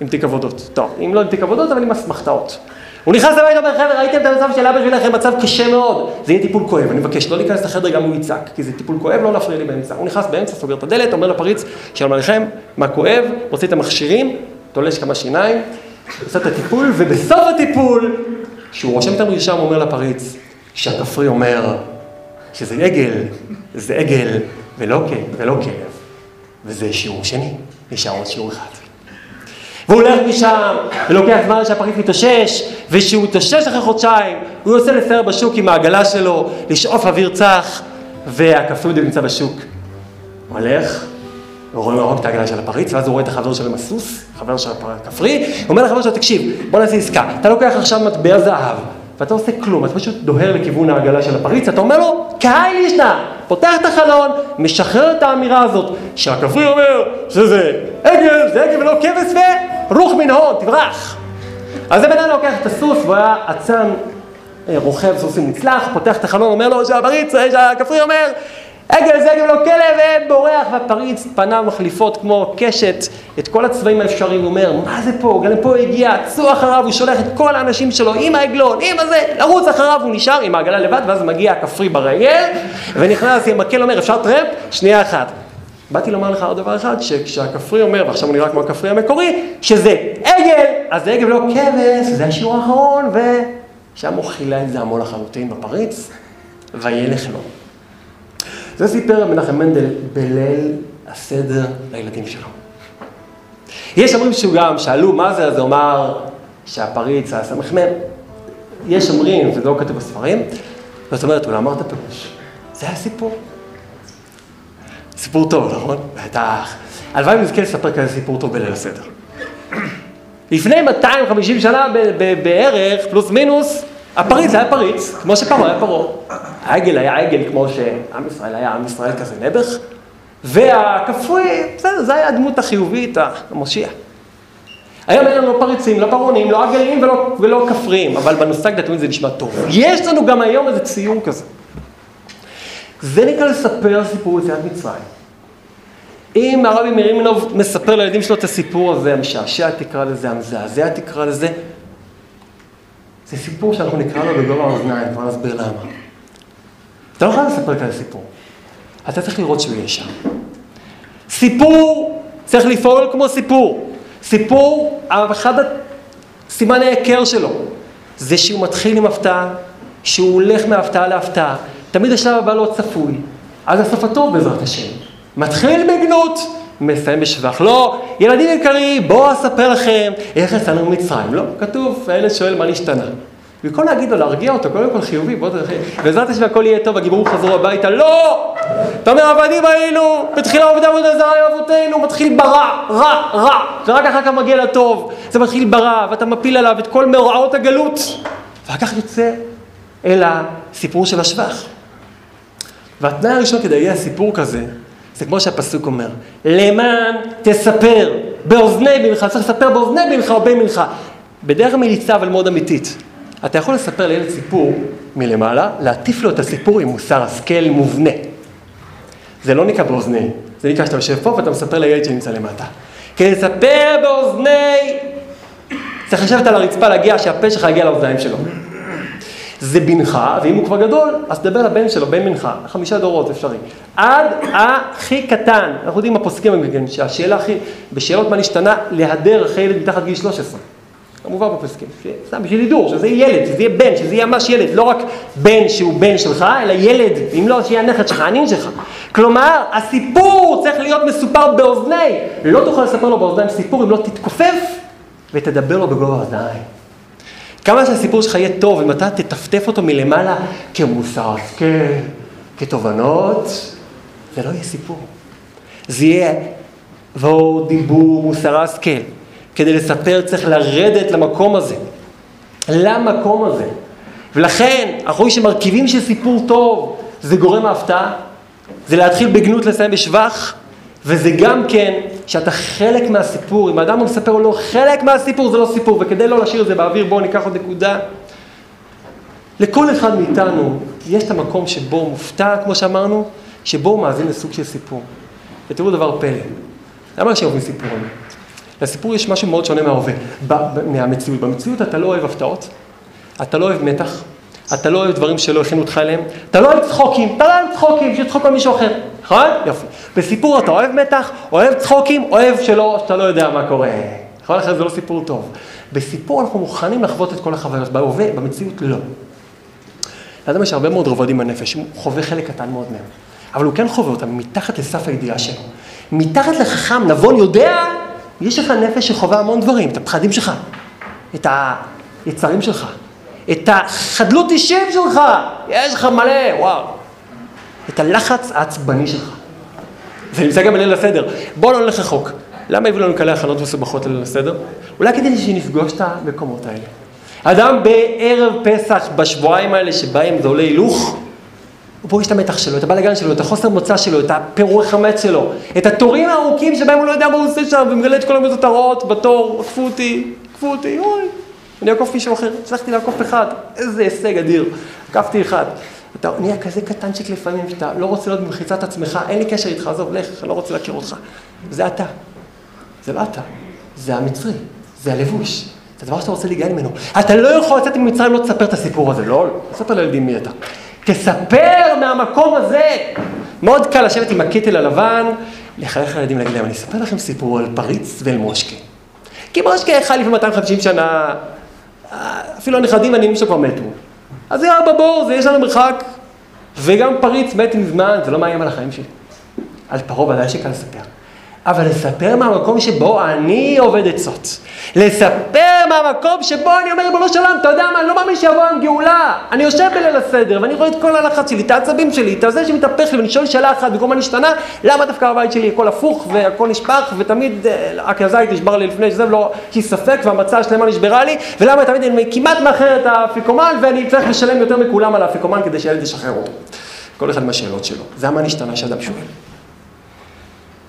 עם תיק עבודות. טוב, אם לא עם תיק עבודות, אבל עם אסמכתאות. הוא נכנס לבית ואומר, חבר'ה, ראיתם את המצב של אבא שלכם, מצב קשה מאוד. זה יהיה טיפול כואב, אני מבקש לא להיכנס לחדר גם אם הוא יצעק, כי זה טיפול כואב, לא להפריע לי באמצע. הוא נכנס באמצע, סוגר את הדלת, אומר לפריץ, שלום עליכם, מה כואב, מוציא את המכשירים, תולש כמה שיניים, עושה את הטיפול, ובסוף הטיפול, כשהוא רושם את המרשם, הוא אומר לפריץ, כשהכפרי אומר שזה עגל, זה עגל ולא, כלב. וזה שיעור שני, נשאר עוד שיעור אחד. והוא הולך משם, ולוקח זמן שהפריט מתאושש, וכשהוא מתאושש אחרי חודשיים, הוא יוצא לסייר בשוק עם העגלה שלו, לשאוף אוויר צח, והכפוי נמצא בשוק. הוא הולך, הוא רואה להרוג את העגלה של הפריץ, ואז הוא רואה את החבר שלו עם הסוס, חבר של הכפרי, הוא אומר לחבר שלו, תקשיב, בוא נעשה עסקה, אתה לוקח עכשיו מטבע זהב, ואתה עושה כלום, אתה פשוט דוהר לכיוון העגלה של הפריץ, אתה אומר לו, קהל ישנה, פותח את החלון, משחרר את האמירה הזאת, שהכפרי אומר שזה עגל, זה עגל ולא כבש ורוח מן ההון, תברח. אז הבן אדם לוקח את הסוס, והוא היה אצן אה, רוכב סוסים נצלח, פותח את החלון, אומר לו שהפריץ, אה, שהכפרי אומר, עגל זה עגל ולא כלב, ובורח, והפריץ פניו מחליפות כמו קשת את כל הצבעים האפשריים, הוא אומר, מה זה פה? גם לפה הגיע, צאו אחריו, הוא שולח את כל האנשים שלו עם העגלון, עם הזה, לרוץ אחריו, הוא נשאר עם העגלה לבד, ואז מגיע הכפרי ברגל, ונכנס עם מקל, אומר, אפשר טרמפ? שנייה אחת. באתי לומר לך עוד דבר אחד, שכשהכפרי אומר, ועכשיו הוא נראה כמו הכפרי המקורי, שזה עגל, אז זה עגל ולא כבש, זה השיעור האחרון, ושם הוא חילה את זה המון לחלוטין בפריץ, וילך לו. זה סיפר מנחם מנדל בליל הסדר לילדים שלו. יש אומרים שהוא גם, שאלו מה זה, אז הוא אמר שהפריץ היה סמ"ם. יש אומרים, זה לא כתוב בספרים, זאת אומרת, הוא לא אמר את הפירוש. זה הסיפור. סיפור טוב, נכון? בטח. הלוואי ונזכה לספר כזה סיפור טוב בליל הסדר. לפני 250 שנה בערך, פלוס מינוס, הפריץ היה פריץ, כמו שפרעה היה פרעה. העגל היה עגל כמו שעם ישראל היה עם ישראל כזה נעבך, והכפרי, בסדר, זו הייתה הדמות החיובית, המושיע. היום אין לנו פריצים, לא פרעונים, לא עגלים ולא, ולא כפריים, אבל בנוסטגיה תמיד זה נשמע טוב. יש לנו גם היום איזה ציור כזה. זה נקרא לספר סיפור יציאת מצרים. אם הרבי מרימינוב מספר לילדים שלו את הסיפור הזה, המשעשע תקרא לזה, המזעזע תקרא לזה, זה סיפור שאנחנו נקרא לו בגובה האוזניים, כבר נסביר למה. אתה לא יכול לספר כזה סיפור. אתה צריך לראות שהוא יהיה שם. סיפור צריך לפעול כמו סיפור. סיפור, אחד סימן ההיכר שלו, זה שהוא מתחיל עם הפתעה, שהוא הולך מהפתעה להפתעה. תמיד השלב הבא לא צפוי. עד הסוף הטוב בעזרת השם. מתחיל בגנות, מסיים בשבח. לא, ילדים יקרים, בואו אספר לכם איך יצאנו ממצרים. לא, כתוב, הילד שואל מה נשתנה. במקום להגיד לו, להרגיע אותו, קודם כל חיובי, בוא תרחיב. בעזרת השם הכל יהיה טוב, הגיבורים חזרו הביתה, לא! אתה אומר, עבדים היינו, בתחילה עובדי עבודה זרה היו אבותינו, מתחיל ברע, רע, רע, ורק אחר כך מגיע לטוב. זה מתחיל ברע, ואתה מפיל עליו את כל מאורעות הגלות, ואחר כך יוצא אל הסיפור של השבח. והתנאי הראשון כדי להגיע לסיפור כזה, זה כמו שהפסוק אומר, למען תספר באוזני בנך, צריך לספר באוזני בנך או בנך, בדרך מליצה אבל מאוד אמיתית. אתה יכול לספר לילד סיפור מלמעלה, להטיף לו את הסיפור עם מוסר השכל מובנה. זה לא נקרא באוזני, זה נקרא שאתה יושב פה ואתה מספר לילד שנמצא למטה. כדי לספר באוזני, צריך לשבת על הרצפה להגיע, שהפה שלך יגיע לאוזניים שלו. זה בנך, ואם הוא כבר גדול, אז תדבר לבן שלו, בן בנך, חמישה דורות אפשרי. עד הכי קטן, אנחנו יודעים הפוסקים, שהשאלה הכי, בשאלות מה נשתנה, להדר אחרי ילד מתחת גיל 13. כמובן בפוסקים, סתם בשביל הידור, שזה יהיה ילד, שזה יהיה בן, שזה יהיה ממש ילד, לא רק בן שהוא בן שלך, אלא ילד, אם לא, שיהיה הנכד שלך, הנין שלך. כלומר, הסיפור צריך להיות מסופר באוזני. לא תוכל לספר לו באוזניים סיפור אם לא תתכופף ותדבר לו בגובה האוזניים. כמה שהסיפור שלך יהיה טוב, אם אתה תטפטף אותו מלמעלה כמוסר כתובנות, זה לא יהיה סיפור. זה יהיה ועוד דיבור, מוסר השכל. כדי לספר צריך לרדת למקום הזה. למקום הזה. ולכן, אנחנו רואים שמרכיבים של סיפור טוב זה גורם ההפתעה, זה להתחיל בגנות לסיים בשבח, וזה גם כן שאתה חלק מהסיפור, אם האדם לא מספר או לא, חלק מהסיפור זה לא סיפור, וכדי לא להשאיר את זה באוויר, בואו ניקח עוד נקודה. לכל אחד מאיתנו יש את המקום שבו הוא מופתע, כמו שאמרנו, שבו הוא מאזין לסוג של סיפור. ותראו דבר פלא. למה אנשים אוהבים סיפורים? לסיפור יש משהו מאוד שונה מההווה, מהמציאות. במציאות אתה לא אוהב הפתעות, אתה לא אוהב מתח, אתה לא אוהב דברים שלא הכינו אותך אליהם, אתה לא אוהב צחוקים, אתה לא אוהב צחוקים, שיצחוק על מישהו אחר, נכון? יופי. בסיפור אתה אוהב מתח, אוהב צחוקים, אוהב שלא, שאתה לא יודע מה קורה. נכון? אחרי זה לא סיפור טוב. בסיפור אנחנו מוכנים לחוות את כל החוויות, בהווה, במציאות לא. לאדם יש הרבה מאוד רבדים בנפש, הוא חווה חלק קטן מאוד מהם. אבל הוא כן חווה אותם מתחת לסף הידיעה שלו. מתחת לחכם, נבון, יודע, יש לך נפש שחווה המון דברים, את הפחדים שלך, את היצרים שלך, את החדלות אישים שלך, יש לך מלא, וואו. את הלחץ העצבני שלך. זה נמצא גם בליל הסדר. בואו לא נלך רחוק. למה הביאו לנו כאלה הכנות מסובכות לליל הסדר? אולי כדי שנפגוש את המקומות האלה. אדם בערב פסח, בשבועיים האלה שבהם זה עולה הילוך, הוא פוגש את המתח שלו, את הבלאגן שלו, את החוסר מוצא שלו, את הפירוי חמץ שלו, את התורים הארוכים שבהם הוא לא יודע מה הוא עושה שם, ומגלה את כל המזות הרעות בתור, עקפו אותי, עקפו אותי, אוי, אני אעקוף מישהו אחר, הצלחתי לעקוף אחד, איזה הישג אדיר, עקפתי אחד. אתה נהיה כזה קטנצ'יק לפעמים, שאתה לא רוצה להיות במחיצת עצמך, אין לי קשר איתך, עזוב, לך, אני לא רוצה להכיר אותך. זה אתה. זה לא אתה, זה המצרי, זה הלבוש, זה הדבר שאתה רוצה להיגאל ממנו. אתה לא יכול לצאת ממצרים לא תספר את הסיפור הזה, לא, לא תספר לילדים מי אתה. תספר מהמקום הזה. מאוד קל לשבת עם הקיטל הלבן, לחייך לילדים להגיד להם, אני אספר לכם סיפור על פריץ ואל מושקה. כי מושקה חי לפני 250 שנה, אפילו הנכדים והנינים שלו כבר מתו. אז זה אבא בור, זה יש לנו מרחק. וגם פריץ מת מזמן, זה לא מאיים על החיים שלי. על פרעה ודאי שקל לספר. אבל לספר מהמקום שבו אני עובד עצות. לספר מהמקום שבו אני אומר, ריבונו של עולם, אתה יודע מה, אני לא מאמין שיבוא עם גאולה. אני יושב בליל הסדר, ואני רואה את כל הלחץ שלי, את העצבים שלי, את הזה שמתהפך לי, ואני שואל שאלה אחת, במקום מה נשתנה, למה דווקא בבית שלי הכל הפוך, והכל נשפך, ותמיד אה, רק הזית נשבר לי לפני שזה, ולא, כי ספק, והמצה השלמה נשברה לי, ולמה תמיד אני כמעט מאחר את האפיקומן, ואני צריך לשלם יותר מכולם על האפיקומן כדי שהילד ישחררו. כל אחד עם השאלות שלו. זה מה נשתנה שאדם שואל.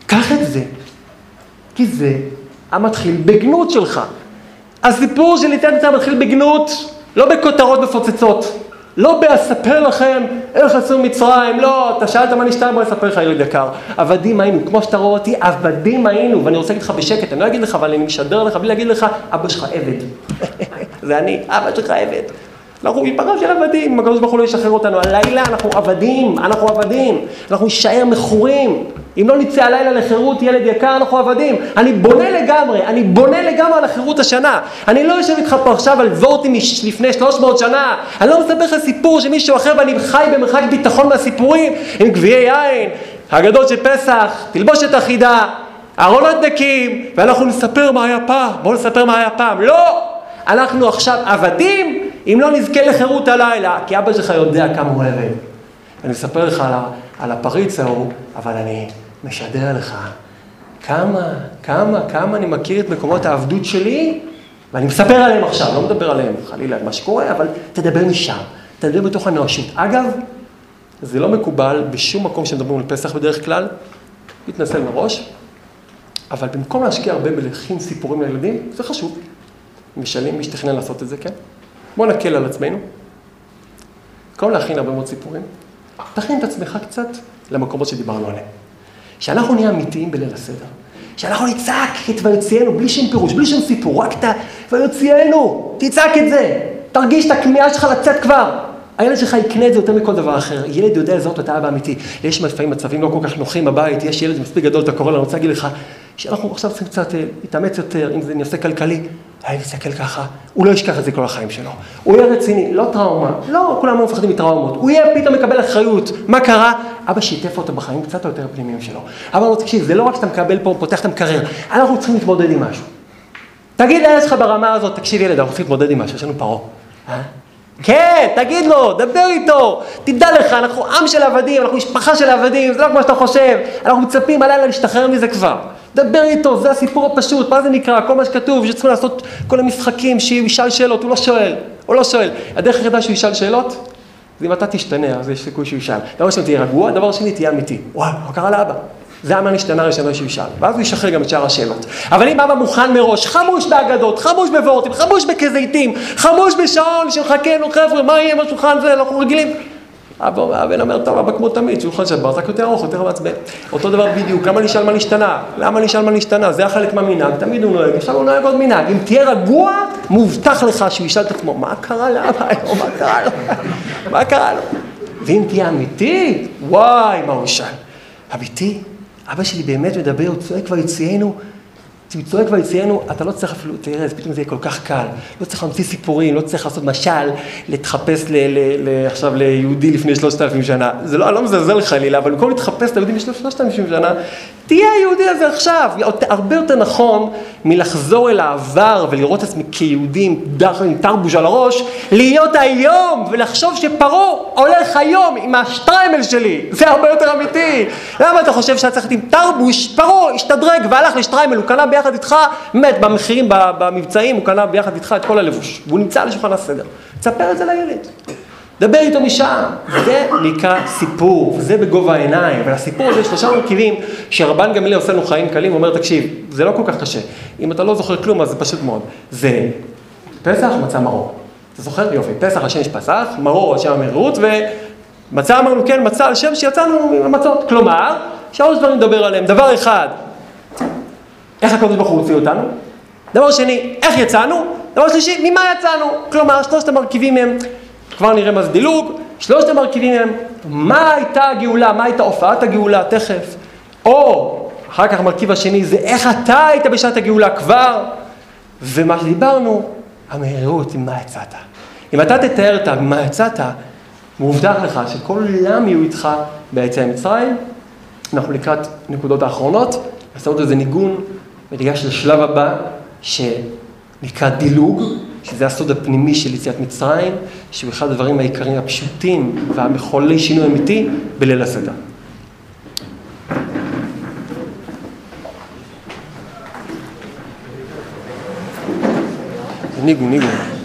קח את זה, כי זה המתחיל בגנות שלך. הסיפור של יציאת מצרים מתחיל בגנות, לא בכותרות מפוצצות. לא באספר לכם איך עשו מצרים, לא, אתה שאלת מה נשתנה, בוא נספר לך ילד יקר. עבדים היינו, כמו שאתה רואה אותי, עבדים היינו, ואני רוצה להגיד לך בשקט, אני לא אגיד לך, אבל אני משדר לך בלי להגיד לך, אבא שלך עבד. זה אני, אבא שלך עבד. אנחנו מפרה של עבדים, אם הקדוש ברוך הוא לא ישחרר אותנו הלילה, אנחנו עבדים, אנחנו עבדים, אנחנו נישאר מכורים. אם לא נצא הלילה לחירות, ילד יקר, אנחנו עבדים. אני בונה לגמרי, אני בונה לגמרי על החירות השנה. אני לא יושב איתך פה עכשיו על וורטים לפני 300 שנה. אני לא מספר לך סיפור שמישהו אחר ואני חי במרחק ביטחון מהסיפורים עם גביעי יין, הגדות של פסח, תלבושת אחידה, ארונות נקים, ואנחנו נספר מה היה פעם. בואו נספר מה היה פעם. לא! אנחנו עכשיו עבדים אם לא נזכה לחירות הלילה, כי אבא שלך יודע כמה הוא עבד. אני מספר לך על, על הפריץ ההוא, אבל אני משדר לך כמה, כמה, כמה אני מכיר את מקומות העבדות שלי, ואני מספר עליהם עכשיו, לא מדבר עליהם חלילה על מה שקורה, אבל תדבר משם, תדבר בתוך הנואשות. אגב, זה לא מקובל בשום מקום שמדברים על פסח בדרך כלל, מתנצל מראש, אבל במקום להשקיע הרבה בלהכין סיפורים לילדים, זה חשוב. משלים, מי שתכנן לעשות את זה, כן? בוא נקל על עצמנו. במקום להכין הרבה מאוד סיפורים, תכין את עצמך קצת למקומות שדיברנו עליהם. שאנחנו נהיה אמיתיים בליל הסדר. שאנחנו נצעק את ויוציאנו, בלי שום פירוש, בלי שום סיפור, רק את. ויוציאנו, תצעק את זה. תרגיש את הכמיהה שלך לצאת כבר. הילד שלך יקנה את זה יותר מכל דבר אחר. ילד יודע לזהות את האבא האמיתי. יש לפעמים מצבים לא כל כך נוחים בבית, יש ילד מספיק גדול, אתה קורא לו, אני רוצה להגיד לך, שאנחנו עכשיו צריכים קצת אה, להתאמץ יותר, אם זה נושא כלכלי, הילד יסתכל ככה, הוא לא ישכח את זה כל החיים שלו. הוא יהיה רציני, לא טראומה, לא כולם מפחדים מטראומות, הוא יהיה פתאום מקבל אחריות. מה קרה? אבא שיתף אותו בחיים קצת יותר פנימיים שלו. אבא אמר לו, תקשיב, זה לא רק שאתה מקבל פה, פותח את המקרר, אנחנו צריכים להתמודד עם משהו. תגיד לילד שלך ברמה הזאת, תקשיב ילד, אנחנו צריכים להתמודד עם משהו, יש לנו פרעה. אה? כן, תגיד לו, דבר איתו, תדע לך, אנחנו עם של עבדים, אנחנו משפחה של עבדים, זה לא כמו שאתה חושב, אנחנו מצפים הלילה להשתחרר מזה כבר. דבר איתו, זה הסיפור הפשוט, מה זה נקרא, כל מה שכתוב, שצריכים לעשות כל המשחקים, שהוא ישאל שאלות, הוא לא שואל, הוא לא שואל. הדרך היחידה שהוא ישאל שאלות, זה אם אתה תשתנה, אז יש סיכוי שהוא ישאל. דבר ראשון תהיה רגוע, דבר שני תהיה אמיתי. וואי, מה קרה לאבא? זה היה מהנשתנה הראשונה שהוא ישאל, ואז הוא ישחרר גם את שאר השאלות. אבל אם אבא מוכן מראש, חמוש באגדות, חמוש בוורטים, חמוש בכזיתים, חמוש בשעון שמחכה לו, חבר'ה, מה יהיה בשולחן זה, אנחנו רגילים. הבן אומר, טוב, אבא כמו תמיד, שולחן שבת, רק יותר ארוך, יותר מעצבן. אותו דבר בדיוק, למה נשאל מה נשתנה? למה נשאל מה נשתנה? זה החלק מהמנהג, תמיד הוא נוהג, עכשיו הוא נוהג עוד מנהג. אם תהיה רגוע, מובטח לך שהוא ישאל את עצמו, מה קרה לאבא היום? מה קרה לו? מה קרה לו? ואם תהיה אמיתי, וואי, מה הוא ישאל? אמיתי? אבא שלי באמת מדבר, הוא צועק ויציאנו, הוא צועק ויציאנו, אתה לא צריך אפילו, תראה, פתאום זה יהיה כל כך קל. לא צריך להמציא סיפורים, לא צריך לעשות משל, להתחפש עכשיו ליהודי לפני שלושת אלפים שנה. זה לא, אני לא מזלזל חלילה, אבל במקום להתחפש ליהודי לפני שלושת אלפים שנה, תהיה היהודי הזה עכשיו. הרבה יותר נכון מלחזור אל העבר ולראות את עצמי כיהודי עם תרבוש על הראש, להיות היום ולחשוב שפרעה הולך היום עם השטריימל שלי. זה הרבה יותר אמיתי. למה אתה חושב שהיה צריך להיות עם תרבוש? פרעה השתדרג והלך לשטריימל, הוא קנה ביחד איתך, באמת, במחירים, במבצעים, הוא קנה ביחד איתך את כל הלבוש. והוא נמצא על שולחן הסדר. תספר את זה לילד. דבר איתו משם, זה נקרא סיפור, וזה בגובה העיניים, ולסיפור הזה יש שלושה מרכיבים שרבן גמליאל עושה לנו חיים קלים, הוא אומר תקשיב, זה לא כל כך קשה, אם אתה לא זוכר כלום אז זה פשוט מאוד, זה פסח, מצה מרור, אתה זוכר? יופי, פסח השם יש פסח, מרור על שם המהירות, ומצה אמרנו כן, מצה על שם שיצאנו ממצות, כלומר, שלוש דברים לדבר עליהם, דבר אחד, איך הקדוש ברוך הוא הוציא אותנו, דבר שני, איך יצאנו, דבר שלישי, ממה יצאנו, כלומר, שלושת המרכיבים הם כבר נראה מה זה דילוג, שלושת המרכיבים הם מה הייתה הגאולה, מה הייתה הופעת הגאולה תכף, או אחר כך המרכיב השני זה איך אתה היית בשעת הגאולה כבר, ומה שדיברנו, המהירות עם מה יצאת. אם אתה תתאר את מה יצאת, מובטח לך שכל עולם יהיו איתך ביציאה ממצרים. אנחנו לקראת נקודות האחרונות, נעשה עוד איזה ניגון וניגש לשלב הבא שנקרא דילוג. שזה הסוד הפנימי של יציאת מצרים, שהוא אחד הדברים העיקריים הפשוטים והמחוללי שינוי אמיתי בליל הסדר. ניגו, ניגו.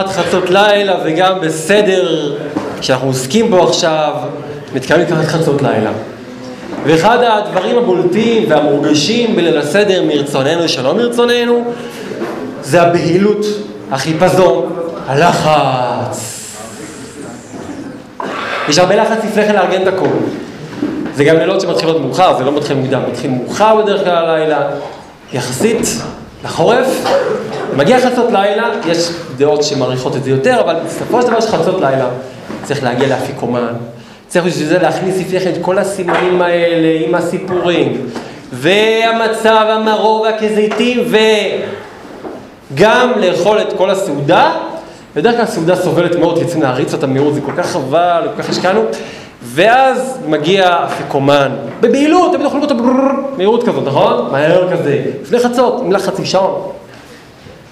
לקראת חצות לילה וגם בסדר שאנחנו עוסקים בו עכשיו, מתקרבים לקראת חצות לילה. ואחד הדברים הבולטים והמורגשים בליל הסדר מרצוננו שלא מרצוננו, זה הבהילות, החיפזון, הלחץ. יש הרבה לחץ לפני כן לארגן את הכול. זה גם לילות שמתחילות מאוחר, זה לא מתחיל מוקדם, מתחיל מאוחר בדרך כלל הלילה, יחסית לחורף. מגיע חצות לילה, יש דעות שמעריכות את זה יותר, אבל בסופו של דבר יש חצות לילה. צריך להגיע לאפיקומן, צריך בשביל זה להכניס לפני כן את כל הסימנים האלה עם הסיפורים, והמצב, המרור והכזיתים, וגם לאכול את כל הסעודה. בדרך כלל הסעודה סובלת מאוד, כי צריכים להריץ אותה במהירות, זה כל כך חבל, כל כך השקענו. ואז מגיע אפיקומן, בבהילות, תמיד אוכלים אותו במהירות כזאת, נכון? מהר כזה, לפני חצות, לחץ עם שעון.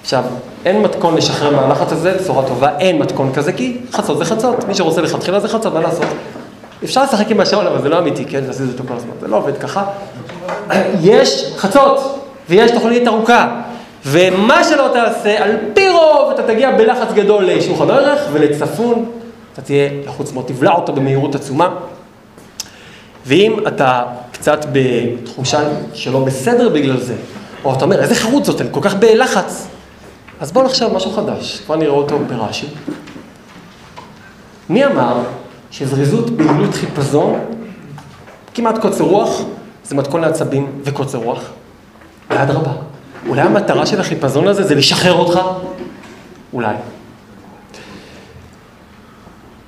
עכשיו, אין מתכון לשחרר מהלחץ הזה, בשורה טובה, אין מתכון כזה, כי חצות זה חצות. מי שרוצה לכתחילה זה חצות, מה לעשות? אפשר לשחק עם השעון, אבל זה לא אמיתי, כן? להזיז אותו כל הזמן, זה לא עובד ככה. יש חצות, ויש תוכנית ארוכה. ומה שלא תעשה, על פי רוב אתה תגיע בלחץ גדול לשולחן ערך ולצפון, אתה תהיה לחוץ מאוד, תבלע אותו במהירות עצומה. ואם אתה קצת בתחושה שלא בסדר בגלל זה, או אתה אומר, איזה חרוץ זאת, אני כל כך בלחץ, אז בואו נחשב משהו חדש, כבר נראה אותו ברש"י. מי אמר שזריזות, בהילות, חיפזון, כמעט קוצר רוח, זה מתכון לעצבים וקוצר רוח? ואדרבה. אולי המטרה של החיפזון הזה זה לשחרר אותך? אולי.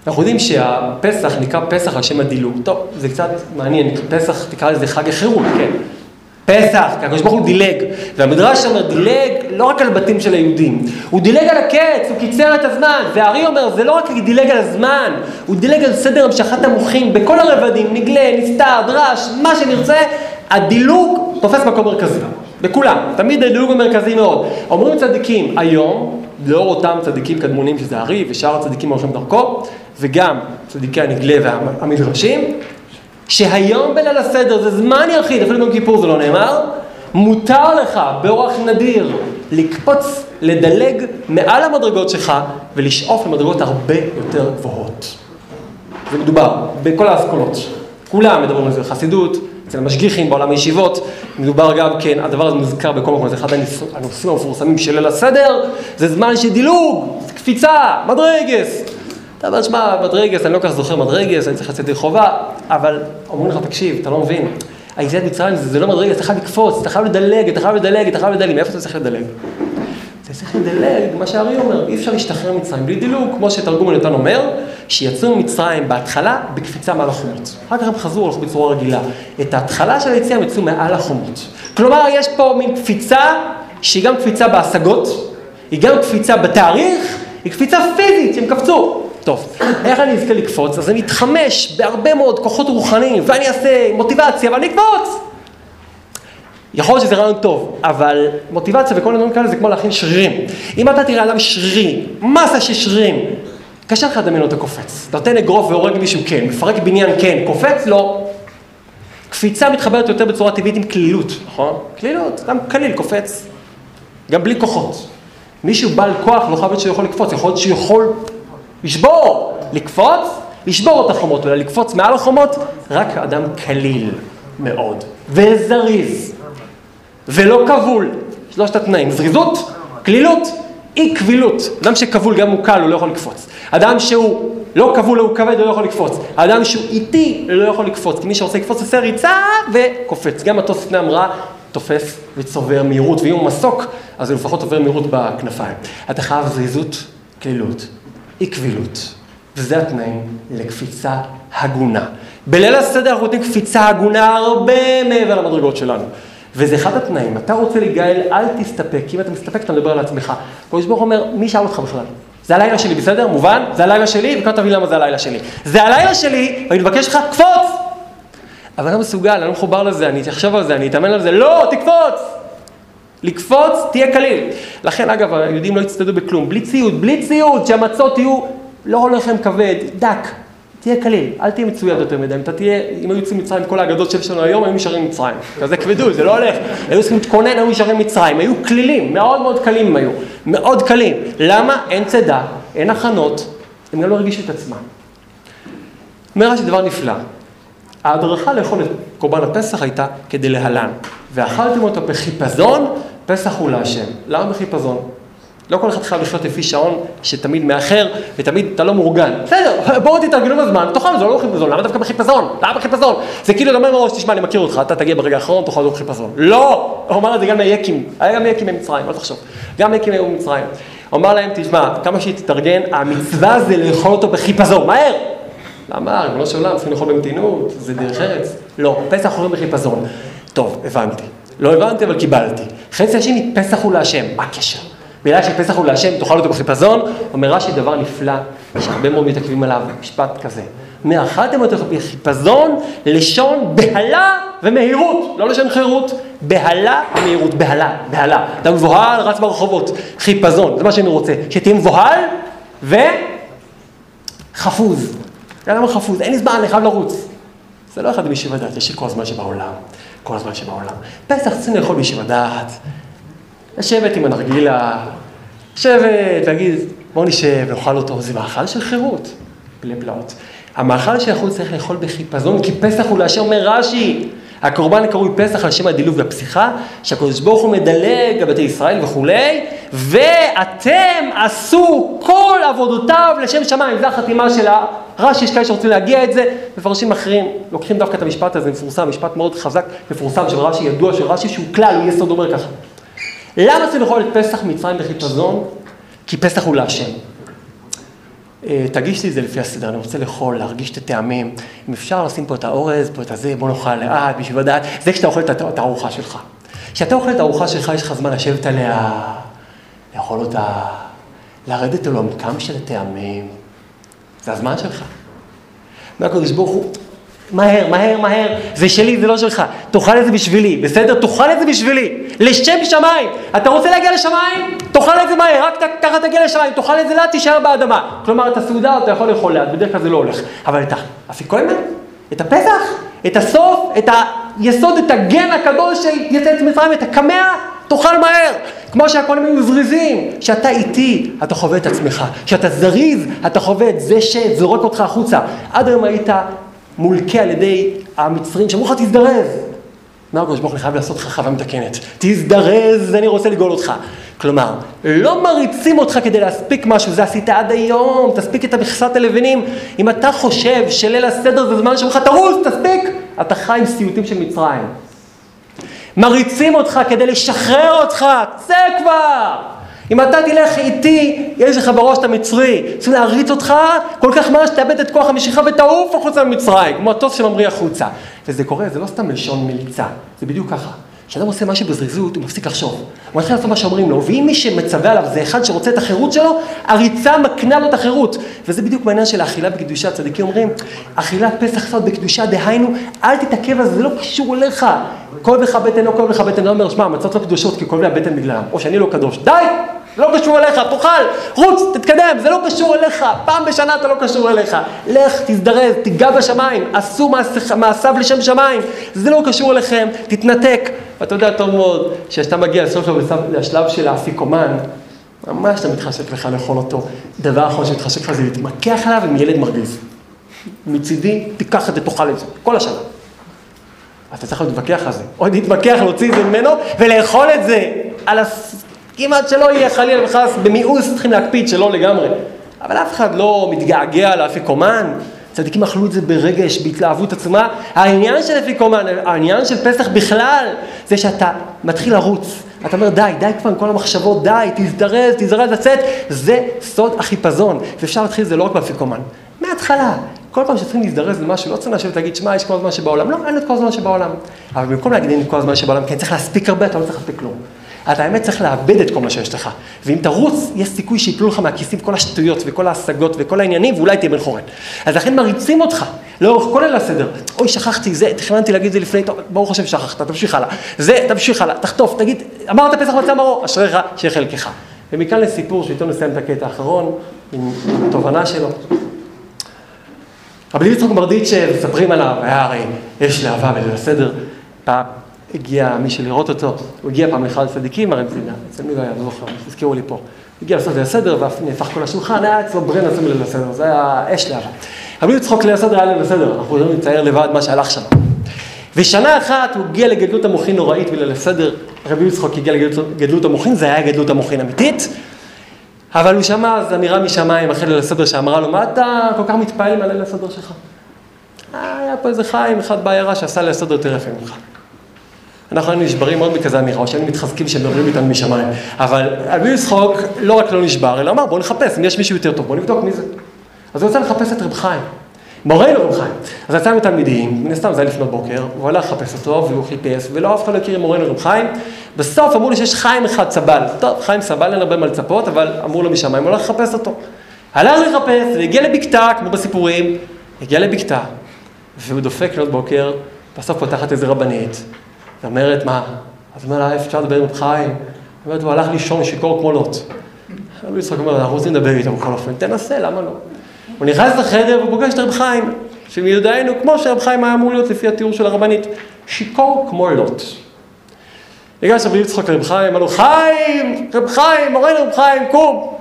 אנחנו יודעים שהפסח נקרא פסח על שם הדילוג. טוב, זה קצת מעניין, פסח תקרא לזה חג החירות, כן. פסח, כי הקדוש ברוך הוא דילג. והמדרש אומר, דילג לא רק על בתים של היהודים, הוא דילג על הקץ, הוא קיצר את הזמן. והארי אומר, זה לא רק דילג על הזמן, הוא דילג על סדר המשכת המוחין בכל הרבדים, נגלה, נסתר, דרש, מה שנרצה, הדילוג תופס מקום מרכזי. בכולם, תמיד הדילוג המרכזי מאוד. אומרים צדיקים, היום, לאור אותם צדיקים קדמונים שזה הארי ושאר הצדיקים הולכים דרכו, וגם צדיקי הנגלה והמדרשים, שהיום בליל הסדר זה זמן יחיד, אפילו ביום כיפור זה לא נאמר, מותר לך באורח נדיר לקפוץ, לדלג מעל המדרגות שלך ולשאוף למדרגות הרבה יותר גבוהות. זה מדובר בכל האסכולות. כולם מדברים על זה בחסידות, אצל המשגיחים, בעולם הישיבות, מדובר גם כן, הדבר הזה מוזכר בכל מקום, זה אחד הנושאים המפורסמים של ליל הסדר, זה זמן של דילוג, קפיצה, מדרגס. אתה אומר, שמע, מדרגס, אני לא כל כך זוכר מדרגס, אני צריך לצאת לחובה, אבל אומרים לך, תקשיב, אתה לא מבין, היציאת מצרים זה, זה לא מדרגס, אתה חייב לקפוץ, אתה חייב לדלג, אתה חייב לדלג, אתה חייב לדלג, מאיפה אתה צריך לדלג? אתה צריך לדלג, מה שהארי אומר, אי אפשר להשתחרר ממצרים בלי דילוג, כמו שתרגום הנתן אומר, שיצאו ממצרים בהתחלה בקפיצה מעל החומות. אחר כך הם חזרו, הלכו בצורה רגילה. את ההתחלה של היציאה הם יצאו מעל החומות. כלומר, יש פה מין קפיצה שהיא גם קפיצה בהשגות, היא גם קפיצה בתאריך, היא קפיצה פיזית שהם קפצו. טוב, איך אני אזכה לקפוץ? אז אני אתחמש בהרבה מאוד כוחות רוחניים, ואני אעשה מוטיבציה, ואני אקפוץ! יכול להיות שזה רעיון טוב, אבל מוטיבציה וכל מיני דברים כאלה זה כמו להכין שרירים. אם אתה תראה אדם שרירי, מסה של שרירים, קשה לך לדמיין אותו קופץ. נותן אגרוף והורג מישהו, כן. מפרק בניין, כן. קופץ, לא. קפיצה מתחברת יותר בצורה טבעית עם קלילות, נכון? קלילות, אדם קליל, קופץ. גם בלי כוחות. מישהו בעל כוח לא חייב להיות שהוא יכול לקפוץ, יכול להיות שהוא יכול לשבור. לקפוץ, לשבור את החומות, אלא לקפוץ מעל החומות, רק אדם קליל מאוד. וזריז. ולא כבול. שלושת התנאים, זריזות, קלילות, אי קבילות. אדם שכבול גם הוא קל, הוא לא יכול לקפוץ. אדם שהוא לא כבול, הוא כבד, הוא לא יכול לקפוץ. אדם שהוא איטי, לא יכול לקפוץ. כי מי שרוצה לקפוץ עושה ריצה וקופץ. גם מטוס לפני המראה תופס וצובר מהירות, ואם הוא מסוק, אז הוא לפחות עובר מהירות בכנפיים. אתה חייב זריזות, קלילות, אי קבילות. וזה התנאים לקפיצה הגונה. בליל הסדר אנחנו נותנים קפיצה הגונה הרבה מעבר למדרגות שלנו. וזה אחד התנאים, אתה רוצה להיגאל, אל תסתפק, אם אתה מסתפק אתה מדבר על עצמך. הקדוש ברוך אומר, מי שאל אותך בכלל? זה הלילה שלי, בסדר? מובן? זה הלילה שלי, וכאן תבין למה זה הלילה שלי. זה הלילה שלי, ואני מבקש לך, קפוץ! אבל לא מסוגל, אני לא מחובר לזה, אני אחשוב על זה, אני אתאמן על זה, לא, תקפוץ! לקפוץ, תהיה קליל. לכן, אגב, היהודים לא יצטדו בכלום, בלי ציוד, בלי ציוד, שהמצות יהיו לא לחם כבד, דק. תהיה קליל, אל תהיה מצויד יותר מדי, אם אתה תהיה, אם היו יוצאים מצרים, כל האגדות שיש לנו היום, היו נשארים מצרים. כזה כבדות, זה לא הולך. היו צריכים להתכונן, היו נשארים מצרים. היו כלילים, מאוד מאוד קלים הם היו. מאוד קלים. למה? אין צידה, אין הכנות, הם גם לא הרגישו את עצמם. אומר רש"י דבר נפלא. ההדרכה לאכול את קורבן הפסח הייתה כדי להלן. ואכלתם אותו בחיפזון, פסח הוא להשם. למה בחיפזון? לא כל אחד חייב לחיות לפי שעון שתמיד מאחר ותמיד אתה לא מאורגן. בסדר, בואו תתארגנו בזמן, תאכל, זה לא בחיפזון, למה דווקא בחיפזון? למה בחיפזון? זה כאילו אתה אומר מראש, תשמע, אני מכיר אותך, אתה תגיע ברגע האחרון, תאכל אותו בחיפזון. לא! הוא אמר את זה גם ליקים, היה גם ליקים במצרים, אל תחשוב. גם ליקים היו במצרים. הוא אמר להם, תשמע, כמה שהיא תתארגן, המצווה זה לאכול אותו בחיפזון, מהר! למה? ריבונו של עולם, צריכים לאכול במתינות, זה דרך ארץ. לא, פסח אוכלים בחיפזון. טוב, הבנתי. לא הבנתי, אבל קיבלתי. חצי השני, פסח הוא להשם. מה הקשר? בגלל שפסח הוא להשם, תאכל אותו בחיפזון, אומר רש"י דבר נפלא, יש הרבה מאוד מתעכבים עליו, משפט כזה. מאכלתם אותו בחיפזון, לשון בהלה ומהירות, לא לשון חירות, בהלה ומהירות, בהלה, בהלה. אתה מבוהל, רץ ברחובות, חיפזון, זה מה שאני רוצה, שתהיה מבוהל וחפוז. למה חפוז? אין לי זמן, אני חייב לרוץ. זה לא אחד בישיבה דעת, יש לי כל הזמן שבעולם, כל הזמן שבעולם. פסח צריכים לאכול בישיבה דעת, לשבת עם הנרגילה, לשבת, להגיד, בוא נשב, נאכל אותו, זה מאכל של חירות, בלי פלאות. המאכל שאנחנו צריך לאכול בחיפזון, כי פסח הוא לאשר אומר רש"י. הקורבן קרוי פסח על שם הדילוג והפסיכה, שהקדוש ברוך הוא מדלג על בתי ישראל וכולי, ואתם עשו כל עבודותיו לשם שמיים, זו החתימה של הרש"י, יש כאלה שרוצים להגיע את זה, מפרשים אחרים לוקחים דווקא את המשפט הזה, מפורסם, משפט מאוד חזק, מפורסם של רש"י, ידוע של רש"י, שהוא כלל, הוא יסוד אומר ככה. למה צריכים לאכול את פסח מצרים בחיפזון? כי פסח הוא להשם. אה, תגיש לי את זה לפי הסדר, אני רוצה לאכול, להרגיש את הטעמים. אם אפשר לשים פה את האורז, פה את הזה, בוא נאכל לאט, בשביל לדעת, זה כשאתה אוכל את הארוחה שלך. כשאתה אוכל את הארוחה שלך, יש לך זמן לשבת עליה, לאכול אותה, לרדת לעומקם של הטעמים. זה הזמן שלך. מהקדוש ברוך הוא, מהר, מהר, מהר, זה שלי, זה לא שלך. תאכל את זה בשבילי, בסדר? תאכל את זה בשבילי. לשם שמיים. אתה רוצה להגיע לשמיים? תאכל את זה מהר, רק ככה תגיע לשמיים. תאכל את זה לאט, תישאר באדמה. כלומר, את הסעודה אתה יכול לאכול לאט, בדרך כלל זה לא הולך. אבל את האפיקוימן, את הפסח, את הסוף, את היסוד, את הגן הקדוש של יצאת מצרים, את הקמע, תאכל מהר. כמו שהכל היו זריזים, שאתה איתי, אתה חווה את עצמך. כשאתה זריז, אתה חווה את זה שזורק אותך החוצה. עד היום היית מולקה על ידי המצרים, שאמרו לך תזדרז. מה הקדוש ברוך הוא חייב לעשות לך חווה מתקנת? תזדרז, אני רוצה לגאול אותך. כלומר, לא מריצים אותך כדי להספיק משהו, זה עשית עד היום, תספיק את המכסת הלבנים. אם אתה חושב שליל הסדר זה זמן שאומרים לך, תרוץ, תספיק, אתה חי עם סיוטים של מצרים. מריצים אותך כדי לשחרר אותך, צא כבר! אם אתה תלך איתי, יש לך בראש את המצרי, צריכים להריץ אותך כל כך מהר שתאבד את כוח המשיכה ותעוף החוצה ממצרים, כמו הטוס שממריא החוצה. וזה קורה, זה לא סתם לשון מליצה, זה בדיוק ככה. כשאדם עושה משהו בזריזות, הוא מפסיק לחשוב. הוא מתחיל לעשות מה שאומרים לו, ואם מי שמצווה עליו זה אחד שרוצה את החירות שלו, הריצה מקנה לו את החירות. וזה בדיוק בעניין של האכילה בקדושה. צדיקים אומרים, אכילת פסח קצת בקדושה, דהיינו, אל תתעכב על זה, זה לא קשור אליך. כואב לך בטן, לא כואב לך בטן, לא אומר, שמע, המצות לא קדושות כי כואב לי הבטן בגללם, או שאני לא קדוש. די! לא קשור אליך, תאכל, רוץ, תתקדם, זה לא קשור אליך, פעם בשנה אתה לא קשור אליך. לך, תזדרז, תיגע בשמיים, עשו מעשיו לשם שמיים, זה לא קשור אליכם, תתנתק. ואתה יודע טוב מאוד, כשאתה מגיע לסוף שלו לשלב של האפיקומן, ממש אתה מתחשק לך לאכול אותו. דבר אחרון שמתחשק לך זה להתמקח עליו עם ילד מרגיז. מצידי, תיקח את זה, תאכל את זה, כל השנה. אתה צריך להתווכח על זה, או להתווכח, להוציא את זה ממנו ולאכול את זה על הס... כמעט שלא יהיה חלילה וחס, במיאוס צריכים להקפיד שלא לגמרי. אבל אף אחד לא מתגעגע לאפיקומן, צדיקים אכלו את זה ברגש, בהתלהבות עצמה. העניין של אפיקומן, העניין של פסח בכלל, זה שאתה מתחיל לרוץ. אתה אומר, די, די כבר עם כל המחשבות, די, תזדרז, תזדרז לצאת. זה סוד החיפזון. ואפשר להתחיל את זה לא רק באפיקומן. מההתחלה. כל פעם שצריכים להזדרז למשהו, לא צריכים לשבת ולהגיד, שמע, יש כל הזמן שבעולם. לא, אין את כל הזמן שבעולם. אבל במקום להגיד, אין את כל הזמן שבעולם, כי אני צריך להספיק הרבה, אתה לא צריך להספיק כלום. אתה האמת צריך לאבד את כל מה שיש לך. ואם תרוץ, יש סיכוי שיפלו לך מהכיסים כל השטויות וכל ההשגות וכל העניינים, ואולי תהיה בן חורן. אז לכן מריצים אותך לאורך כל אלה הסדר. אוי, שכחתי, זה, תכננתי להגיד זה לפני, טוב, ברוך השם שכחת, תמשיך הלאה. זה, תמשיך הלאה, תחטוף, תגיד, אמרת פסח מצא מרור, אשריך שיהיה חלקך. ומכאן לסיפור שאיתו נסיים את הקטע האחרון, עם התובנה שלו. רבי יצחק מרדיץ' מספרים עליו, היה הרי יש לאהבה וליל הסדר. פעם הגיע מישהו לראות אותו, הוא הגיע פעם לאחד הצדיקים, הרי מזינה, אצל מי לא היה, לא זוכר, תזכירו לי פה. הגיע לעשות ליל הסדר, ואף נהפך כל השולחן, היה אצלו ברן עצום ליל הסדר, זה היה אש לאהבה. רבי יצחוק ליל הסדר היה ליל הסדר, אנחנו יכולים לצייר לבד מה שהלך שם. ושנה אחת הוא הגיע לגדלות המוחין נוראית בליל הסדר, רבי יצחוק הגיע לגדלות המוחין, זה היה גדלות המוחין אמיתית, אבל הוא שמע אז אמירה משמיים אחרי ליל הסדר שאמרה לו, מה אתה כל כך מתפעל עם הליל הסדר שלך? אה, היה פה איזה חיים אחד בעיירה שעשה ליל הסדר יותר יפה ממך. אנחנו היינו נשברים מאוד מכזה אמירה, או שהיינו מתחזקים שמדברים איתנו משמיים. אבל רבי יצחוק לא רק לא נשבר, אלא אמר בואו נחפש, אם יש מישהו יותר טוב, בואו נבדוק מי זה. אז הוא יצא לחפש את רב חיים. מורנו רב חיים. אז יצא עם תלמידים, מן הסתם זה היה לפנות בוקר, הוא הלך לחפש אותו, והוא חיפש, ולא אף אחד לא הכיר עם מורנו רב חיים. בסוף אמרו לי שיש חיים אחד סבל. טוב, חיים סבל, אין הרבה מה לצפות, אבל אמרו לו משמיים, הוא הלך לחפש אותו. הלך לחפש, והגיע לבקתה, כמו בסיפורים, הגיע לבקתה, והוא דופק לפנות בוקר, בסוף פותחת איזה רבנית, ואומרת, מה? אז הוא אומר לה, אפשר לדבר עם חיים? היא אומרת, הוא הלך לישון שיכור כמו לוט. רבי יצחק אומר, אנחנו רוצים לדבר איתו בכל אופן, תנסה, למה לא? הוא נכנס לחדר ופוגש את רב חיים, שמיודענו, כמו שרב חיים היה אמור להיות לפי התיאור של הרבנית, שיכור כמו לוט. ניגש רבי יצחק לרב חיים, אמר לו, חיים, רב חיים, מורנו רב חיים, קום.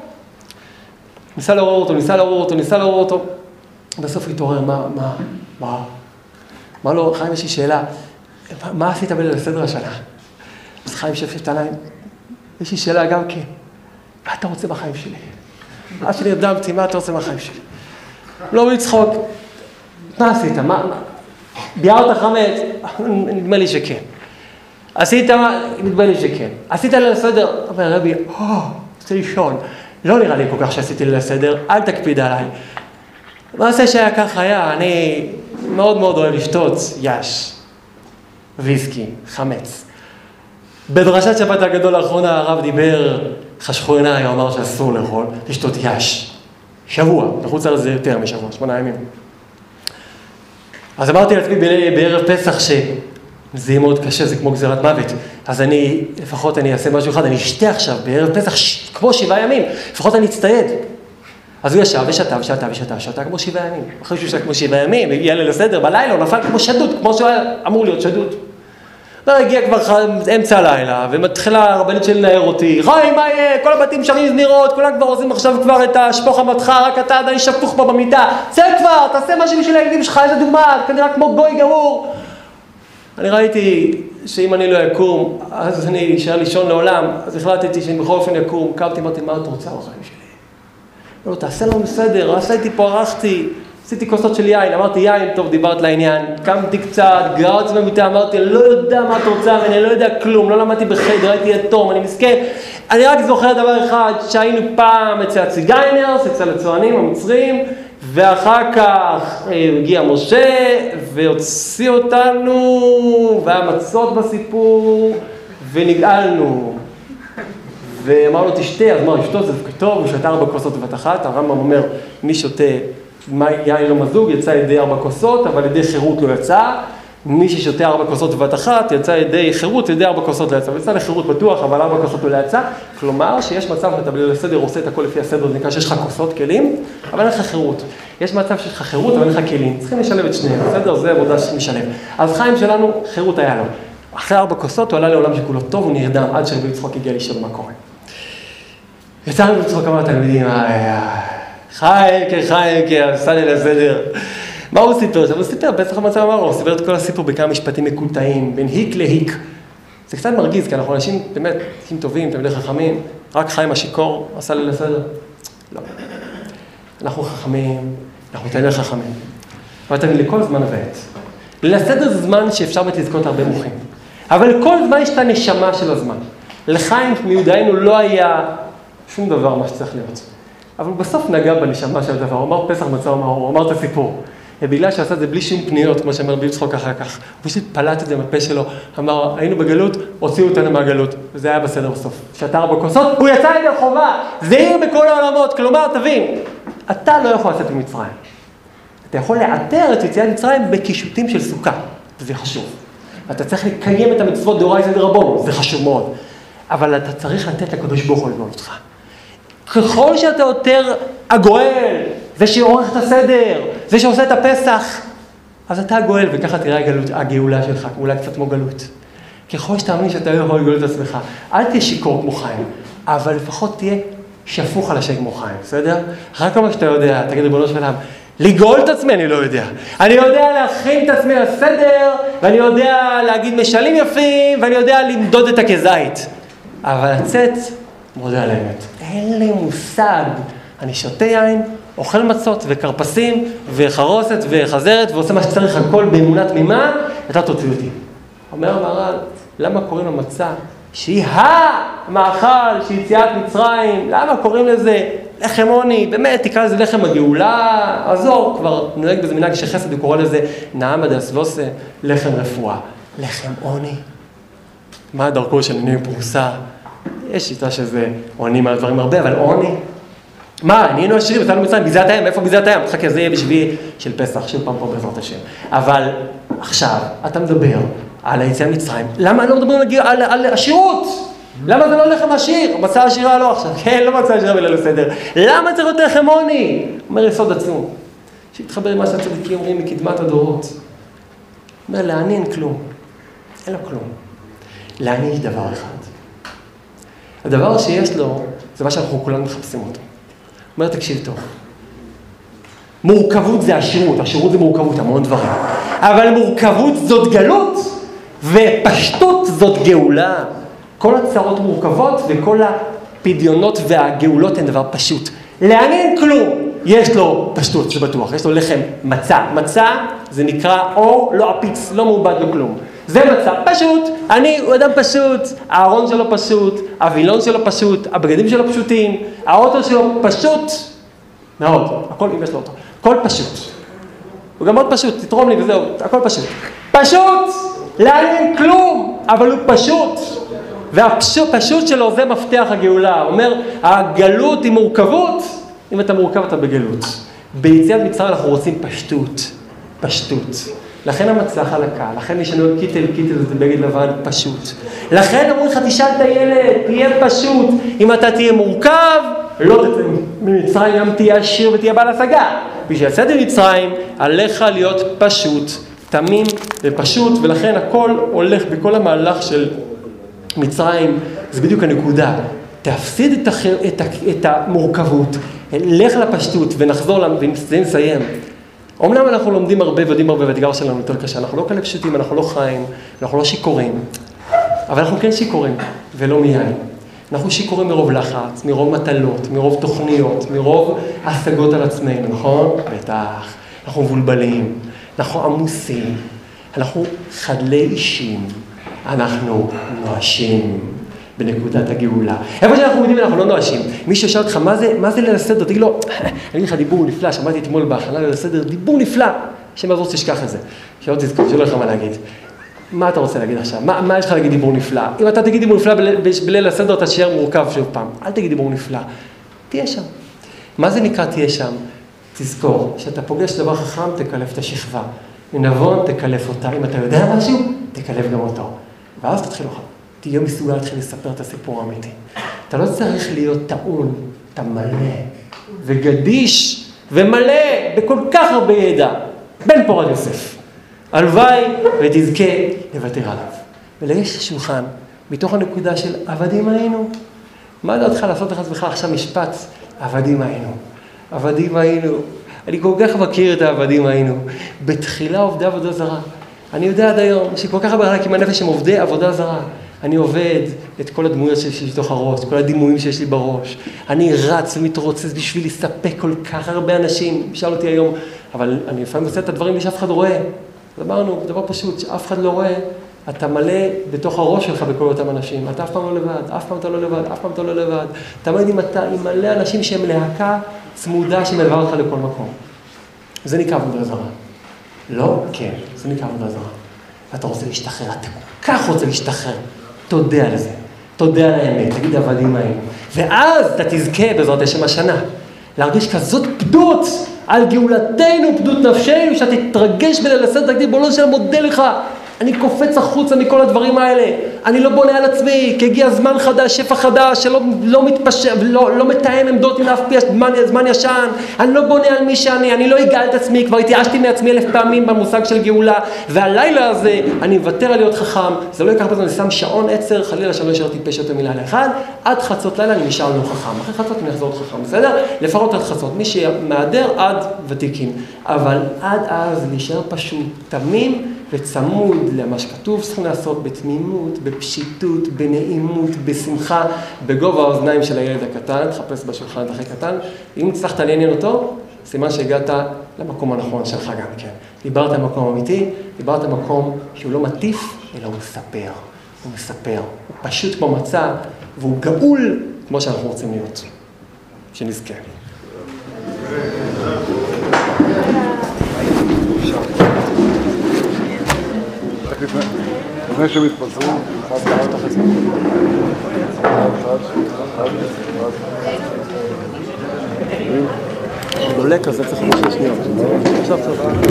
ניסה לעורר אותו, ניסה לעורר אותו, ניסה לעורר אותו. בסוף התעורר, מה, מה, מה? אמר לו, חיים, יש לי שאלה. מה עשית בליל הסדר השנה? אז חיים שפשף את העיניים, יש לי שאלה גם כן, מה אתה רוצה בחיים שלי? מה שנרדמתי, מה אתה רוצה בחיים שלי? לא בצחוק, מה עשית? מה, ביארת חמץ? נדמה לי שכן. עשית, נדמה לי שכן. עשית ליל הסדר? אומר רבי, או, רוצה לישון. לא נראה לי כל כך שעשיתי ליל הסדר, אל תקפיד עליי. מעשה שהיה כך היה, אני מאוד מאוד אוהב לשתות יש. ויסקי, חמץ. בדרשת שבת הגדול האחרונה הרב דיבר, חשכו עיניי, הוא אמר שאסור לאכול, לשתות יש. שבוע, בחוץ לארץ זה יותר משבוע, שמונה ימים. אז אמרתי לעצמי בערב פסח שזה יהיה מאוד קשה, זה כמו גזירת מוות. אז אני, לפחות אני אעשה משהו אחד, אני אשתה עכשיו בערב פסח ש... כמו שבעה ימים, לפחות אני אצטייד. אז הוא ישב ושתה ושתה ושתה ושתה כמו שבעה ימים. אחרי שהוא שתה כמו שבעה ימים, הגיע ליל הסדר, בלילה הוא נפל כמו שדוד, כמו שהוא אמור להיות שדוד. לא הגיע כבר אמצע הלילה, ומתחילה הרבנית שלי לנער אותי, חיים, מה יהיה? כל הבתים שרים זנירות, כולם כבר עושים עכשיו כבר את השפוך המתך, רק אתה עדיין שפוך פה במיטה. צא כבר, תעשה משהו בשביל הילדים שלך, איזה דוגמה, כנראה כמו גוי גמור. אני ראיתי שאם אני לא אקום, אז אני אשאר לישון לעולם, אז החלטתי שאני בכל אופן אקום, קמתי, אמרתי, מה את רוצה בחיים שלי? לא, תעשה לנו סדר, עשיתי פה, ערכתי, עשיתי כוסות של יין, אמרתי יין, טוב, דיברת לעניין, קמתי קצת, גררתי במיטה, אמרתי, לא יודע מה את רוצה ממני, אני לא יודע כלום, לא למדתי בחדר, הייתי יתום, אני מסכן. אני רק זוכר דבר אחד, שהיינו פעם אצל הציגיינרס, אצל הצוענים המצרים, ואחר כך אה, הגיע משה והוציא אותנו, והיה מצות בסיפור, ונגאלנו. ואמר לו תשתה, אז אמר לשתות זה טוב, הוא שתה ארבע כוסות בבת אחת, הרמב"ם אומר מי שותה יין לא מזוג יצא ידי ארבע כוסות, אבל ידי חירות לא יצא, מי ששותה ארבע כוסות בבת אחת יצא ידי חירות, ידי ארבע כוסות לא יצא, ויצא לחירות בטוח, אבל ארבע כוסות לא יצא, כלומר שיש מצב שאתה בליל הסדר עושה את הכל לפי הסדר, זה נקרא שיש לך כוסות, כלים, אבל אין לך חירות. יש מצב שיש לך חירות, אבל אין לך כלים, צריכים לשלב את שניהם, בסדר? זה עבודה שמשלב. אז חיים שלנו, חירות היה לו. אחרי ארבע כוסות הוא עלה לעולם שכולו טוב, הוא נרדם עד שרבי יצחוק הגיע לשאול מה קורה. יצאנו לצחוק כמה תלמידים, חיים, כן, חיים, כן, לי לסדר. מה הוא סיפר שם? הוא סיפר, פסח המצב אמר לו, הוא סיפר את כל הסיפור בכמה משפטים מקולטאים, בין היק להיק. זה קצת מרגיז, כי אנחנו אנשים באמת, אנשים טובים, תלמידי חכמים, רק חיים השיכור עשה לי לסדר. לא. אנחנו חכמים, אנחנו תלמידי חכמים. אבל תמיד לכל זמן ועת. לסדר זה זמן שאפשר באמת לזכות הרבה מוחים. אבל לכל זמן יש את הנשמה של הזמן. לחיים מיודענו לא היה שום דבר מה שצריך להיות. אבל הוא בסוף נגע בנשמה של הדבר, הוא אמר פסח מצה, הוא אמר, הוא אמר את הסיפור. ובגלל שעשה את זה בלי שום פניות, כמו שאמר רבי יצחוק אחר כך, הוא פשוט פלט את זה מהפה שלו, אמר, היינו בגלות, הוציאו אותנו מהגלות, וזה היה בסדר בסוף. שתה ארבע כוסות, הוא יצא ידי חובה, זהיר בכל העולמות, כלומר, תבין, אתה לא יכול לצאת ממצרים. אתה יכול לאתר את יציאת מצרים בקישוטים של סוכה, וזה חשוב. אתה צריך לקיים את המצוות דאורייתא דרבנו, זה חשוב מאוד. אבל אתה צריך לתת לקדוש ברוך הוא לבנות אותך. ככל שאתה יותר הגואל, זה שעורך את הסדר, זה שעושה את הפסח, אז אתה הגואל, וככה תראה הגלות, הגאולה שלך, אולי קצת כמו גלות. ככל שאתה מאמין שאתה לא יכול לגאול את עצמך, אל תהיה שיכור כמו חיים, אבל לפחות תהיה שפוך על השם כמו חיים, בסדר? רק מה שאתה יודע, תגיד ריבונו של עולם, לגאול את עצמי אני לא יודע. אני יודע להכין את עצמי לסדר, ואני יודע להגיד משלים יפים, ואני יודע למדוד את הכזית. אבל לצאת, מודה על האמת. אין לי מושג. אני שותה יין, אוכל מצות וכרפסים, וחרוסת וחזרת, ועושה מה שצריך, הכל באמונה תמימה, אתה תוציא אותי. אומר המהר"ל, למה קוראים למצה שהיא המאכל של יציאת מצרים, למה קוראים לזה לחם עוני, באמת, תקרא לזה לחם הגאולה, עזור, כבר נוהג בזה מנהג שחסד, הוא קורא לזה נעמה דאסבוסה, לחם רפואה. לחם עוני? מה דרכו של ענייני פרוסה? יש שיטה שזה עוני מהדברים הרבה, אבל עוני? מה, נהיינו עשירים, יצאנו מצרים, ביזת הים, איפה ביזת הים? חכה, זה יהיה בשביעי של פסח, שוב פעם פה בעזרת השם. אבל עכשיו, אתה מדבר על היציאה ממצרים, למה לא מדברים על, על, על עשירות? למה זה לא לחם עשיר? מצה עשירה לא עכשיו, כן, לא מצה עשירה בליל הסדר. למה צריך להיות לחם עוני? אומר יסוד עצום. שהתחבר עם מה שהצדיקים אומרים מקדמת הדורות. אומר, לעני אין כלום. אין לו כלום. לעני יש דבר אחד. הדבר שיש לו, זה מה שאנחנו כולנו מחפשים אותו. אומר, תקשיב טוב. מורכבות זה עשירות, עשירות זה מורכבות, המון דברים. אבל מורכבות זאת גלות, ופשטות זאת גאולה. כל הצרות מורכבות וכל הפדיונות והגאולות הן דבר פשוט. לאן אין כלום? יש לו פשטות, זה בטוח, יש לו לחם מצה. מצה זה נקרא אור, לא עפיץ, לא מעובד בכלום. זה מצה, פשוט, אני הוא אדם פשוט, הארון שלו פשוט, הווילון שלו פשוט, הבגדים שלו פשוטים, האוטו שלו פשוט מאוד, הכל אם יש לו אותו, הכל פשוט. הוא גם מאוד פשוט, תתרום לי וזהו, הכל פשוט. פשוט! לאן אין כלום, אבל הוא פשוט. והפשוט שלו זה מפתח הגאולה. הוא אומר, הגלות היא מורכבות, אם אתה מורכב אתה בגלות. ביציאת מצרים אנחנו רוצים פשטות, פשטות. לכן המצה חלקה, לכן יש לנו קיטל, קיטל זה בגד לבן פשוט. לכן אומרים לך, תשאל את הילד, תהיה פשוט. אם אתה תהיה מורכב, לא תצא ממצרים, גם תהיה עשיר ותהיה בעל השגה. בשביל לצאת ממצרים, עליך להיות פשוט, תמים ופשוט, ולכן הכל הולך בכל המהלך של מצרים, זה בדיוק הנקודה. תפסיד את, הח... את, ה... את המורכבות, לך לפשטות ונחזור, ונסיים נסיים. אומנם אנחנו לומדים הרבה ויודעים הרבה והאתגר שלנו יותר קשה, אנחנו לא כאלה פשוטים, אנחנו לא חיים, אנחנו לא שיכורים, אבל אנחנו כן שיכורים, ולא מיין. אנחנו שיכורים מרוב לחץ, מרוב מטלות, מרוב תוכניות, מרוב השגות על עצמנו, נכון? בטח. אנחנו מבולבלים, אנחנו עמוסים, אנחנו חדלי אישים, אנחנו נואשים בנקודת הגאולה. איפה שאנחנו יודעים אנחנו לא נואשים. מי ששאל אותך מה זה, מה זה ליל הסדר, תגיד לו, אני אגיד לך דיבור נפלא, שמעתי אתמול בהכנה ליל הסדר, דיבור נפלא. השם יעזור שתשכח את זה, שלא תזכור, שלא יהיה לך מה להגיד. מה אתה רוצה להגיד עכשיו? מה, מה יש לך להגיד דיבור נפלא? אם אתה תגיד דיבור נפלא בליל הסדר, אתה תישאר מורכב שוב פעם. אל תגיד דיבור נפלא. תהיה שם. מה זה נקרא תהיה שם? תזכור, כשאתה פוגש דבר חכם, תקלף את השכבה. מנבון, תקלף אותה. אם אתה יודע משהו, תקלף גם אותו. ואז תתחיל לך. תהיה מסוגל להתחיל לספר את הסיפור האמיתי. אתה לא צריך להיות טעון, אתה מלא וגדיש ומלא בכל כך הרבה ידע. בן פורת יוסף. הלוואי ותזכה לוותר עליו. ולגשת לשולחן, מתוך הנקודה של עבדים היינו. מה דעתך לעשות לך עצמך עכשיו משפט, עבדים היינו. עבדים היינו. אני כל כך מכיר את העבדים היינו. בתחילה עובדי עבודה זרה. אני יודע עד היום שכל כך הרבה חלקים מהנפש הם עובדי עבודה זרה. אני עובד את כל הדמויות שיש לי בתוך הראש, כל הדימויים שיש לי בראש. אני רץ ומתרוצץ בשביל לספק כל כך הרבה אנשים. שאל אותי היום, אבל אני לפעמים עושה את הדברים שאף אחד רואה. אז אמרנו, דבר פשוט, שאף אחד לא רואה, אתה מלא בתוך הראש שלך בכל אותם אנשים. אתה אף פעם לא לבד, אף פעם אתה לא לבד, אף פעם אתה לא לבד. אתה עם מלא אנשים שהם להקה צמודה שמלווה אותך לכל מקום. זה נקרא עבודה זרה. לא? כן, זה נקרא עבודה זרה. ואתה רוצה להשתחרר, אתה כל כך רוצה להשתחרר. תודה על זה, תודה על האמת, תגיד עבדים היינו. ואז אתה תזכה בעזרת השם השנה, להרגיש כזאת פדות על גאולתנו, פדות נפשנו, שאתה תתרגש בליל הסדר, תגיד, בוא לא שלם מודה לך, אני קופץ החוצה מכל הדברים האלה. אני לא בונה על עצמי, כי הגיע זמן חדש, שפע חדש, שלא לא מתפשר, לא, לא מתאם עמדות עם אף פי זמן, זמן ישן. אני לא בונה על מי שאני, אני לא אגאל את עצמי, כבר התייאשתי מעצמי אלף פעמים במושג של גאולה. והלילה הזה, אני מוותר על להיות חכם, זה לא ייקח בזמן, אני שם שעון עצר, חלילה שאני לא אשאר טיפש יותר מלילה אחד. עד חצות לילה אני נשאר לא חכם. אחרי חצות אני אחזור להיות חכם, בסדר? לפחות עד חצות. מי שמהדר עד ותיקים. אבל עד אז להישאר פשוט תמים וצמוד למה שכתוב צריכים לעשות בתמימות, בפשיטות, בנעימות, בשמחה, בגובה האוזניים של הילד הקטן, תחפש בשולחן את הכי קטן. אם הצלחת לעניין אותו, סימן שהגעת למקום הנכון שלך גם כן. דיברת על מקום אמיתי, דיברת על מקום שהוא לא מטיף, אלא הוא מספר. הוא מספר. הוא פשוט כמו מצה, והוא גאול כמו שאנחנו רוצים להיות. שנזכה. לפני שהם יתפזרו, דולק, אז זה צריך לשתי שניות. עכשיו, עכשיו.